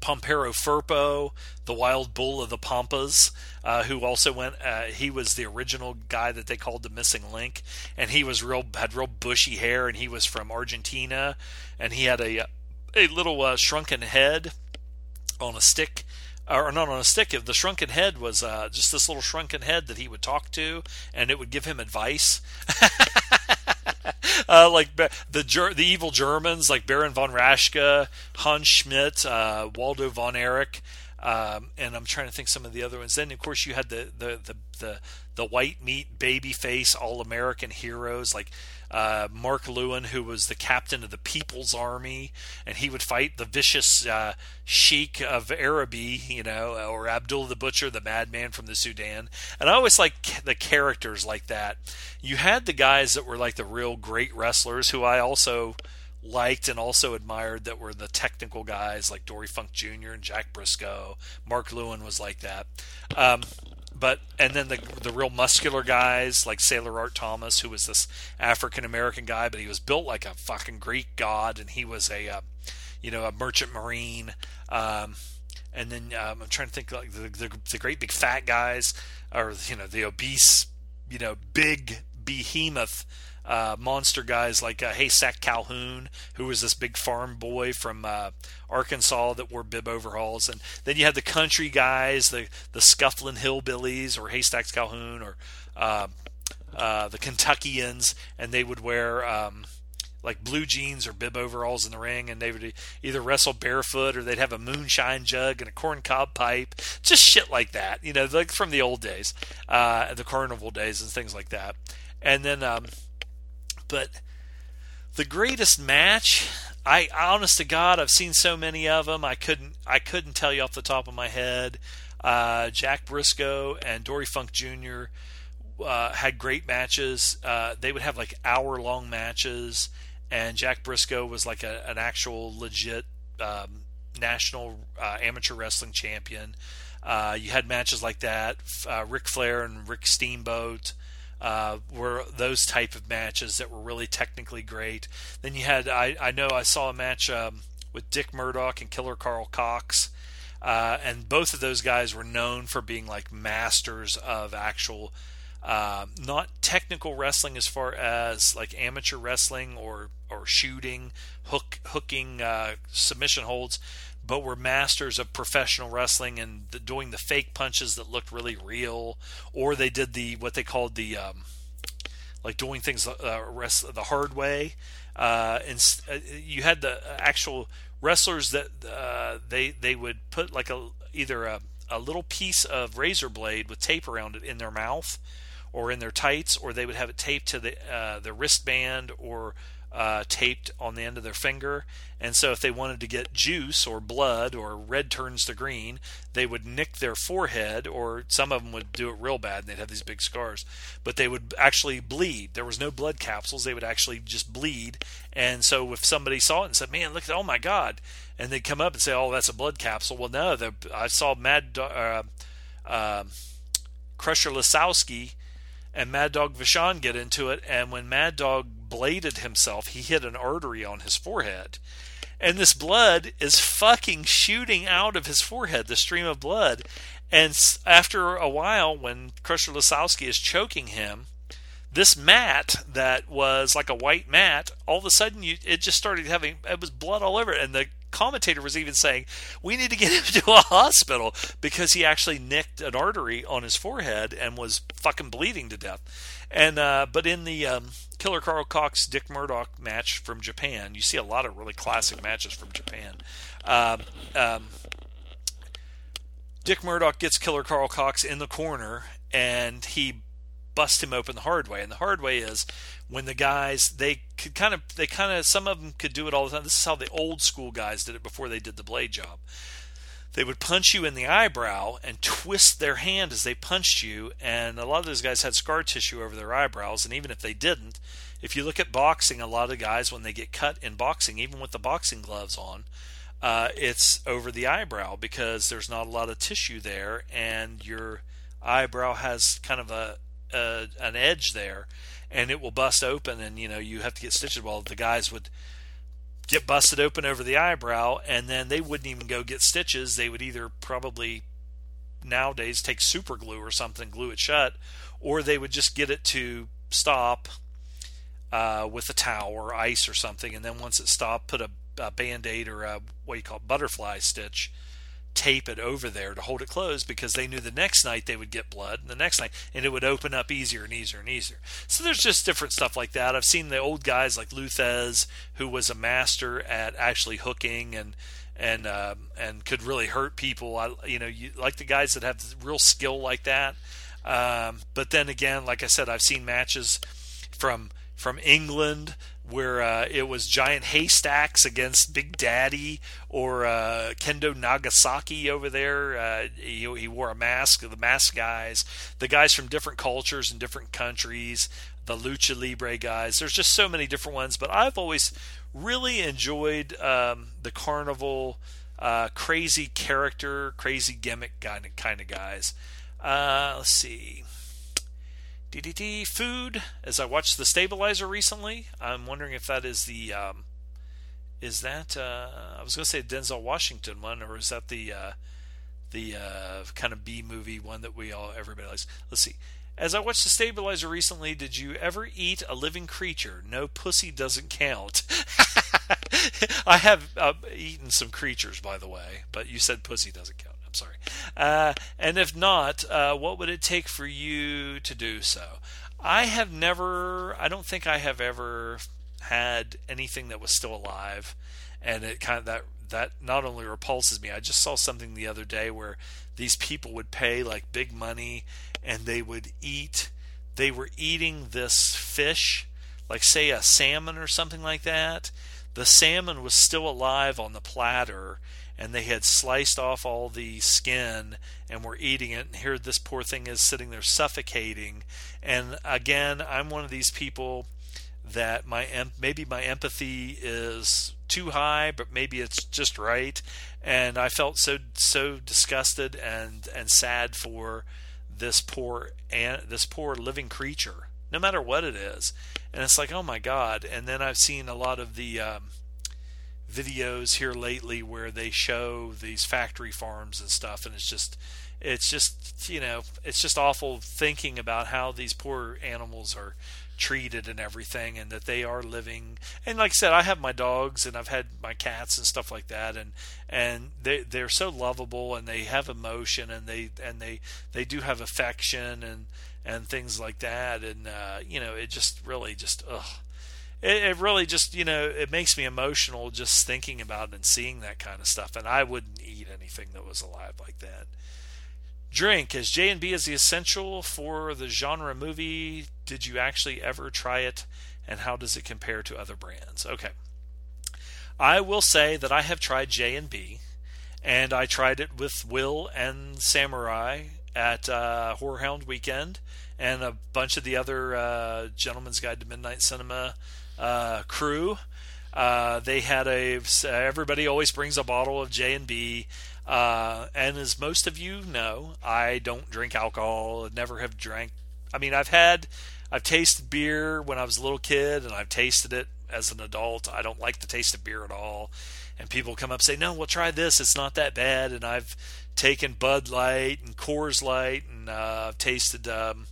Pampero Firpo, the wild bull of the Pampas, uh, who also went. Uh, he was the original guy that they called the missing link, and he was real had real bushy hair, and he was from Argentina, and he had a a little uh, shrunken head on a stick. Or not on a stick. The shrunken head was uh, just this little shrunken head that he would talk to, and it would give him advice. uh, like the the evil Germans, like Baron von Raschke, Hans Schmidt, uh, Waldo von Erich, um, and I'm trying to think some of the other ones. Then of course you had the the the the, the white meat baby face all American heroes like uh, Mark Lewin, who was the captain of the People's Army, and he would fight the vicious uh, Sheik of Araby, you know, or Abdul the Butcher, the madman from the Sudan. And I always like the characters like that. You had the guys that were like the real great wrestlers, who I also liked and also admired that were the technical guys like Dory Funk Jr. and Jack Briscoe. Mark Lewin was like that. Um, but and then the the real muscular guys like Sailor Art Thomas, who was this African American guy, but he was built like a fucking Greek god, and he was a uh, you know a merchant marine. Um, and then um, I'm trying to think like the, the, the great big fat guys, or you know the obese, you know big behemoth uh, monster guys like uh, Haystack Calhoun, who was this big farm boy from uh, Arkansas that wore bib overalls, and then you had the country guys, the the scuffling hillbillies, or Haystack Calhoun, or uh, uh, the Kentuckians, and they would wear. Um, like blue jeans or bib overalls in the ring, and they would either wrestle barefoot or they'd have a moonshine jug and a corncob pipe, just shit like that, you know, like from the old days, uh, the carnival days and things like that. And then um, but the greatest match, I honest to God, I've seen so many of them. I couldn't I couldn't tell you off the top of my head. Uh, Jack Briscoe and Dory Funk Jr. Uh, had great matches. Uh, they would have like hour long matches, and Jack Briscoe was like a, an actual legit um, national uh, amateur wrestling champion. Uh, you had matches like that. Uh, Ric Flair and Rick Steamboat uh, were those type of matches that were really technically great. Then you had I, I know I saw a match um, with Dick Murdoch and Killer Karl Kox, uh, and both of those guys were known for being like masters of actual. Uh, not technical wrestling as far as like amateur wrestling or or shooting, hook hooking, uh, submission holds, but were masters of professional wrestling and the, doing the fake punches that looked really real, or they did the what they called the um, like doing things uh, rest, the hard way. Uh, and uh, you had the actual wrestlers that uh, they they would put like a either a, a little piece of razor blade with tape around it in their mouth or in their tights, or they would have it taped to the uh, the wristband or uh, taped on the end of their finger. And so, if they wanted to get juice or blood or red turns to green, they would nick their forehead, or some of them would do it real bad and they'd have these big scars. But they would actually bleed. There was no blood capsules, they would actually just bleed. And so, if somebody saw it and said, Man, look, at, oh my God, and they'd come up and say, Oh, that's a blood capsule. Well, no, the, I saw Mad uh, uh, Crusher Lisowski and Mad Dog Vachon get into it. And when Mad Dog bladed himself, he hit an artery on his forehead. And this blood is fucking shooting out of his forehead, the stream of blood. And after a while, when Crusher Lisowski is choking him, this mat that was like a white mat, all of a sudden you, it just started having it was blood all over it, and the commentator was even saying we need to get him to a hospital because he actually nicked an artery on his forehead and was fucking bleeding to death. And uh, but in the um, Killer Karl Kox Dick Murdoch match from Japan, you see a lot of really classic matches from Japan. Um, um, Dick Murdoch gets Killer Karl Kox in the corner and he busts him open the hard way. And the hard way is when the guys they could kind of they kind of some of them could do it all the time. This is how the old school guys did it before they did the blade job they would punch you in the eyebrow and twist their hand as they punched you. And a lot of those guys had scar tissue over their eyebrows. And even if they didn't, if you look at boxing, a lot of guys, when they get cut in boxing, even with the boxing gloves on, uh, it's over the eyebrow because there's not a lot of tissue there, and your eyebrow has kind of a, a an edge there, and it will bust open, and you know you have to get stitches. Well, the guys would get busted open over the eyebrow, and then they wouldn't even go get stitches. They would either probably nowadays take super glue or something, glue it shut, or they would just get it to stop uh, with a towel or ice or something, and then once it stopped, put a, a band aid or a what you call butterfly stitch tape it over there to hold it closed because they knew the next night they would get blood and the next night and it would open up easier and easier and easier. So there's just different stuff like that. I've seen the old guys like Lou Thesz, who was a master at actually hooking and and um, and could really hurt people. I, you know, you like the guys that have real skill like that. Um, but then again, like I said, I've seen matches from from England where uh, it was giant haystacks against Big Daddy or uh, Kendo Nagasaki over there. Uh, he, he, wore a mask. The mask guys, the guys from different cultures and different countries, the lucha libre guys. There's just so many different ones. But I've always really enjoyed um, the carnival, uh, crazy character, crazy gimmick kind of kind of guys. Uh, let's see. DDT food. As I watched the stabilizer recently, I'm wondering if that is the um, is that uh, I was going to say Denzel Washington one, or is that the uh, the uh, kind of B movie one that we all everybody likes? Let's see. As I watched the stabilizer recently, did you ever eat a living creature? No pussy doesn't count. I have uh, eaten some creatures, by the way, but you said pussy doesn't count sorry. Uh, and if not, uh, what would it take for you to do so? I have never, I don't think I have ever had anything that was still alive, and it kind of that that not only repulses me. I just saw something the other day where these people would pay like big money, and they would eat. They were eating this fish, like say a salmon or something like that. The salmon was still alive on the platter, and they had sliced off all the skin and were eating it. And here this poor thing is sitting there suffocating. And again, I'm one of these people that my maybe my empathy is too high, but maybe it's just right. And I felt so so disgusted and and sad for this poor and this poor living creature, no matter what it is. And it's like, oh my God! And then I've seen a lot of the um, videos here lately where they show these factory farms and stuff and it's just it's just you know it's just awful thinking about how these poor animals are treated and everything and that they are living and like I said I have my dogs and I've had my cats and stuff like that and and they they're so lovable and they have emotion and they and they they do have affection and and things like that and uh, you know it just really just ugh it, it really just you know it makes me emotional just thinking about it and seeing that kind of stuff. And I wouldn't eat anything that was alive like that. Drink as J and B is the essential for the genre movie. Did you actually ever try it, and how does it compare to other brands? Okay, I will say that I have tried J and I tried it with Will and Samurai at uh, Horror Hound Weekend, and a bunch of the other uh, Gentlemen's Guide to Midnite Cinema uh, crew. Uh, they had a everybody always brings a bottle of J and B. Uh, and as most of you know, I don't drink alcohol. Never have drank. I mean, I've had, I've tasted beer when I was a little kid, and I've tasted it as an adult. I don't like the taste of beer at all. And people come up and say, "No, we'll try this. It's not that bad." And I've taken Bud Light and Coors Light, and uh, I've tasted um,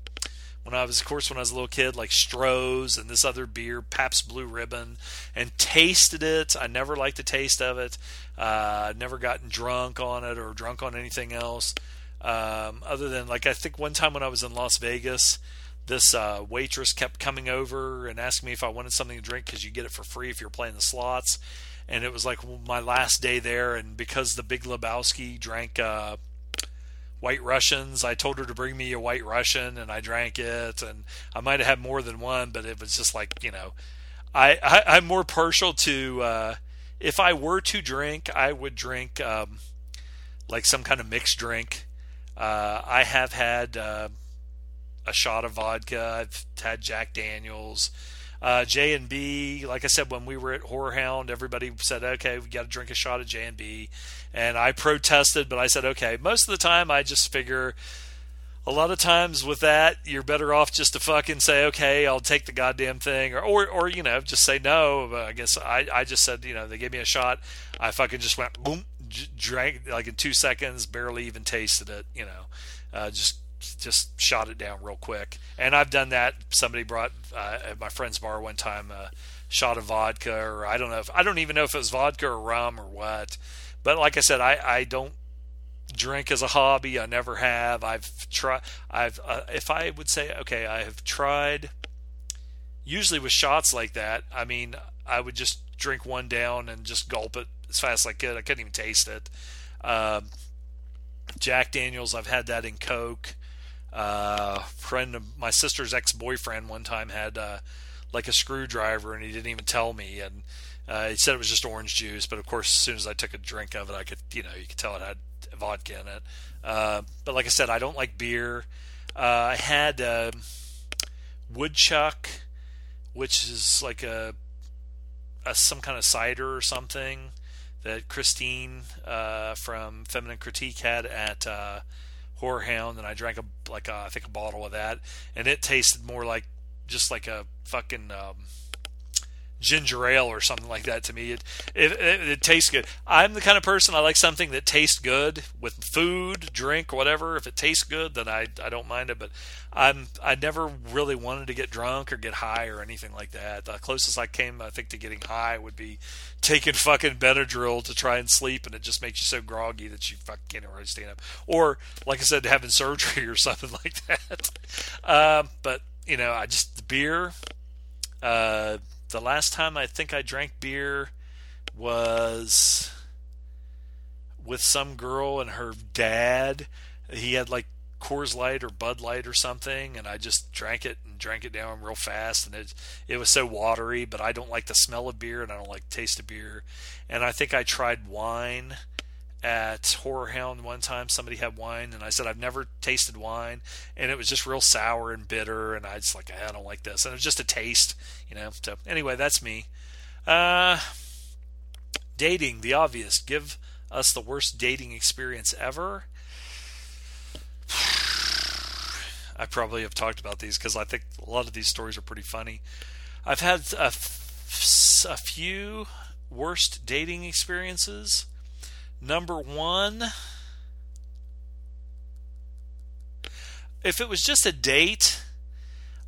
when I was, of course, when I was a little kid, like Stroh's and this other beer, Pabst Blue Ribbon, and tasted it. I never liked the taste of it. Uh, never gotten drunk on it or drunk on anything else. Um, other than, like, I think one time when I was in Las Vegas, this uh, waitress kept coming over and asking me if I wanted something to drink because you get it for free if you're playing the slots. And it was like my last day there, and because the Big Lebowski drank. Uh, White Russians. I told her to bring me a White Russian, and I drank it, and I might have had more than one, but it was just like you know, I, I am more partial to uh, if I were to drink, I would drink um, like some kind of mixed drink. Uh, I have had uh, a shot of vodka. I've had Jack Daniels. Uh, J and B, like I said, when we were at Horror Hound, everybody said, "Okay, we got to drink a shot of J and B," and I protested, but I said, "Okay." Most of the time, I just figure a lot of times with that, you're better off just to fucking say, okay, I'll take the goddamn thing, or or, or you know, just say no. But I guess I I just said, you know, they gave me a shot, I fucking just went boom, drank like in two seconds, barely even tasted it, you know, uh, just just shot it down real quick. And I've done that. Somebody brought uh, at my friend's bar one time a shot of vodka, or I don't know if I don't even know if it was vodka or rum or what. But like I said, I I don't drink as a hobby. I never have. I've tried. I've uh, if I would say okay, I have tried. Usually with shots like that, I mean, I would just drink one down and just gulp it as fast as I could. I couldn't even taste it. Um, Jack Daniels, I've had that in Coke. Uh, friend of my sister's ex-boyfriend one time had uh, like a screwdriver, and he didn't even tell me, and uh, he said it was just orange juice. But of course, as soon as I took a drink of it, I could, you know, you could tell it had vodka in it. Uh, but like I said, I don't like beer. Uh, I had uh, woodchuck, which is like a, a, some kind of cider or something that Christine uh, from Feminine Critique had at uh, Horror Hound, and I drank a like a, I think a bottle of that, and it tasted more like just like a fucking um, ginger ale or something like that to me. It, it, it, it tastes good. I'm the kind of person I like something that tastes good with food, drink, whatever. If it tastes good, then I I don't mind it. But I'm I never really wanted to get drunk or get high or anything like that. The closest I came, I think, to getting high would be taking fucking Benadryl to try and sleep, and it just makes you so groggy that you fucking can't really stand up. Or like I said, having surgery or something like that. Um, but you know, I just the beer. Uh, the last time I think I drank beer was with some girl and her dad. He had like Coors Light or Bud Light or something, and I just drank it and drank it down real fast, and it it was so watery. But I don't like the smell of beer, and I don't like the taste of beer. And I think I tried wine at Horror Hound one time. Somebody had wine, and I said I've never tasted wine, and it was just real sour and bitter, and I just like I don't like this, and it was just a taste, you know. So anyway, that's me. Uh, dating, the obvious. Give us the worst dating experience ever. I probably have talked about these because I think a lot of these stories are pretty funny. I've had a, f- a few worst dating experiences. Number one, if it was just a date,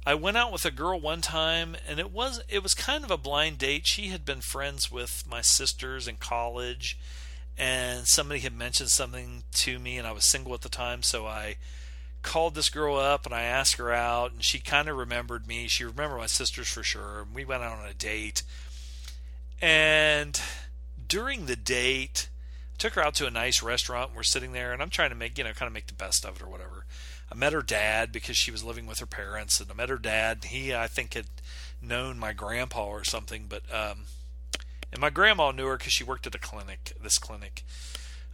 I went out with a girl one time and it was it was kind of a blind date. She had been friends with my sisters in college and somebody had mentioned something to me and I was single at the time, so I called this girl up and I asked her out and she kind of remembered me. She remembered my sisters for sure. And We went out on a date. And during the date, took her out to a nice restaurant. We're sitting there, and I'm trying to make you know kind of make the best of it or whatever. I met her dad because she was living with her parents, and I met her dad. He I think had known my grandpa or something, but um, and my grandma knew her because she worked at a clinic, this clinic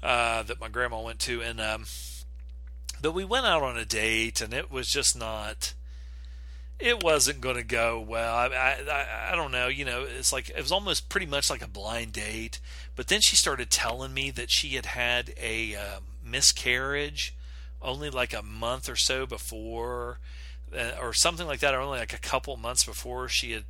uh, that my grandma went to, and um, but we went out on a date, and it was just not it wasn't going to go well. I, I, I don't know. You know, it's like it was almost pretty much like a blind date. But then she started telling me that she had had a uh, miscarriage only like a month or so before, uh, or something like that, or only like a couple months before she had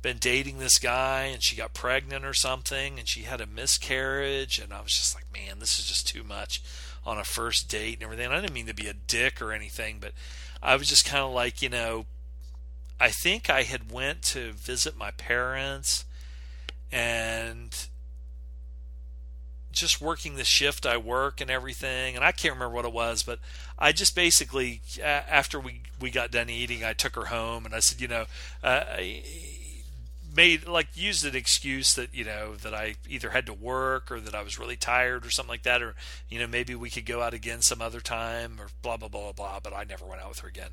been dating this guy and she got pregnant or something and she had a miscarriage. And I was just like man this is just too much on a first date and everything. I didn't mean to be a dick or anything but I was just kind of like you know I think I had went to visit my parents and just working the shift I work and everything and I can't remember what it was but I just basically after we we got done eating I took her home and I said you know uh, I made like used an excuse that you know that I either had to work or that I was really tired or something like that or you know maybe we could go out again some other time or blah blah blah blah but I never went out with her again.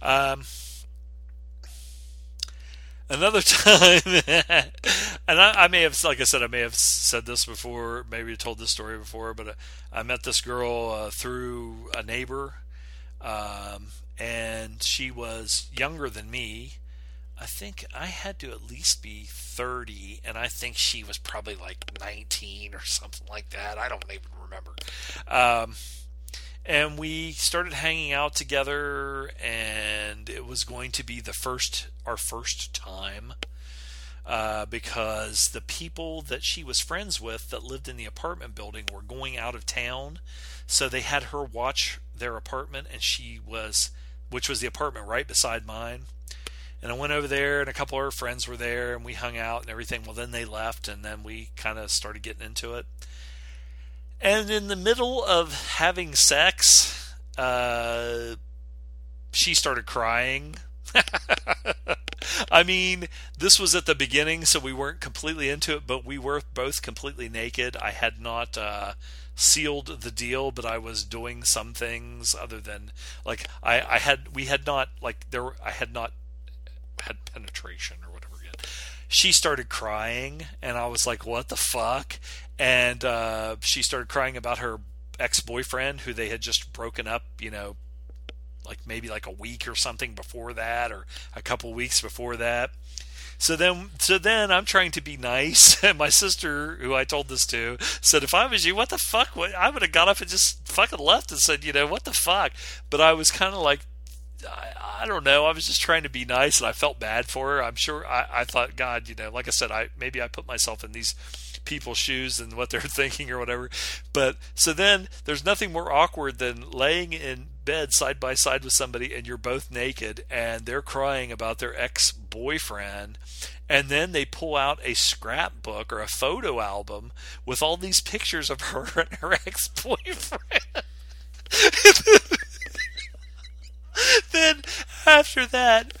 Um, another time, and I, I, may have, like I said, I may have said this before, maybe told this story before, but I, I met this girl uh, through a neighbor, um, and she was younger than me. I think I had to at least be 30, and I think she was probably like 19 or something like that. I don't even remember. Um, and we started hanging out together and it was going to be the first our first time uh, because the people that she was friends with that lived in the apartment building were going out of town so they had her watch their apartment and she was which was the apartment right beside mine and I went over there, and a couple of her friends were there, and we hung out and everything. Well, then they left, and then we kind of started getting into it. And in the middle of having sex, uh, she started crying. I mean, this was at the beginning, so we weren't completely into it, but we were both completely naked. I had not uh, sealed the deal, but I was doing some things other than like I, I had we had not like there I had not had penetration or whatever yet. She started crying, and I was like, "What the fuck?" And uh, she started crying about her ex-boyfriend, who they had just broken up. You know, like maybe like a week or something before that, or a couple weeks before that. So then, so then I'm trying to be nice, and my sister, who I told this to, said, "If I was you, what the fuck? What, I would have got up and just fucking left and said, you know, what the fuck." But I was kind of like I, I, don't know. I was just trying to be nice, and I felt bad for her. I'm sure. I, I thought, God, you know, like I said, I maybe I put myself in these people's shoes and what they're thinking or whatever. But so then there's nothing more awkward than laying in bed side by side with somebody and you're both naked and they're crying about their ex boyfriend. And then they pull out a scrapbook or a photo album with all these pictures of her and her ex boyfriend. then after that,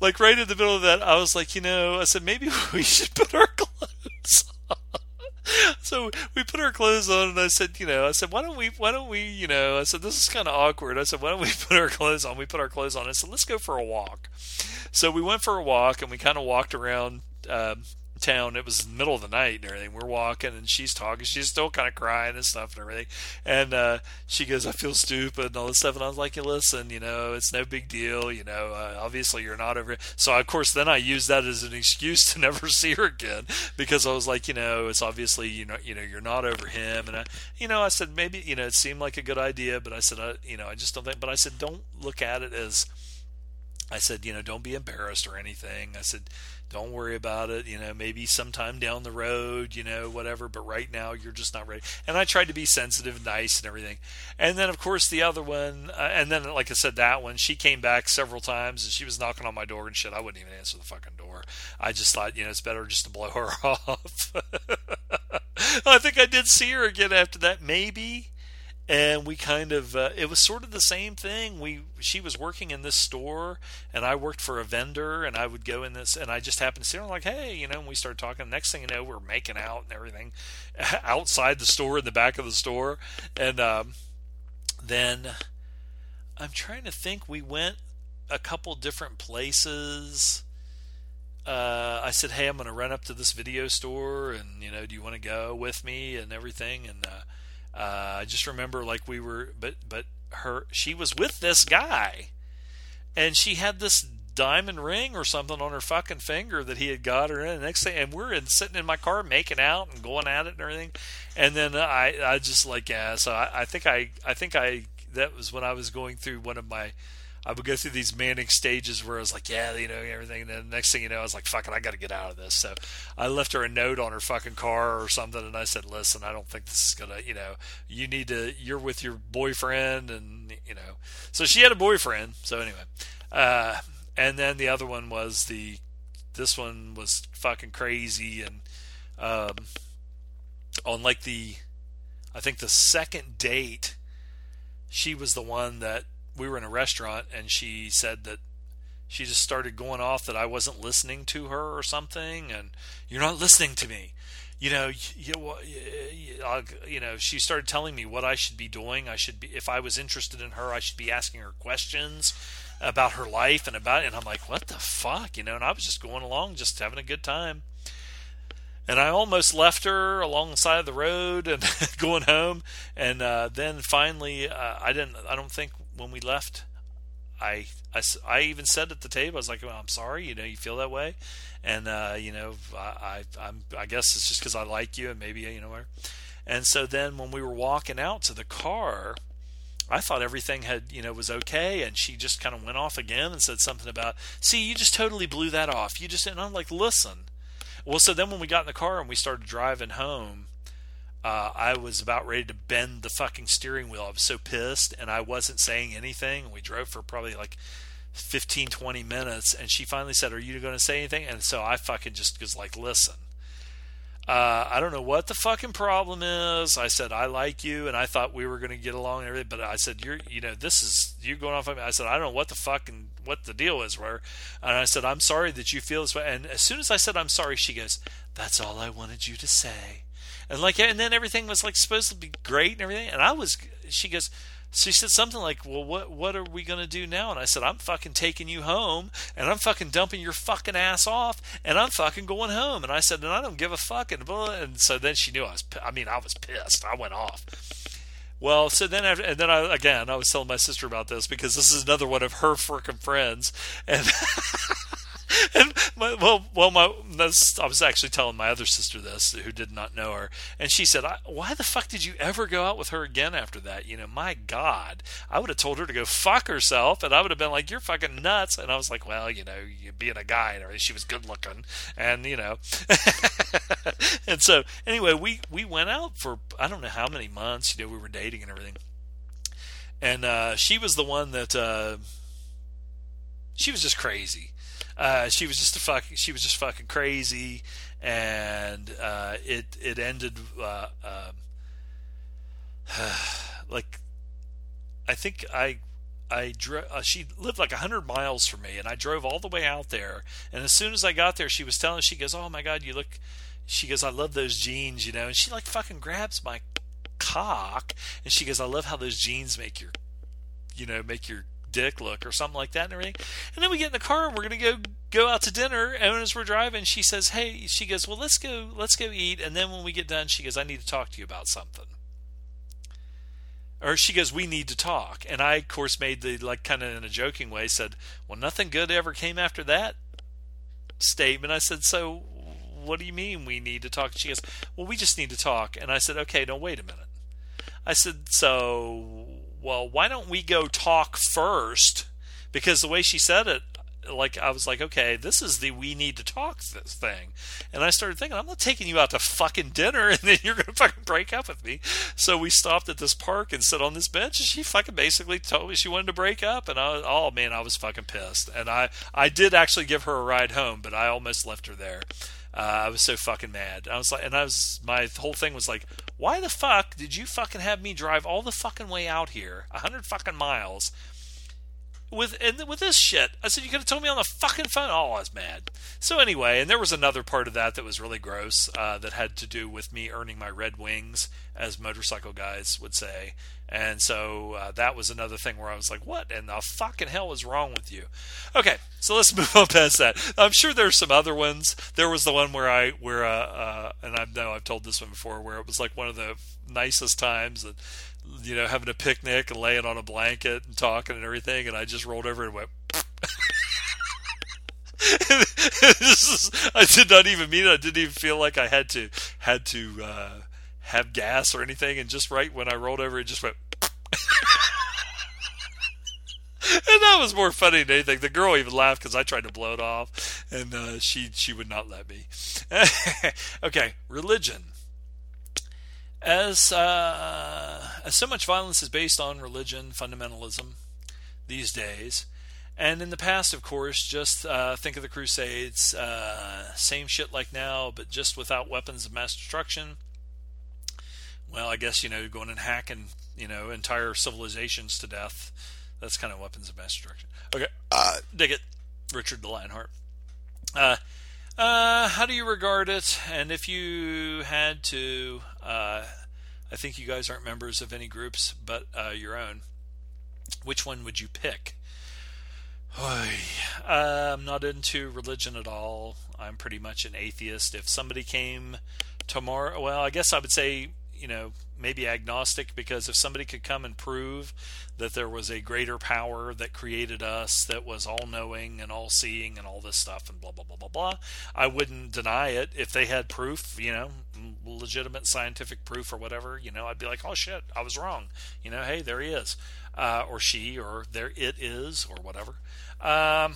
like right in the middle of that, I was like, you know, I said maybe we should put our clothes. So we put our clothes on, and I said, you know, I said, why don't we, why don't we, you know, I said this is kind of awkward. I said, why don't we put our clothes on? We put our clothes on. I said, let's go for a walk. So we went for a walk, and we kind of walked around. Um, town. It was middle of the night and everything. We're walking and she's talking. She's still kind of crying and stuff and everything. And uh, she goes, "I feel stupid and all this stuff." And I was like, listen, you know, it's no big deal. You know, uh, obviously you're not over." It. So of course, then I used that as an excuse to never see her again because I was like, you know, it's obviously you know, you know, you're not over him. And I, you know, I said maybe you know it seemed like a good idea, but I said, I, you know, I just don't think. But I said, don't look at it as. I said, you know, don't be embarrassed or anything. I said, don't worry about it you know maybe sometime down the road you know whatever but right now you're just not ready. And i tried to be sensitive and nice and everything. And then of course the other one uh, and then like i said that one she came back several times and she was knocking on my door and shit. I wouldn't even answer the fucking door. I just thought you know it's better just to blow her off. I think i did see her again after that maybe and we kind of uh, it was sort of the same thing. We she was working in this store and i worked for a vendor and i would go in this and i just happened to see her I'm like hey you know and we started talking. Next thing you know we're making out and everything outside the store in the back of the store. And um, then i'm trying to think we went a couple different places. Uh, I said, "Hey, I'm going to run up to this video store, and you know, do you want to go with me and everything?" And uh, uh, I just remember like we were, but but her she was with this guy, and she had this diamond ring or something on her fucking finger that he had got her in. The next thing, and we're in sitting in my car making out and going at it and everything. And then I I just like yeah. So I, I think I I think I that was when I was going through one of my I would go through these manic stages where I was like, yeah, you know, everything. And then the next thing you know, I was like, fucking, I got to get out of this. So I left her a note on her fucking car or something. And I said, listen, I don't think this is to, you know, you need to, you're with your boyfriend. And, you know, so she had a boyfriend. So anyway, uh, and then the other one was the, this one was fucking crazy. And, um, on like the, I think the second date, she was the one that we were in a restaurant and she said that she just started going off that I wasn't listening to her or something, and you're not listening to me. You know, you, you know, she started telling me what I should be doing. I should be, if I was interested in her, I should be asking her questions about her life and about. And I'm like, what the fuck, you know? And I was just going along, just having a good time. And I almost left her along the side of the road and going home. And uh, then finally, uh, I didn't. I don't think when we left, I, I, I even said at the table, I was like, well, I'm sorry, you know, you feel that way. And, uh, you know, I, I, am I guess it's just because I like you and maybe, you know. And so then when we were walking out to the car, I thought everything had, you know, was okay, and she just kind of went off again and said something about, "See, you just totally blew that off. You just," and I'm like, "Listen." Well, so then when we got in the car and we started driving home, uh, I was about ready to bend the fucking steering wheel. I was so pissed, and I wasn't saying anything. We drove for probably like 15, 20 minutes, and she finally said, "Are you going to say anything?" And so I fucking just was like, "Listen." Uh, I don't know what the fucking problem is. I said I like you, and I thought we were going to get along and everything. But I said you're, you know, this is you going off. On me. I said I don't know what the fucking what the deal is. Where, and I said I'm sorry that you feel this way. And as soon as I said I'm sorry, she goes, "That's all I wanted you to say." And like, and then everything was like supposed to be great and everything. And I was, she goes, she said something like, "Well, what what are we gonna do now?" And I said, "I'm fucking taking you home, and I'm fucking dumping your fucking ass off, and I'm fucking going home." And I said, "And I don't give a fuck." And, blah, and so then she knew I was. I mean, I was pissed. I went off. Well, so then after, and then I again I was telling my sister about this because this is another one of her freaking friends, and and my, well, well, my I was actually telling my other sister this, who did not know her, and she said, "Why the fuck did you ever go out with her again after that? You know, my God, I would have told her to go fuck herself, and I would have been like, you're fucking nuts." And I was like, "Well, you know, you being a guy and everything, she was good looking, and you know, and so anyway, we we went out for I don't know how many months. You know, we were dating and everything." And uh, she was the one that uh, she was just crazy uh, she was just a. She was just fucking crazy, and uh, it it ended uh, um, like I think I I drove. Uh, she lived like a hundred miles from me, and I drove all the way out there. And as soon as I got there, she was telling. She goes, "Oh my god, you look." She goes, "I love those jeans," you know. And she like fucking grabs my cock, and she goes, "I love how those jeans make your, you know, make your dick look or something like that and everything. And then we get in the car and we're gonna go go out to dinner. And as we're driving, she says, "Hey," she goes, "Well, let's go, let's go eat." And then when we get done, she goes, "I need to talk to you about something." Or she goes, "We need to talk." And I, of course, made the like kind of in a joking way said, "Well, nothing good ever came after that statement." I said, "So." What do you mean we need to talk? She goes, Well, we just need to talk. And I said, Okay, no, wait a minute. I said, So well, why don't we go talk first? Because the way she said it, like I was like, okay, this is the we need to talk this thing, and I started thinking, I'm not taking you out to fucking dinner, and then you're gonna fucking break up with me. So we stopped at this park and sat on this bench, and she fucking basically told me she wanted to break up, and I, oh man, I was fucking pissed, and I I did actually give her a ride home, but I almost left her there. Uh, I was so fucking mad. I was like, and I was, my whole thing was like, why the fuck did you fucking have me drive all the fucking way out here, a hundred fucking miles, with and with this shit? I said you could have told me on the fucking phone. Oh, I was mad. So anyway, and there was another part of that that was really gross uh, that had to do with me earning my red wings, as motorcycle guys would say. And so uh, that was another thing where I was like, what in the fucking hell is wrong with you? Okay, so let's move on past that. I'm sure there's some other ones. There was the one where I, where, uh, uh, and I know I've told this one before, where it was like one of the nicest times that, you know, having a picnic and laying on a blanket and talking and everything. And I just rolled over and went, I did not even mean it. I didn't even feel like I had to, had to, uh, have gas or anything, and just right when I rolled over, it just went. and that was more funny than anything. The girl even laughed because I tried to blow it off, and uh, she she would not let me. okay, religion. As uh, as so much violence is based on religion, fundamentalism these days, and in the past, of course, just uh, think of the Crusades, uh, same shit like now, but just without weapons of mass destruction well, I guess you know going and hacking you know entire civilizations to death. That's kind of weapons of mass destruction. Okay, uh, dig it, Richard the Lionheart. Uh, how do you regard it? And if you had to, uh, I think you guys aren't members of any groups but uh, your own. Which one would you pick? I'm not into religion at all. I'm pretty much an atheist. If somebody came tomorrow, well, I guess I would say you know, maybe agnostic because if somebody could come and prove that there was a greater power that created us that was all knowing and all seeing and all this stuff and blah blah blah blah blah I wouldn't deny it. If they had proof you know legitimate scientific proof or whatever you know I'd be like oh shit I was wrong. You know hey there he is uh, or she or there it is or whatever. Um,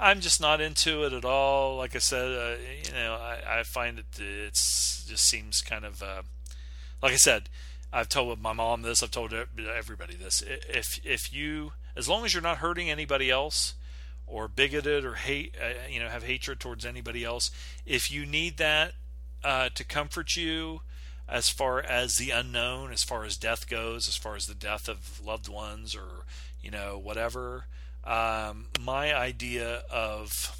I'm just not into it at all. Like I said, uh, you know, I, I, find it it's just seems kind of uh, like I said. I've told my mom this. I've told everybody this. If if you, as long as you're not hurting anybody else, or bigoted or hate, uh, you know, have hatred towards anybody else, if you need that uh, to comfort you, as far as the unknown, as far as death goes, as far as the death of loved ones or you know whatever um, my idea of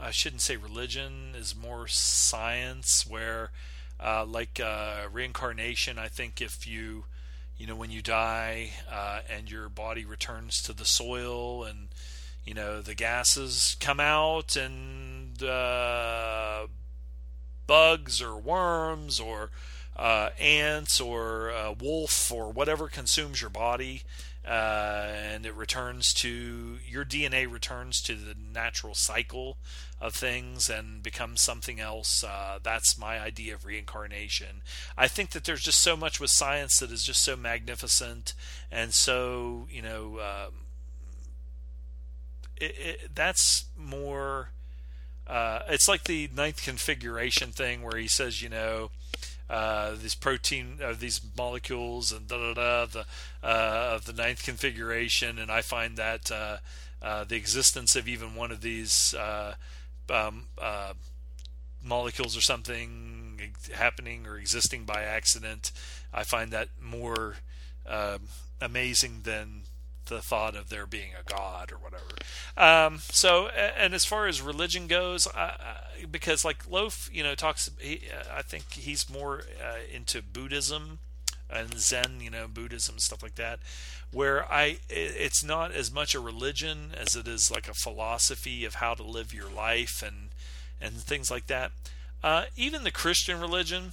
I shouldn't say religion is more science where uh, like uh, reincarnation I think if you you know when you die uh, and your body returns to the soil and you know the gases come out and uh, bugs or worms or uh, ants or a wolf or whatever consumes your body uh, and it returns to your DNA returns to the natural cycle of things and becomes something else. Uh, that's my idea of reincarnation. I think that there's just so much with science that is just so magnificent and so you know um, it, it, that's more. Uh, it's like the ninth configuration thing where he says, you know, uh, these protein, uh, these molecules, and da da da, the uh, of the ninth configuration, and I find that uh, uh, the existence of even one of these um, molecules or something happening or existing by accident, I find that more um, amazing than the thought of there being a god or whatever. Um, so, and as far as religion goes, because like Loaf, you know, talks. He, I think he's more uh, into Buddhism and Zen, you know, Buddhism stuff like that. Where I, it's not as much a religion as it is like a philosophy of how to live your life and and things like that. Uh, even the Christian religion,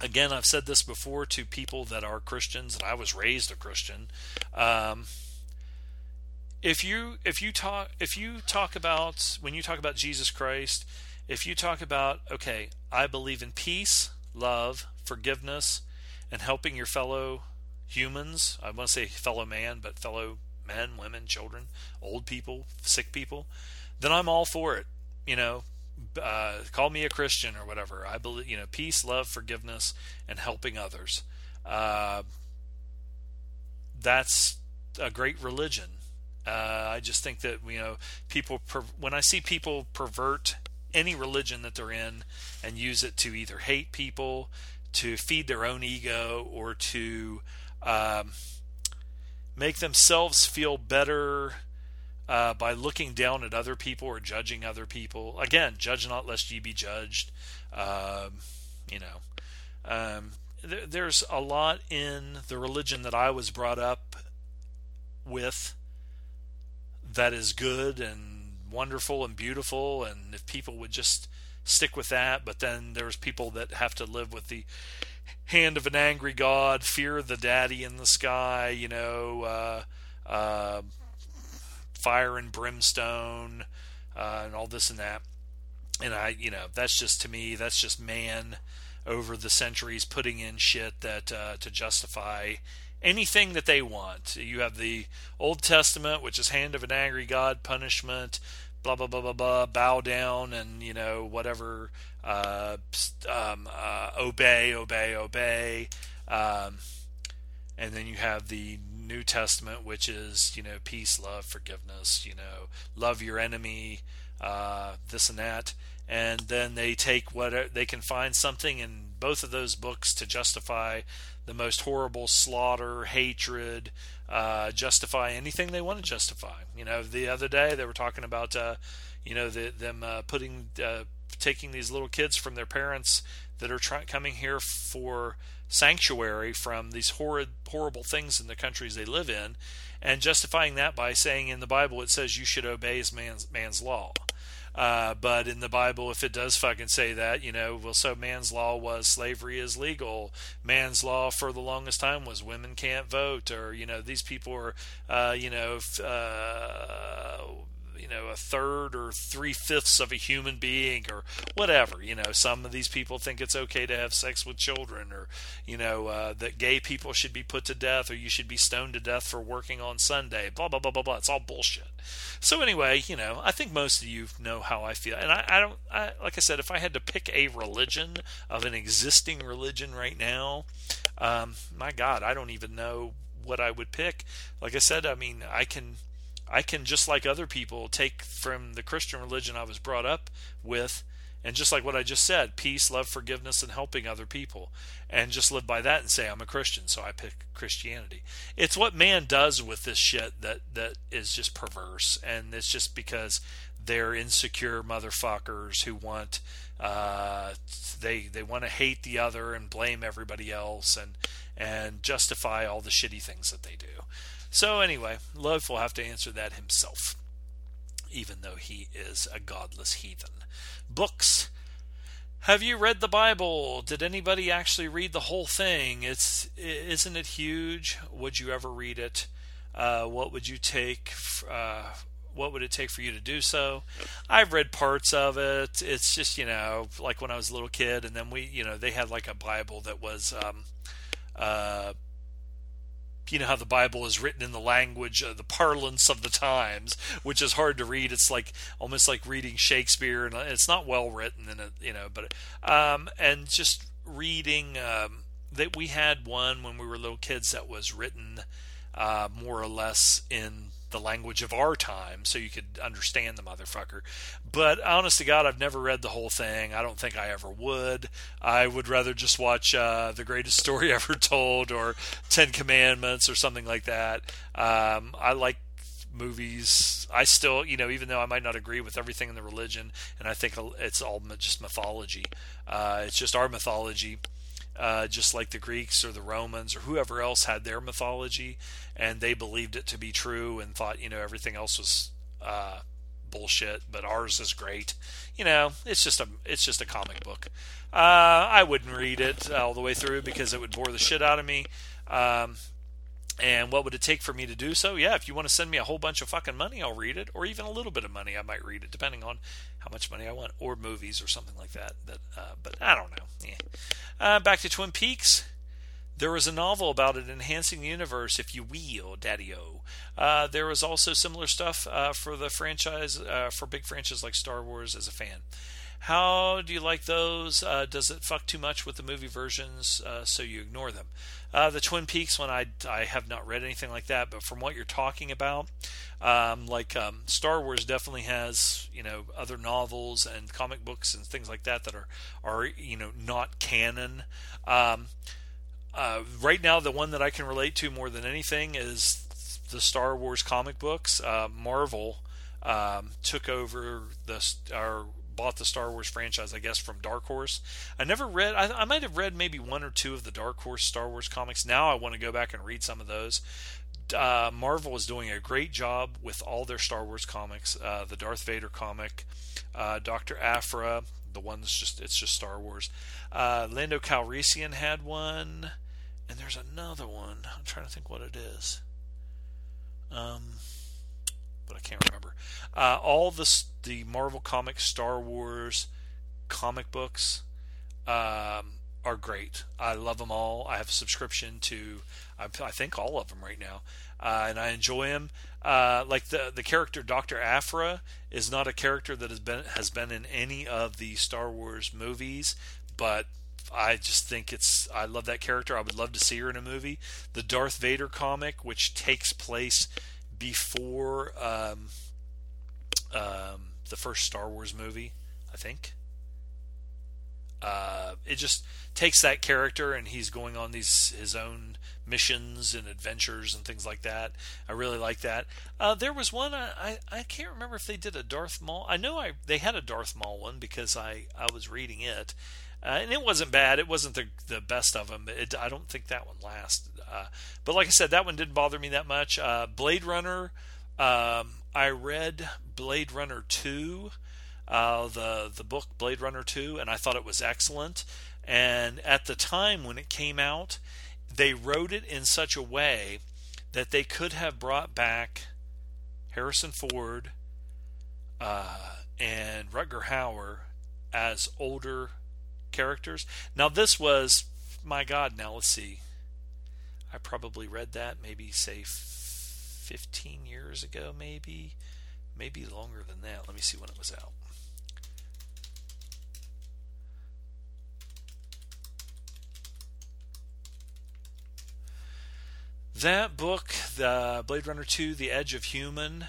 again, I've said this before to people that are Christians, and I was raised a Christian. Um, if you if you talk if you talk about when you talk about Jesus Christ, if you talk about okay, I believe in peace, love, forgiveness, and helping your fellow humans. I want to say fellow man, but fellow men, women, children, old people, sick people. Then I'm all for it. You know, uh, call me a Christian or whatever. I believe you know peace, love, forgiveness, and helping others. Uh, that's a great religion. Uh, I just think that you know people per- when I see people pervert any religion that they're in and use it to either hate people, to feed their own ego, or to um, make themselves feel better uh, by looking down at other people or judging other people. Again, judge not lest ye be judged. Um, you know, um, th- there's a lot in the religion that I was brought up with that is good and wonderful and beautiful and if people would just stick with that but then there's people that have to live with the hand of an angry god fear the daddy in the sky you know uh, uh, fire and brimstone uh, and all this and that and i you know that's just to me that's just man over the centuries putting in shit that uh, to justify anything that they want. You have the Old Testament, which is hand of an angry God, punishment, blah blah blah blah blah, bow down, and you know whatever, uh, um, uh, obey, obey, obey. Um, and then you have the New Testament, which is you know peace, love, forgiveness. You know, love your enemy, uh, this and that. And then they take what they can find something in both of those books to justify the most horrible slaughter, hatred, uh, justify anything they want to justify. You know, the other day they were talking about, uh, you know, the, them uh, putting, uh, taking these little kids from their parents that are try- coming here for sanctuary from these horrid, horrible things in the countries they live in, and justifying that by saying in the Bible it says you should obey man's man's law. Uh, but in the Bible, if it does fucking say that, you know, well, so man's law was slavery is legal. Man's law for the longest time was women can't vote, or you know, these people are, uh, you know, uh, you know a third or three fifths of a human being or whatever you know. Some of these people think it's okay to have sex with children or you know uh, that gay people should be put to death or you should be stoned to death for working on sunday blah blah blah blah blah. It's all bullshit. So anyway you know i think most of you know how i feel. And i, I don't I, like i said if i had to pick a religion of an existing religion right now um, my god i don't even know what i would pick. Like i said i mean i can I can just like other people take from the Christian religion I was brought up with and just like what I just said, peace, love, forgiveness, and helping other people, and just live by that and say I'm a Christian, so I pick Christianity. It's what man does with this shit that that is just perverse, and it's just because they're insecure motherfuckers who want uh, they they want to hate the other and blame everybody else and and justify all the shitty things that they do. So, anyway, Love will have to answer that himself, even though he is a godless heathen. Books. Have you read the Bible? Did anybody actually read the whole thing? It's isn't it huge? Would you ever read it? Uh, what would you take? Uh, what would it take for you to do so? I've read parts of it. It's just you know like when I was a little kid, and then we you know they had like a Bible that was um, uh, you know how the Bible is written in the language, uh, the parlance of the times, which is hard to read. It's like almost like reading Shakespeare, and it's not well written, and you know, but um, and just reading um, that we had one when we were little kids that was written uh, more or less in the language of our time so you could understand the motherfucker. But honest to God, I've never read the whole thing. I don't think I ever would. I would rather just watch uh, The Greatest Story Ever Told or Ten Commandments or something like that. Um, I like movies. I still, you know, even though I might not agree with everything in the religion, and I think it's all just mythology, uh, it's just our mythology uh, just like the Greeks or the Romans or whoever else had their mythology, and they believed it to be true and thought you know everything else was uh, bullshit, but ours is great. You know, it's just a it's just a comic book. Uh, I wouldn't read it all the way through because it would bore the shit out of me. Um, and what would it take for me to do so? Yeah, if you want to send me a whole bunch of fucking money, I'll read it, or even a little bit of money, I might read it, depending on how much money I want, or movies or something like that. That, uh, but I don't know. Yeah. Uh, back to Twin Peaks. There was a novel about it enhancing the universe, if you will, Daddy-O. Uh, there was also similar stuff uh, for the franchise, uh, for big franchises like Star Wars as a fan. How do you like those? Uh, does it fuck too much with the movie versions uh, so you ignore them? Uh, the Twin Peaks one, I, I have not read anything like that, but from what you're talking about, um, like um, Star Wars definitely has you know other novels and comic books and things like that that are are you know not canon. Um, uh, right now, the one that I can relate to more than anything is the Star Wars comic books. Uh, Marvel um, took over the our bought the Star Wars franchise, I guess, from Dark Horse. I never read, I, I might have read maybe one or two of the Dark Horse Star Wars comics. Now I want to go back and read some of those. Uh, Marvel is doing a great job with all their Star Wars comics. Uh, the Darth Vader comic, uh, Doctor Aphra, the one that's just it's just Star Wars. Uh, Lando Calrissian had one, and there's another one. I'm trying to think what it is. Um, but I can't remember. Uh, all the the Marvel Comics, Star Wars comic books um, are great. I love them all. I have a subscription to I, I think all of them right now, uh, and I enjoy them. Uh, like the the character Doctor Aphra is not a character that has been has been in any of the Star Wars movies, but I just think it's I love that character. I would love to see her in a movie. The Darth Vader comic, which takes place before um, um, the first Star Wars movie, I think. Uh, it just takes that character and he's going on these his own missions and adventures and things like that. I really like that. Uh, there was one I, I, I can't remember if they did a Darth Maul. I know I they had a Darth Maul one because I I was reading it. Uh, and it wasn't bad. It wasn't the the best of them. It, I don't think that one lasted. Uh, but like I said, that one didn't bother me that much. Uh, Blade Runner. Um, I read Blade Runner two. uh, the the book Blade Runner 2, and I thought it was excellent. And at the time when it came out, they wrote it in such a way that they could have brought back Harrison Ford uh, and Rutger Hauer as older characters. Now, this was, my God, now let's see. I probably read that maybe, say, 15 years ago, maybe. Maybe longer than that. Let me see when it was out. That book, the Blade Runner 2: The Edge of Human,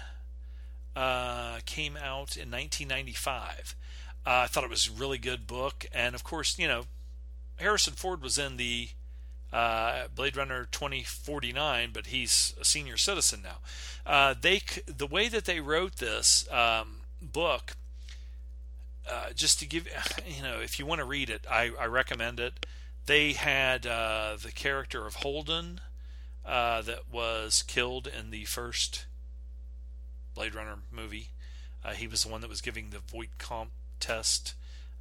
uh, came out in 1995. Uh, I thought it was a really good book, and of course, you know, Harrison Ford was in the uh, Blade Runner 2049, but he's a senior citizen now. Uh, they the way that they wrote this um, book, uh, just to give you know, if you want to read it, I, I recommend it. They had uh, the character of Holden uh, that was killed in the first Blade Runner movie. He was the one that was giving the Voight-Kampff test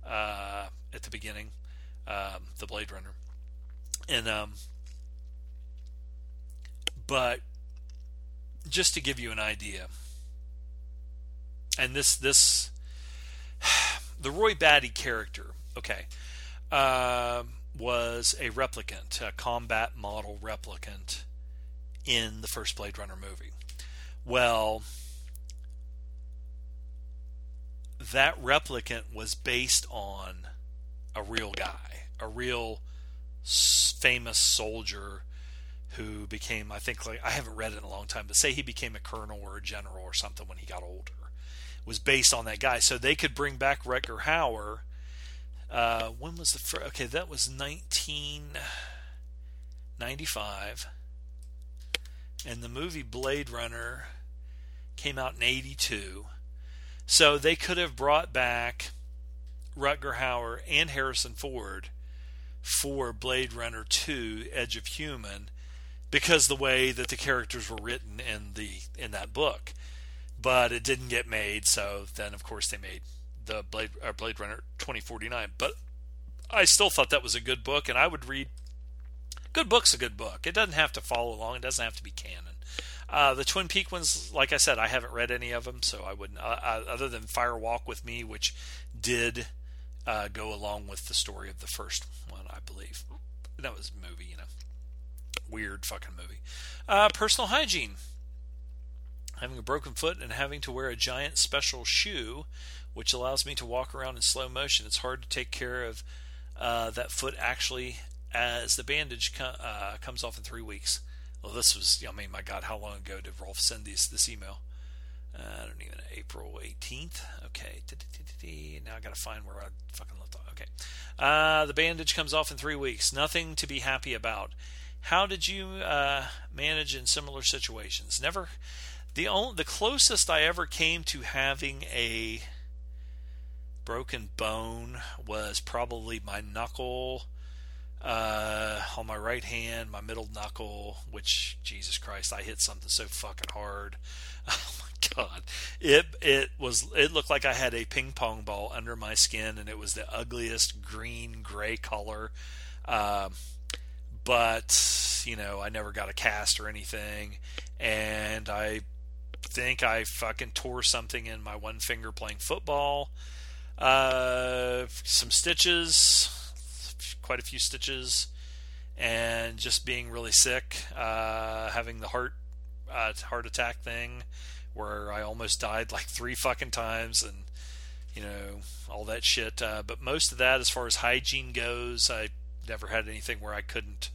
uh, at the beginning, um, the Blade Runner, and um, but just to give you an idea, and this this the Roy Batty character, okay, uh, was a replicant, a combat model replicant in the first Blade Runner movie. Well, that replicant was based on a real guy, a real famous soldier who became, I think, like I haven't read it in a long time, but say he became a colonel or a general or something when he got older, was based on that guy. So they could bring back Rutger Hauer. Uh, when was the first? Okay, that was 1995 and the movie Blade Runner came out in 82. So they could have brought back Rutger Hauer and Harrison Ford for Blade Runner 2 Edge of Human because the way that the characters were written in the in that book. But it didn't get made, so then of course they made the Blade uh, Blade Runner 2049. But I still thought that was a good book and I would read good book's a good book. It doesn't have to follow along. It doesn't have to be canon. Uh, the Twin Peak ones, like I said, I haven't read any of them, so I wouldn't. Uh, uh, other than Fire Walk with Me, which did uh, go along with the story of the first one, I believe. That was a movie, you know, weird fucking movie. Uh, personal hygiene. Having a broken foot and having to wear a giant special shoe, which allows me to walk around in slow motion. It's hard to take care of that foot actually as the bandage co- comes off in three weeks. Well, this was, I mean, my God, how long ago did Rolf send these, this email? Uh, I don't even April 18th. Okay. Now I got to find where I fucking left off. Okay. Uh, the bandage comes off in three weeks. Nothing to be happy about. How did you uh, manage in similar situations? Never. The only, the closest I ever came to having a broken bone was probably my knuckle uh, on my right hand, my middle knuckle, which Jesus Christ, I hit something so fucking hard. Oh my god, it it was it looked like I had a ping pong ball under my skin, and it was the ugliest green gray color. Uh, but you know, I never got a cast or anything, and I think I fucking tore something in my one finger playing football. Uh, some stitches quite a few stitches, and just being really sick, uh, having the heart uh, heart attack thing, where I almost died like three fucking times, and you know all that shit. Uh, but most of that, as far as hygiene goes, I never had anything where I couldn't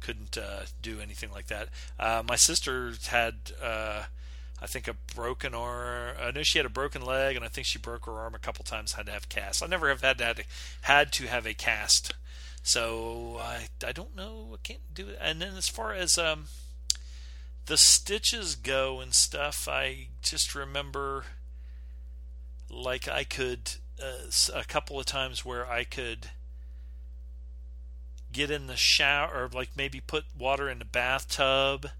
couldn't uh, do anything like that. Uh, my sister had. Uh, I think a broken arm. I know she had a broken leg, and I think she broke her arm a couple times. Had to have cast. I never have had had to, had to have a cast so I I don't know. I can't do it. And then as far as um, the stitches go and stuff, I just remember like I could uh, a couple of times where I could get in the shower or like maybe put water in the bathtub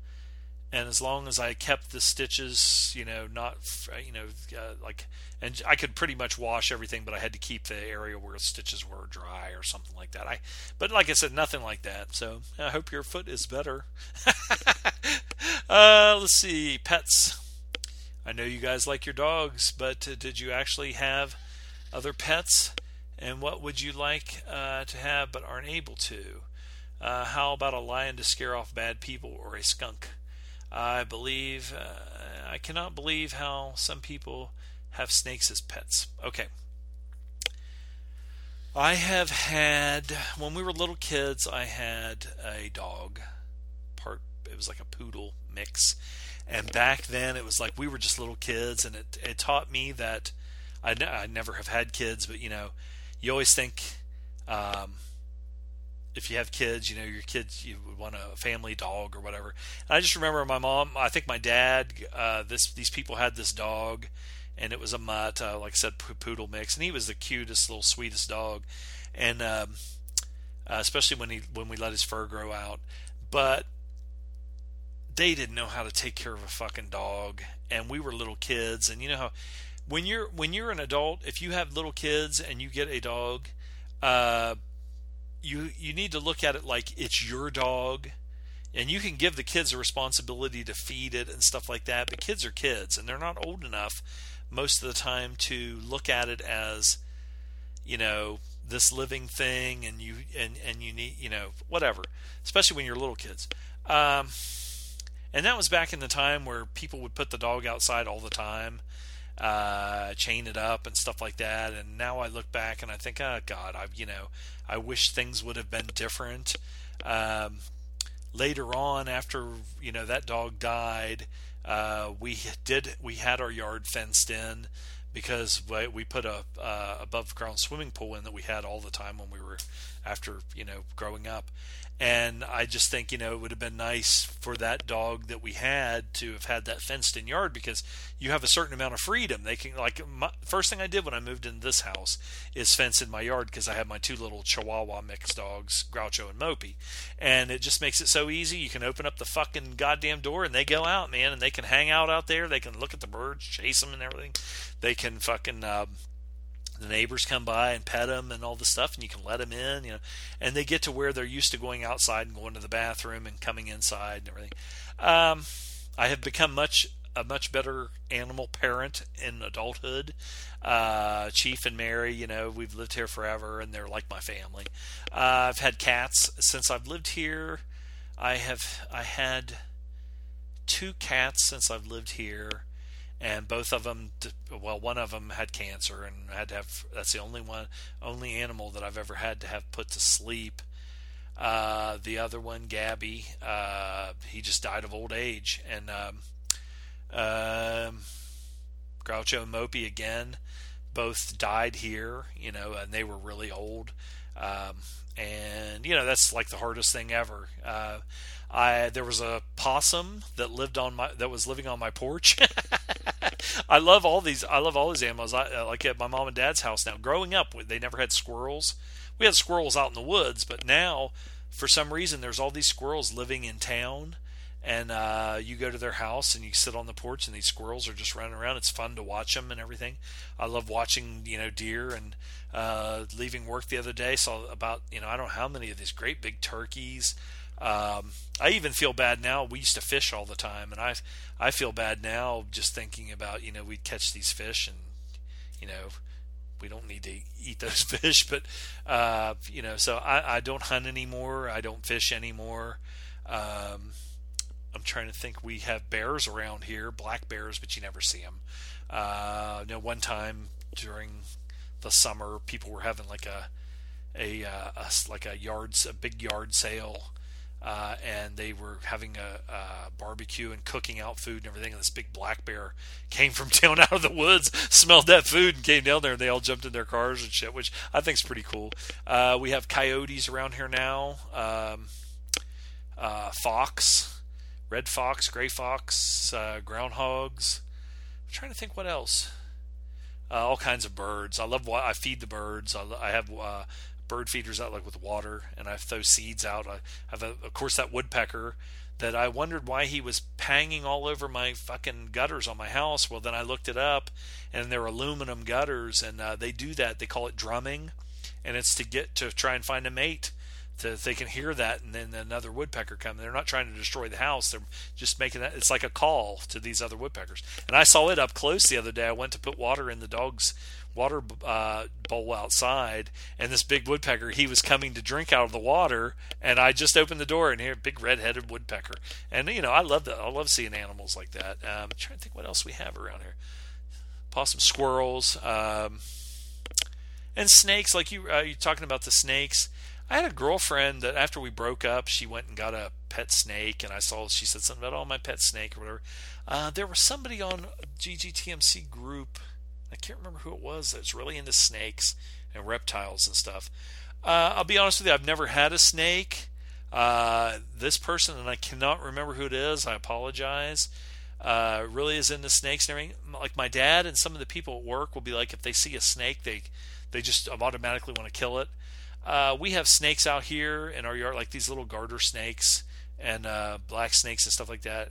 and as long as I kept the stitches, you know, not you know, uh, like, and I could pretty much wash everything, but I had to keep the area where the stitches were dry or something like that. I, but like I said, nothing like that. So I hope your foot is better. uh, let's see, pets. I know you guys like your dogs, but uh, did you actually have other pets? And what would you like uh, to have but aren't able to? Uh, how about a lion to scare off bad people or a skunk? I believe, uh, I cannot believe how some people have snakes as pets. Okay. I have had, when we were little kids, I had a dog. Part, it was like a poodle mix. And back then, it was like we were just little kids, and it, it taught me that I, never have had kids, but you know, you always think um, if you have kids, you know, your kids, you would want a family dog or whatever. And I just remember my mom, I think my dad, uh, this these people had this dog, and it was a mutt, uh, like I said, poodle mix, and he was the cutest, little sweetest dog, and um, uh, especially when he when we let his fur grow out, but they didn't know how to take care of a fucking dog, and we were little kids, and you know how when you're when you're an adult, if you have little kids and you get a dog, uh, you you need to look at it like it's your dog and you can give the kids a responsibility to feed it and stuff like that but kids are kids and they're not old enough most of the time to look at it as you know this living thing and you and and you need you know whatever especially when you're little kids. Um, and that was back in the time where people would put the dog outside all the time uh, chain it up and stuff like that. And now I look back and I think, oh God, I you know, I wish things would have been different. Um, later on, after you know that dog died, uh, we did we had our yard fenced in because we put a uh, above ground swimming pool in that we had all the time when we were after you know growing up and I just think, you know, it would have been nice for that dog that we had to have had that fenced in yard because you have a certain amount of freedom. They can, like, my, first thing I did when I moved into this house is fence in my yard because I have my two little Chihuahua mixed dogs, Groucho and Mopey. And it just makes it so easy. You can open up the fucking goddamn door and they go out, man, and they can hang out out there. They can look at the birds, chase them and everything. They can fucking, uh, the neighbors come by and pet them and all this stuff, and you can let them in, you know, and they get to where they're used to going outside and going to the bathroom and coming inside and everything. Um, I have become much a much better animal parent in adulthood. Uh, Chief and Mary, you know, we've lived here forever, and they're like my family. Uh, I've had cats since I've lived here. I have I had two cats since I've lived here and both of them well one of them had cancer and had to have that's the only one only animal that I've ever had to have put to sleep. Uh, the other one Gabby uh, he just died of old age. And um, um, Groucho and Mopey again both died here you know and they were really old. Um, and you know that's like the hardest thing ever. Uh, I there was a possum that lived on my that was living on my porch. I love all these. I love all these animals. I uh, like at my mom and dad's house now. Growing up, they never had squirrels. We had squirrels out in the woods, but now, for some reason, there's all these squirrels living in town. And uh, you go to their house and you sit on the porch, and these squirrels are just running around. It's fun to watch them and everything. I love watching, you know, deer and uh, leaving work the other day. Saw about, you know, I don't know how many of these great big turkeys. Um, I even feel bad now. We used to fish all the time, and I I feel bad now just thinking about you know we'd catch these fish and you know we don't need to eat those fish, but uh, you know so I, I don't hunt anymore. I don't fish anymore. Um, I'm trying to think. We have bears around here, black bears, but you never see them. Uh, you know, one time during the summer, people were having like a a, uh, a like a yards a big yard sale uh, and they were having a, a, barbecue and cooking out food and everything. And this big black bear came from down out of the woods, smelled that food, and came down there. And they all jumped in their cars and shit, which I think is pretty cool. Uh, we have coyotes around here now, um, uh, fox, red fox, gray fox, uh, groundhogs. I'm trying to think what else. Uh, all kinds of birds. I love. I feed the birds. I, I have uh, bird feeders out like with water, and I throw seeds out. I have, a, of course, that woodpecker that I wondered why he was hanging all over my fucking gutters on my house. Well, then I looked it up, and they're aluminum gutters, and uh, they do that. They call it drumming, and it's to get to try and find a mate. To, they can hear that, and then another woodpecker come. They're not trying to destroy the house; they're just making that. It's like a call to these other woodpeckers. And I saw it up close the other day. I went to put water in the dog's water uh, bowl outside, and this big woodpecker he was coming to drink out of the water, and I just opened the door and here big red-headed woodpecker, and you know I love that I love seeing animals like that. Um, I'm trying to think what else we have around here, possum, squirrels, um, and snakes. Like you, uh, you talking about the snakes. I had a girlfriend that after we broke up, she went and got a pet snake, and I saw she said something about oh my pet snake or whatever. Uh, there was somebody on GGTMC group I can't remember who it was that's really into snakes and reptiles and stuff. Uh, I'll be honest with you, I've never had a snake. Uh, this person, and I cannot remember who it is, I apologize, uh, really is into snakes and everything. Like my dad and some of the people at work will be like, if they see a snake, they they just automatically want to kill it. Uh, we have snakes out here in our yard, like these little garter snakes and uh, black snakes and stuff like that.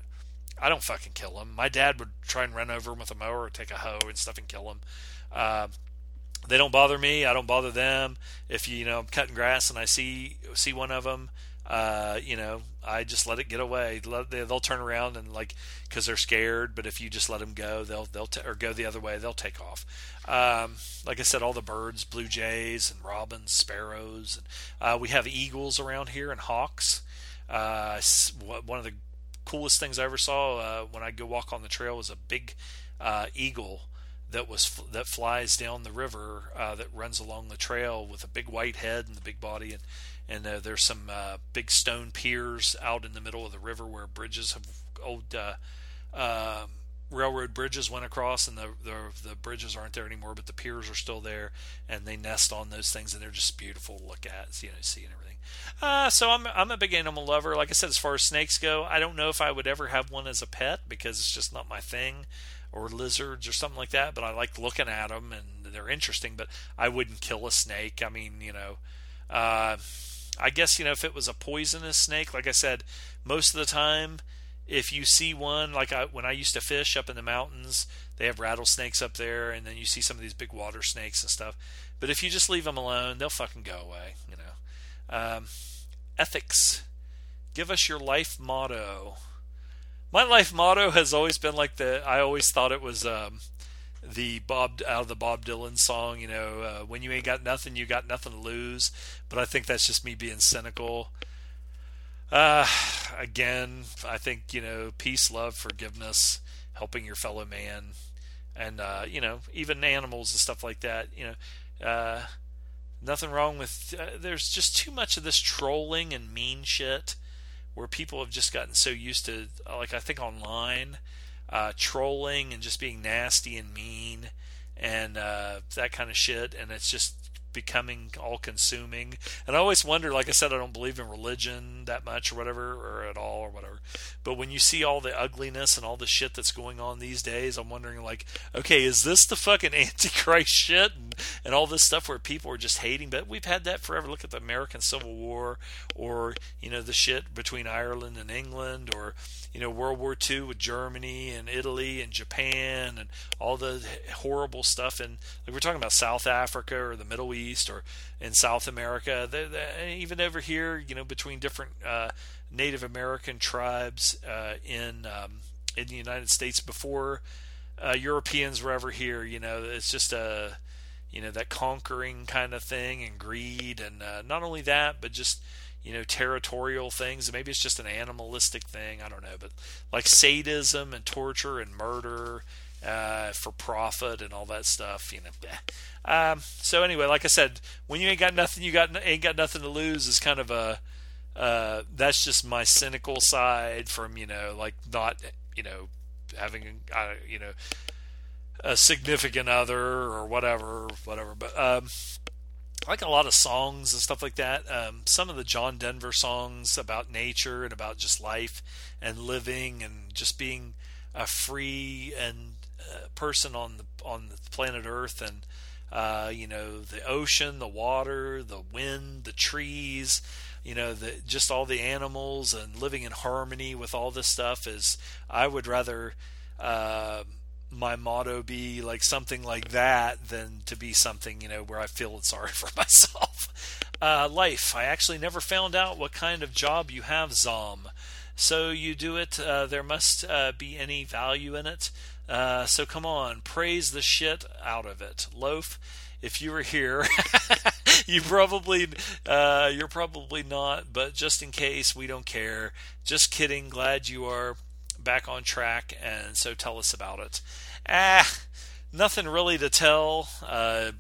I don't fucking kill them. My dad would try and run over them with a mower or take a hoe and stuff and kill them. Uh, they don't bother me. I don't bother them. If you, you know I'm cutting grass and I see see one of them, uh, you know I just let it get away. Let, they, will turn around and like because they're scared. But if you just let them go, they'll they'll t- or go the other way. They'll take off. Um, like I said, all the birds, blue jays and robins, sparrows. Uh, we have eagles around here and hawks. Uh, one of the coolest things I ever saw uh, when I go walk on the trail was a big uh, eagle that was that flies down the river uh, that runs along the trail with a big white head and the big body. And and uh, there's some uh, big stone piers out in the middle of the river where bridges have old uh, um, railroad bridges went across and the, the the bridges aren't there anymore but the piers are still there and they nest on those things and they're just beautiful to look at you know see and everything uh, so I'm I'm a big animal lover. Like I said, as far as snakes go, I don't know if I would ever have one as a pet because it's just not my thing, or lizards or something like that. But I like looking at them and they're interesting. But I wouldn't kill a snake. I mean, you know, uh, I guess you know if it was a poisonous snake, like I said, most of the time. If you see one, like I, when I used to fish up in the mountains, they have rattlesnakes up there, and then you see some of these big water snakes and stuff. But if you just leave them alone, they'll fucking go away, you know. Um, ethics. Give us your life motto. My life motto has always been like the. I always thought it was um, the Bob out of the Bob Dylan song. You know, uh, when you ain't got nothing, you got nothing to lose. But I think that's just me being cynical. Uh, again, I think you know, peace, love, forgiveness, helping your fellow man, and uh, you know, even animals and stuff like that. You know, uh, Nothing wrong with. Uh, there's just too much of this trolling and mean shit where people have just gotten so used to, like, I think online, uh, trolling and just being nasty and mean and uh, that kind of shit. And it's just becoming all consuming. And I always wonder, like I said, I don't believe in religion that much or whatever, or at all or whatever. But when you see all the ugliness and all the shit that's going on these days, I'm wondering, like, okay, is this the fucking Antichrist shit and, and all this stuff where people are just hating? But we've had that forever. Look at the American Civil War or, you know, the shit between Ireland and England or, you know, World War II with Germany and Italy and Japan and all the horrible stuff. And like we're talking about South Africa or the Middle East or in South America, they, they, even over here, you know, between different uh, Native American tribes uh, in um, in the United States before uh, Europeans were ever here. You know, it's just a you know that conquering kind of thing and greed, and uh, not only that, but just you know, territorial things. Maybe it's just an animalistic thing. I don't know. But like sadism and torture and murder uh, for profit and all that stuff, you know. Um, so anyway, like I said, when you ain't got nothing, you got ain't got nothing to lose is kind of a uh, that's just my cynical side from you know like not you know having uh, you know a significant other or whatever whatever but um, I like a lot of songs and stuff like that. Um, some of the John Denver songs about nature and about just life and living and just being a free and uh, person on the on the planet Earth and uh, you know the ocean, the water, the wind, the trees. you know, the just all the animals and living in harmony with all this stuff is. I would rather. Uh, my motto be like something like that than to be something you know where I feel sorry for myself. Uh, life. I actually never found out what kind of job you have, Zom. So you do it. Uh, there must uh, be any value in it. Uh, so come on, praise the shit out of it, loaf. If you were here, you probably uh, you're probably not, but just in case, we don't care. Just kidding. Glad you are back on track, and so tell us about it. Ah, nothing really to tell. Uh,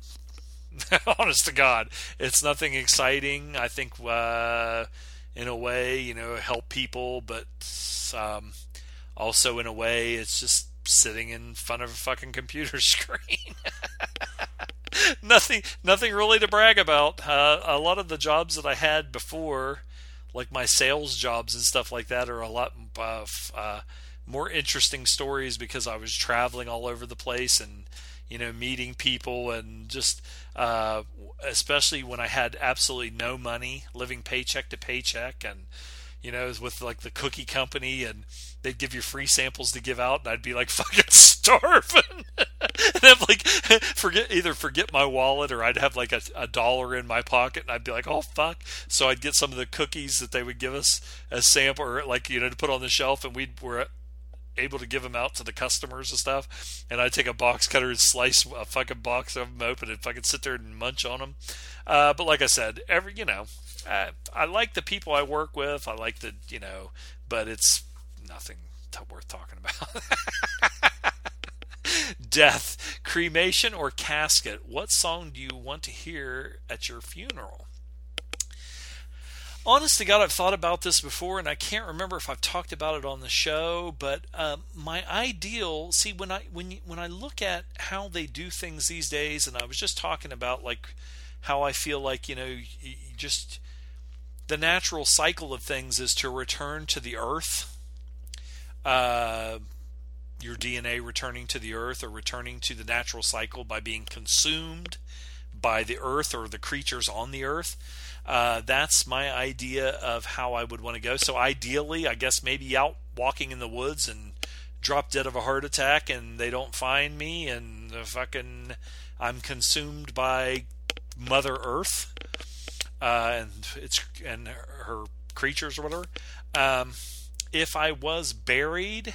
honest to God, it's nothing exciting. I think, uh, in a way, you know, help people, but um, also in a way, it's just sitting in front of a fucking computer screen. nothing, nothing really to brag about. Uh, a lot of the jobs that I had before, like my sales jobs and stuff like that, are a lot uh, uh, more interesting stories because I was traveling all over the place and you know meeting people and just uh, especially when I had absolutely no money, living paycheck to paycheck, and you know, with like the cookie company and they'd give you free samples to give out and I'd be like fucking starving. and I'd like forget either forget my wallet or I'd have like a, a, dollar in my pocket and I'd be like, oh fuck. So I'd get some of the cookies that they would give us as sample or like, you know, to put on the shelf and we were able to give them out to the customers and stuff. And I'd take a box cutter and slice a fucking box of them open and fucking sit there and munch on them. Uh, but like I said, every, you know, uh, I like the people I work with. I like the, you know, but it's nothing worth talking about. Death, cremation, or casket. What song do you want to hear at your funeral? Honest to God, I've thought about this before, and I can't remember if I've talked about it on the show. But um, my ideal, see, when I when when I look at how they do things these days, and I was just talking about like how I feel like you know you just the natural cycle of things is to return to the earth. Uh, your DNA returning to the earth or returning to the natural cycle by being consumed by the earth or the creatures on the earth. Uh, that's my idea of how I would want to go. So, ideally, I guess maybe out walking in the woods and drop dead of a heart attack and they don't find me and fucking I'm consumed by Mother Earth uh, and it's and her creatures or whatever. Um, if I was buried,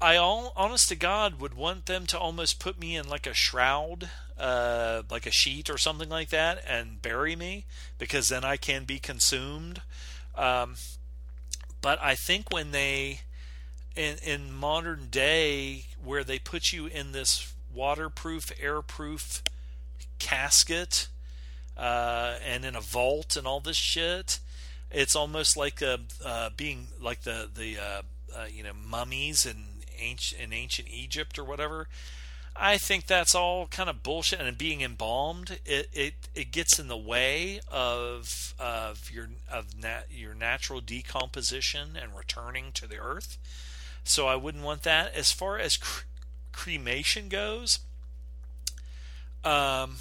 I all, honest to God would want them to almost put me in like a shroud, uh, like a sheet or something like that, and bury me because then I can be consumed. Um, but I think when they in in modern day where they put you in this waterproof, airproof casket uh, and in a vault and all this shit. It's almost like a, uh, being like the the uh, uh, you know mummies in ancient in ancient Egypt or whatever. I think that's all kind of bullshit. And being embalmed, it it, it gets in the way of of your of nat, your natural decomposition and returning to the earth. So I wouldn't want that. As far as cre- cremation goes, um,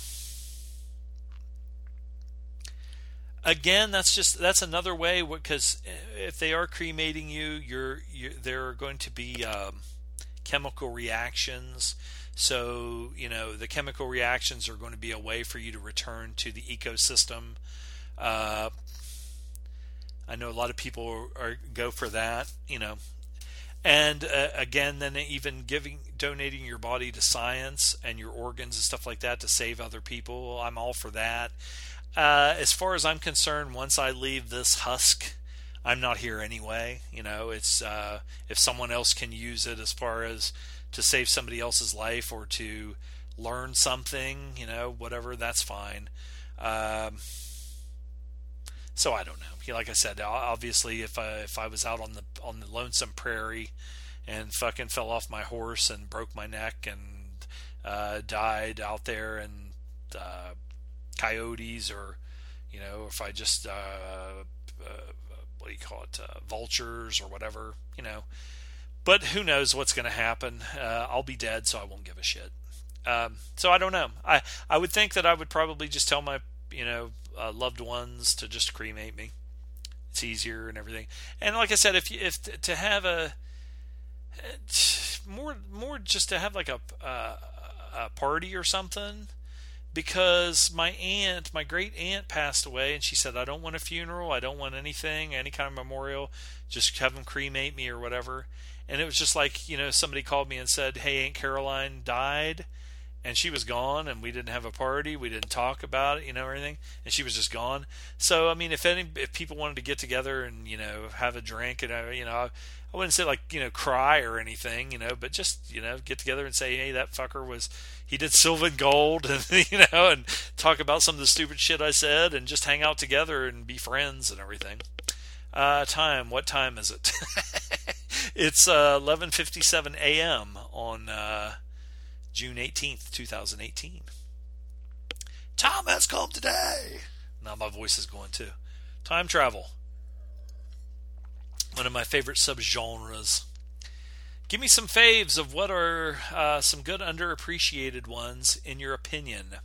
again that's just that's another way because if they are cremating you you're, you're there are going to be um, chemical reactions. So you know the chemical reactions are going to be a way for you to return to the ecosystem. Uh, i know a lot of people are, are go for that you know. And uh, again then even giving donating your body to science and your organs and stuff like that to save other people i'm all for that uh, as far as I'm concerned, once I leave this husk, I'm not here anyway. You know, it's uh, if someone else can use it as far as to save somebody else's life or to learn something, you know, whatever, that's fine. Um, so I don't know. Like I said, obviously, if I if I was out on the on the lonesome prairie and fucking fell off my horse and broke my neck and uh, died out there and uh, coyotes or you know if I just uh, uh, what do you call it uh, vultures or whatever you know but who knows what's going to happen uh, I'll be dead so I won't give a shit um, so I don't know I I would think that I would probably just tell my you know uh, loved ones to just cremate me. It's easier and everything. And like I said, if you, if to have a more more just to have like a, a, a party or something because my aunt, my great aunt passed away, and she said, I don't want a funeral, I don't want anything, any kind of memorial, just have them cremate me or whatever. And it was just like, you know, somebody called me and said, Hey, Aunt Caroline died, and she was gone, and we didn't have a party, we didn't talk about it, you know, or anything, and she was just gone. So, I mean, if any, if people wanted to get together and, you know, have a drink, and, uh, you know, wouldn't say like you know cry or anything, you know, but just you know get together and say, hey, that fucker was he did Silver and Gold, and you know, and talk about some of the stupid shit I said, and just hang out together and be friends and everything. Uh, time, what time is it? it's uh, 11:57 a.m. on uh, June 18th, 2018. Time has come today. Now my voice is going too. Time travel one of my favorite subgenres. Give me some faves of what are uh, some good underappreciated ones in your opinion.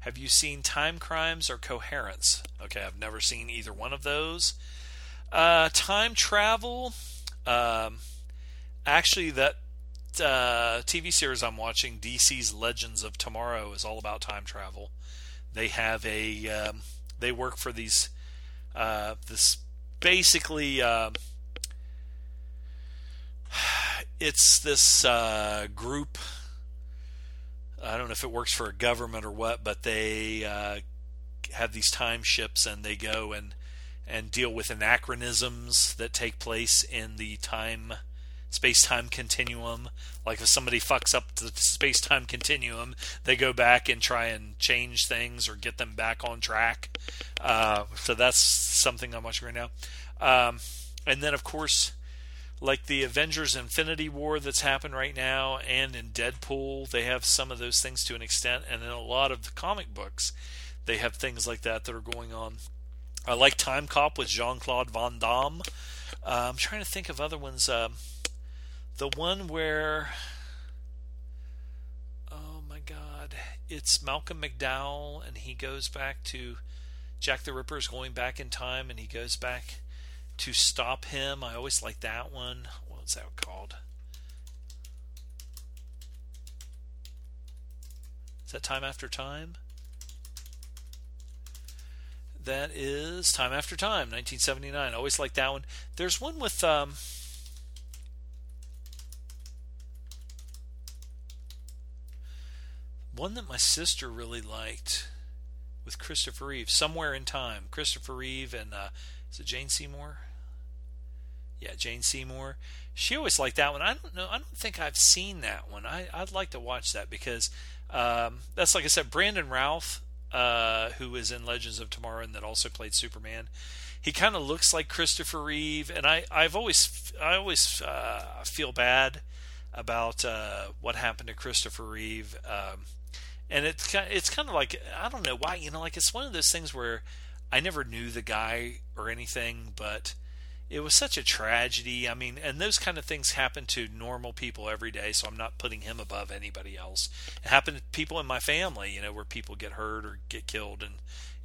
Have you seen Timecrimes or Coherence? Okay, I've never seen either one of those. Uh, time travel. Um, actually, that uh, TV series I'm watching, DC's Legends of Tomorrow, is all about time travel. They have a um, they work for these uh, this basically uh, it's this uh, group. I don't know if it works for a government or what, but they uh, have these time ships and they go and and deal with anachronisms that take place in the time space-time continuum. Like if somebody fucks up the space-time continuum, they go back and try and change things or get them back on track. Uh, so that's something I'm watching right now. Um, and then, of course, like the Avengers Infinity War that's happened right now, and in Deadpool, they have some of those things to an extent. And in a lot of the comic books, they have things like that that are going on. I like Timecop with Jean Claude Van Damme. Uh, I'm trying to think of other ones. Um, the one where oh my god it's malcolm mcdowell and he goes back to jack the ripper is going back in time and he goes back to stop him. I always like that one. What's that called? Is that time after time? That is time after time 1979 always like that one. There's one with um, One that my sister really liked with Christopher Reeve, Somewhere in Time. Christopher Reeve and uh, is it Jane Seymour? Yeah, Jane Seymour. She always liked that one. I don't know. I don't think I've seen that one. I, I'd like to watch that because um, that's like I said. Brandon Routh, uh, who is in Legends of Tomorrow and that also played Superman, he kind of looks like Christopher Reeve, and I I've always I always uh, feel bad about uh, what happened to Christopher Reeve. Um, and it's kind it's kind of like I don't know why you know like it's one of those things where I never knew the guy or anything, but it was such a tragedy. I mean, and those kind of things happen to normal people every day, so I'm not putting him above anybody else. It happened to people in my family, you know, where people get hurt or get killed in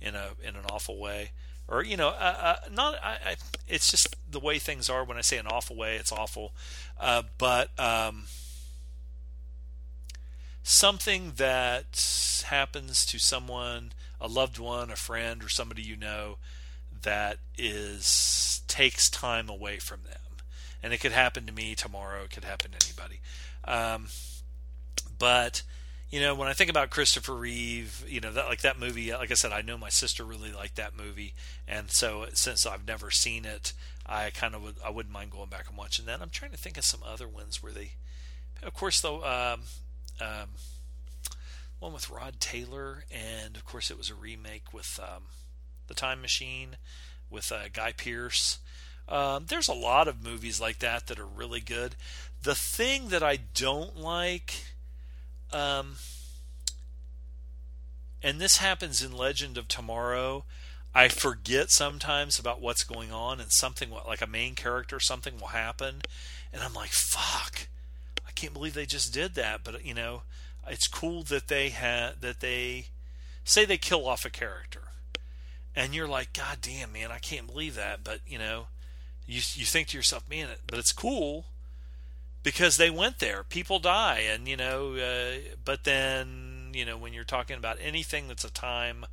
in a in an awful way, or you know, uh, uh, not. I, I, it's just the way things are. When I say an awful way, it's awful. Uh, but um, something that happens to someone, a loved one, a friend, or somebody you know that is takes time away from them. And it could happen to me tomorrow. It could happen to anybody. Um, but you know, when I think about Christopher Reeve, you know, that like that movie. Like I said, I know my sister really liked that movie, and so since I've never seen it, I kind of would I wouldn't mind going back and watching that. I'm trying to think of some other ones where they, of course, though. Um, um, one with Rod Taylor, and of course it was a remake with um, the Time Machine with uh, Guy Pearce. Um, there's a lot of movies like that that are really good. The thing that I don't like, um, and this happens in Legend of Tomorrow, I forget sometimes about what's going on, and something like a main character, something will happen, and I'm like, fuck, can't believe they just did that. But you know, it's cool that they had that they say they kill off a character, and you're like, God damn, man, I can't believe that. But you know, you you think to yourself, man, but it's cool because they went there. People die, and you know, uh, but then you know when you're talking about anything that's a time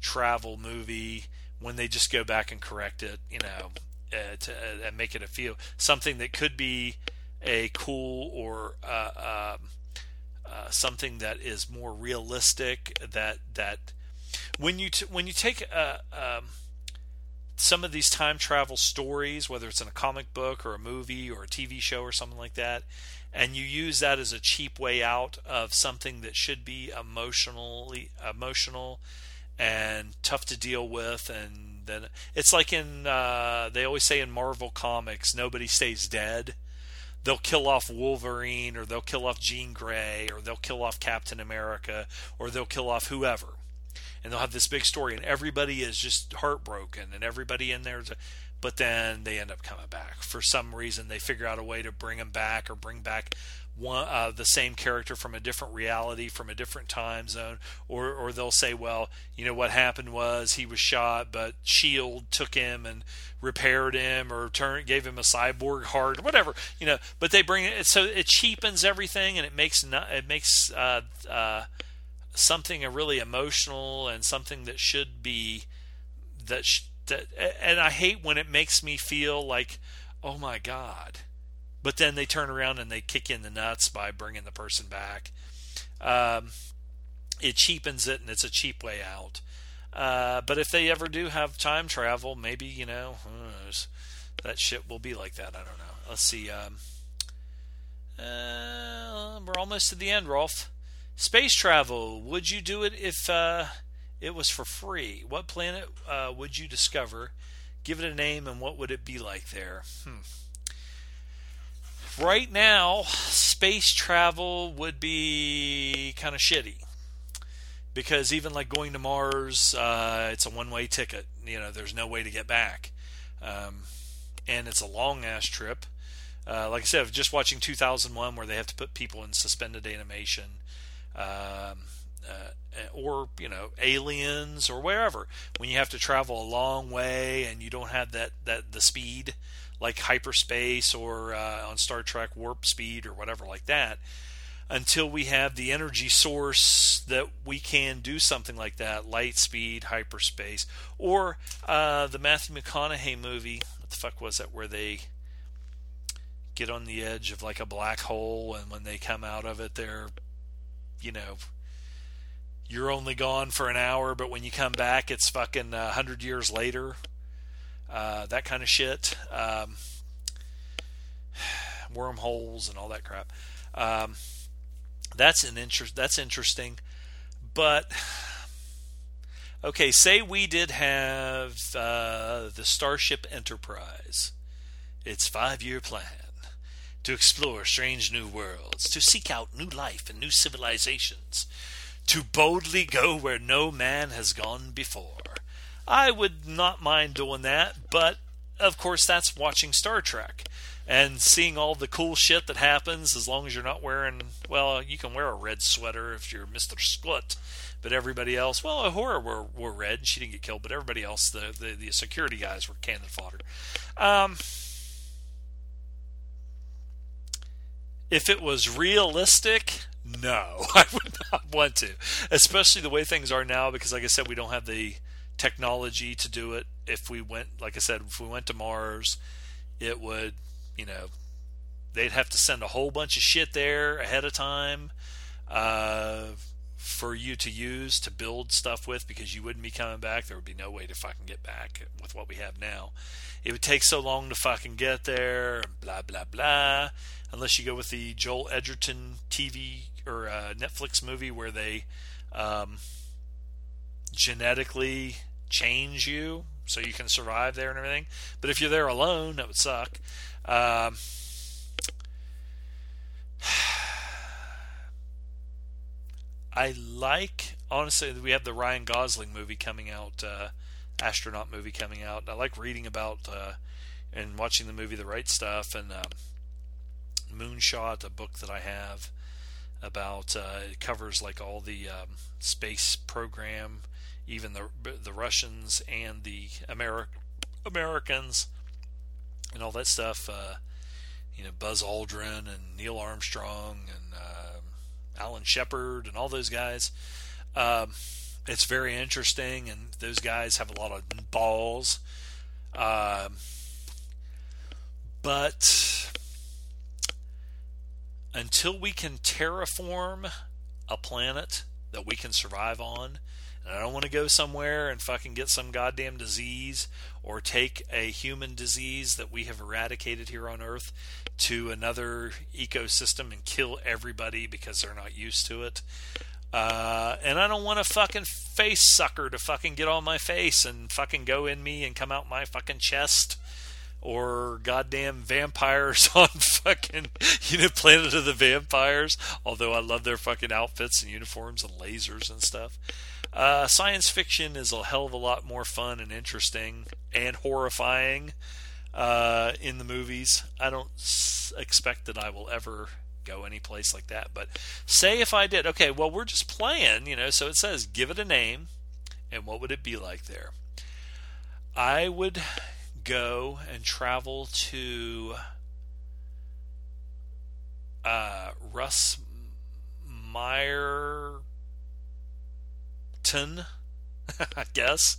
travel movie, when they just go back and correct it, you know, uh, to uh, and make it a feel something that could be a cool or uh, um, uh, something that is more realistic. That that when you t- when you take a uh, um, some of these time travel stories, whether it's in a comic book or a movie or a TV show or something like that, and you use that as a cheap way out of something that should be emotionally emotional and tough to deal with, and then it's like in uh, they always say in Marvel comics, nobody stays dead. They'll kill off Wolverine, or they'll kill off Jean Grey, or they'll kill off Captain America, or they'll kill off whoever and they'll have this big story, and everybody is just heartbroken, and everybody in there. But then they end up coming back for some reason. They figure out a way to bring them back, or bring back one uh, the same character from a different reality, from a different time zone, or or they'll say, well, you know what happened was he was shot, but Shield took him and repaired him, or turned gave him a cyborg heart, whatever, you know. But they bring it so it cheapens everything, and it makes not, it makes uh, uh, something a really emotional and something that should be that sh- and I hate when it makes me feel like oh my god. But then they turn around and they kick in the nuts by bringing the person back. Um, it cheapens it and it's a cheap way out. Uh, but if they ever do have time travel maybe you know that shit will be like that. I don't know. Let's see um, uh, we're almost to the end Rolf. Space travel. Would you do it if uh, it was for free? What planet uh, would you discover? Give it a name, and what would it be like there? Hmm. Right now, space travel would be kind of shitty because even like going to Mars, uh, it's a one-way ticket. You know, there's no way to get back, um, and it's a long ass trip. Uh, like I said, just watching 2001, where they have to put people in suspended animation um, uh, or you know aliens or wherever. When you have to travel a long way and you don't have that that the speed like hyperspace or uh, on Star Trek warp speed or whatever like that until we have the energy source that we can do something like that light speed hyperspace or uh, the Matthew McConaughey movie what the fuck was that where they get on the edge of like a black hole and when they come out of it they're you know, you're only gone for an hour, but when you come back, it's fucking a hundred years later. Uh, that kind of shit. Um, wormholes and all that crap. Um, that's an interest. That's interesting, but okay. Say we did have uh, the Starship Enterprise. Its five-year plan to explore strange new worlds, to seek out new life and new civilizations, to boldly go where no man has gone before. I would not mind doing that, but of course, that's watching Star Trek and seeing all the cool shit that happens as long as you're not wearing, well, you can wear a red sweater if you're Mr. Scott, but everybody else, well, Uhura wore, wore red. And she didn't get killed, but everybody else, the, the, the security guys were cannon fodder. Um, If it was realistic, no, I would not want to. Especially the way things are now, because like I said, we don't have the technology to do it. If we went, like I said, if we went to Mars, it would, you know, they'd have to send a whole bunch of shit there ahead of time uh, for you to use to build stuff with because you wouldn't be coming back. There would be no way to fucking get back with what we have now. It would take so long to fucking get there, blah, blah, blah unless you go with the Joel Edgerton TV or uh, Netflix movie where they um, genetically change you so you can survive there and everything. But if you're there alone, that would suck. Um, I like honestly we have the Ryan Gosling movie coming out, uh, astronaut movie coming out. I like reading about uh, and watching the movie The Right Stuff and um, Moonshot, a book that I have. About uh, it covers like all the um, space program, even the the Russians and the Ameri- Americans, and all that stuff. Uh, you know, Buzz Aldrin and Neil Armstrong and uh, Alan Shepard and all those guys. Um, it's very interesting, and those guys have a lot of balls. Um, but until we can terraform a planet that we can survive on, and I don't want to go somewhere and fucking get some goddamn disease or take a human disease that we have eradicated here on Earth to another ecosystem and kill everybody because they're not used to it. Uh, and I don't want a fucking face sucker to fucking get on my face and fucking go in me and come out my fucking chest or goddamn vampires on fucking you know Planet of the Vampires. Although I love their fucking outfits and uniforms and lasers and stuff. Uh, science fiction is a hell of a lot more fun and interesting and horrifying uh, in the movies. I don't s- expect that I will ever go any place like that. But say if I did, okay, well we're just playing, you know. So it says give it a name, and what would it be like there? I would go and travel to uh, Russ Meyerton, I guess,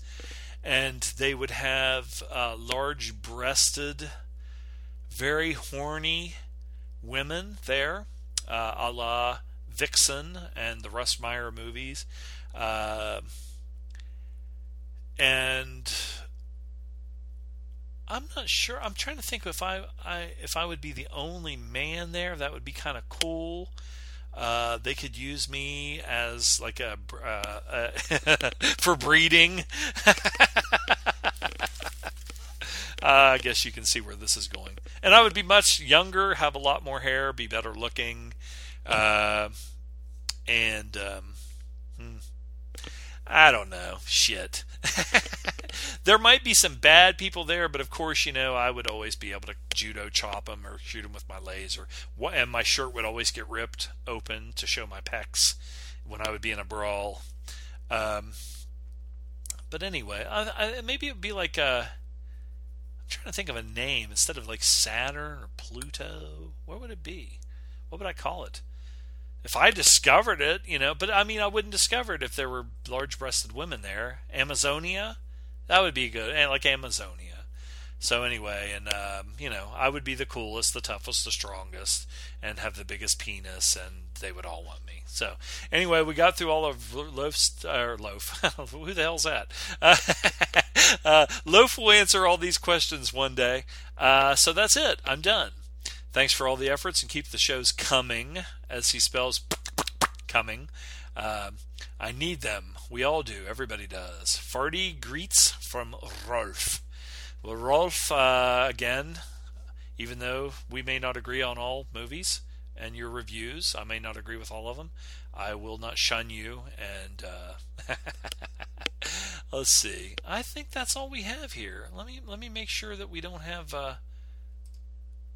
and they would have uh, large breasted, very horny women there, uh, a la Vixen and the Russ Meyer movies. Uh, and I'm not sure. I'm trying to think if I, I if I would be the only man there. That would be kind of cool. Uh, they could use me as like a uh, uh, for breeding. Uh, I guess you can see where this is going. And I would be much younger, have a lot more hair, be better looking, uh, and um, hmm, I don't know. Shit. there might be some bad people there, but of course, you know, I would always be able to judo chop them or shoot them with my laser. And my shirt would always get ripped open to show my pecs when I would be in a brawl. Um, but anyway, I, I, maybe it would be like a. I'm trying to think of a name instead of like Saturn or Pluto. What would it be? What would I call it? If I discovered it, you know, but I mean, I wouldn't discover it if there were large-breasted women there. Amazonia, that would be good, and like Amazonia. So anyway, and um, you know, I would be the coolest, the toughest, the strongest, and have the biggest penis, and they would all want me. So anyway, we got through all of Loaf's or Loaf. Who the hell's that? Uh, uh, Loaf will answer all these questions one day. Uh, so that's it. I'm done. Thanks for all the efforts and keep the shows coming, as he spells coming. Uh, I need them. We all do. Everybody does. Farty greets from Rolf. Well, Rolf, uh, again, even though we may not agree on all movies and your reviews, I may not agree with all of them. I will not shun you. And uh, let's see. I think that's all we have here. Let me let me make sure that we don't have. Uh,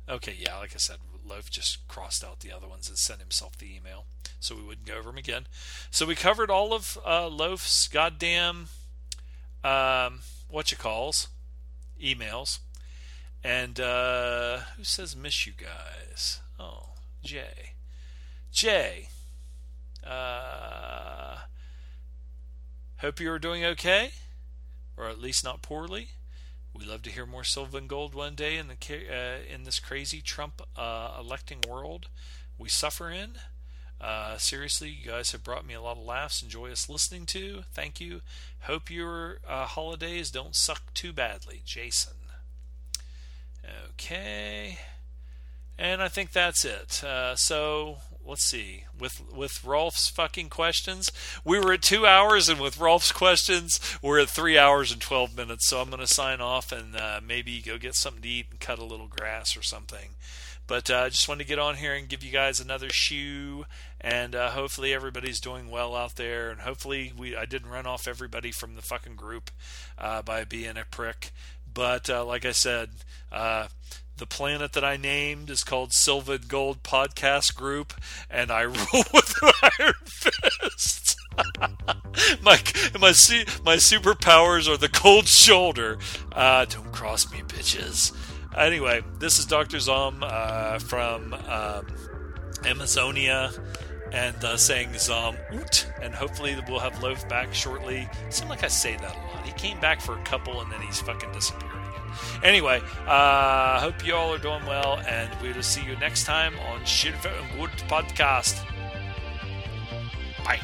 Okay, yeah, like I said, Loaf just crossed out the other ones and sent himself the email, so we wouldn't go over them again. So we covered all of uh, Loaf's goddamn um, what you calls emails, and uh, who says miss you guys? Oh, Jay, Jay. Uh, hope you are doing okay, or at least not poorly. We love to hear more silver and gold one day in the uh, in this crazy Trump uh, electing world we suffer in. Uh, seriously, you guys have brought me a lot of laughs and joyous listening to. Thank you. Hope your uh, holidays don't suck too badly, Jason. Okay, and I think that's it. Uh, so let's see with with Rolf's fucking questions. We were at two hours, and with Rolf's questions, we're at three hours and twelve minutes. So I'm going to sign off and uh, maybe go get something to eat and cut a little grass or something. But uh, I uh, just wanted to get on here and give you guys another shoe, and uh, hopefully everybody's doing well out there, and hopefully we I didn't run off everybody from the fucking group uh, by being a prick. But uh, like I said, The planet that I named is called Silver and Gold Podcast Group, and I rule with an iron fist. my my my superpowers are the cold shoulder. Uh, don't cross me, bitches. Anyway, this is Dr. Zom uh, from um, Amazonia and uh, saying Zom oot, and hopefully we'll have Loaf back shortly. Seems like I say that a lot. He came back for a couple and then he's fucking disappeared. Anyway, uh, hope you all are doing well, and we will see you next time on Shit and Good Podcast. Bye.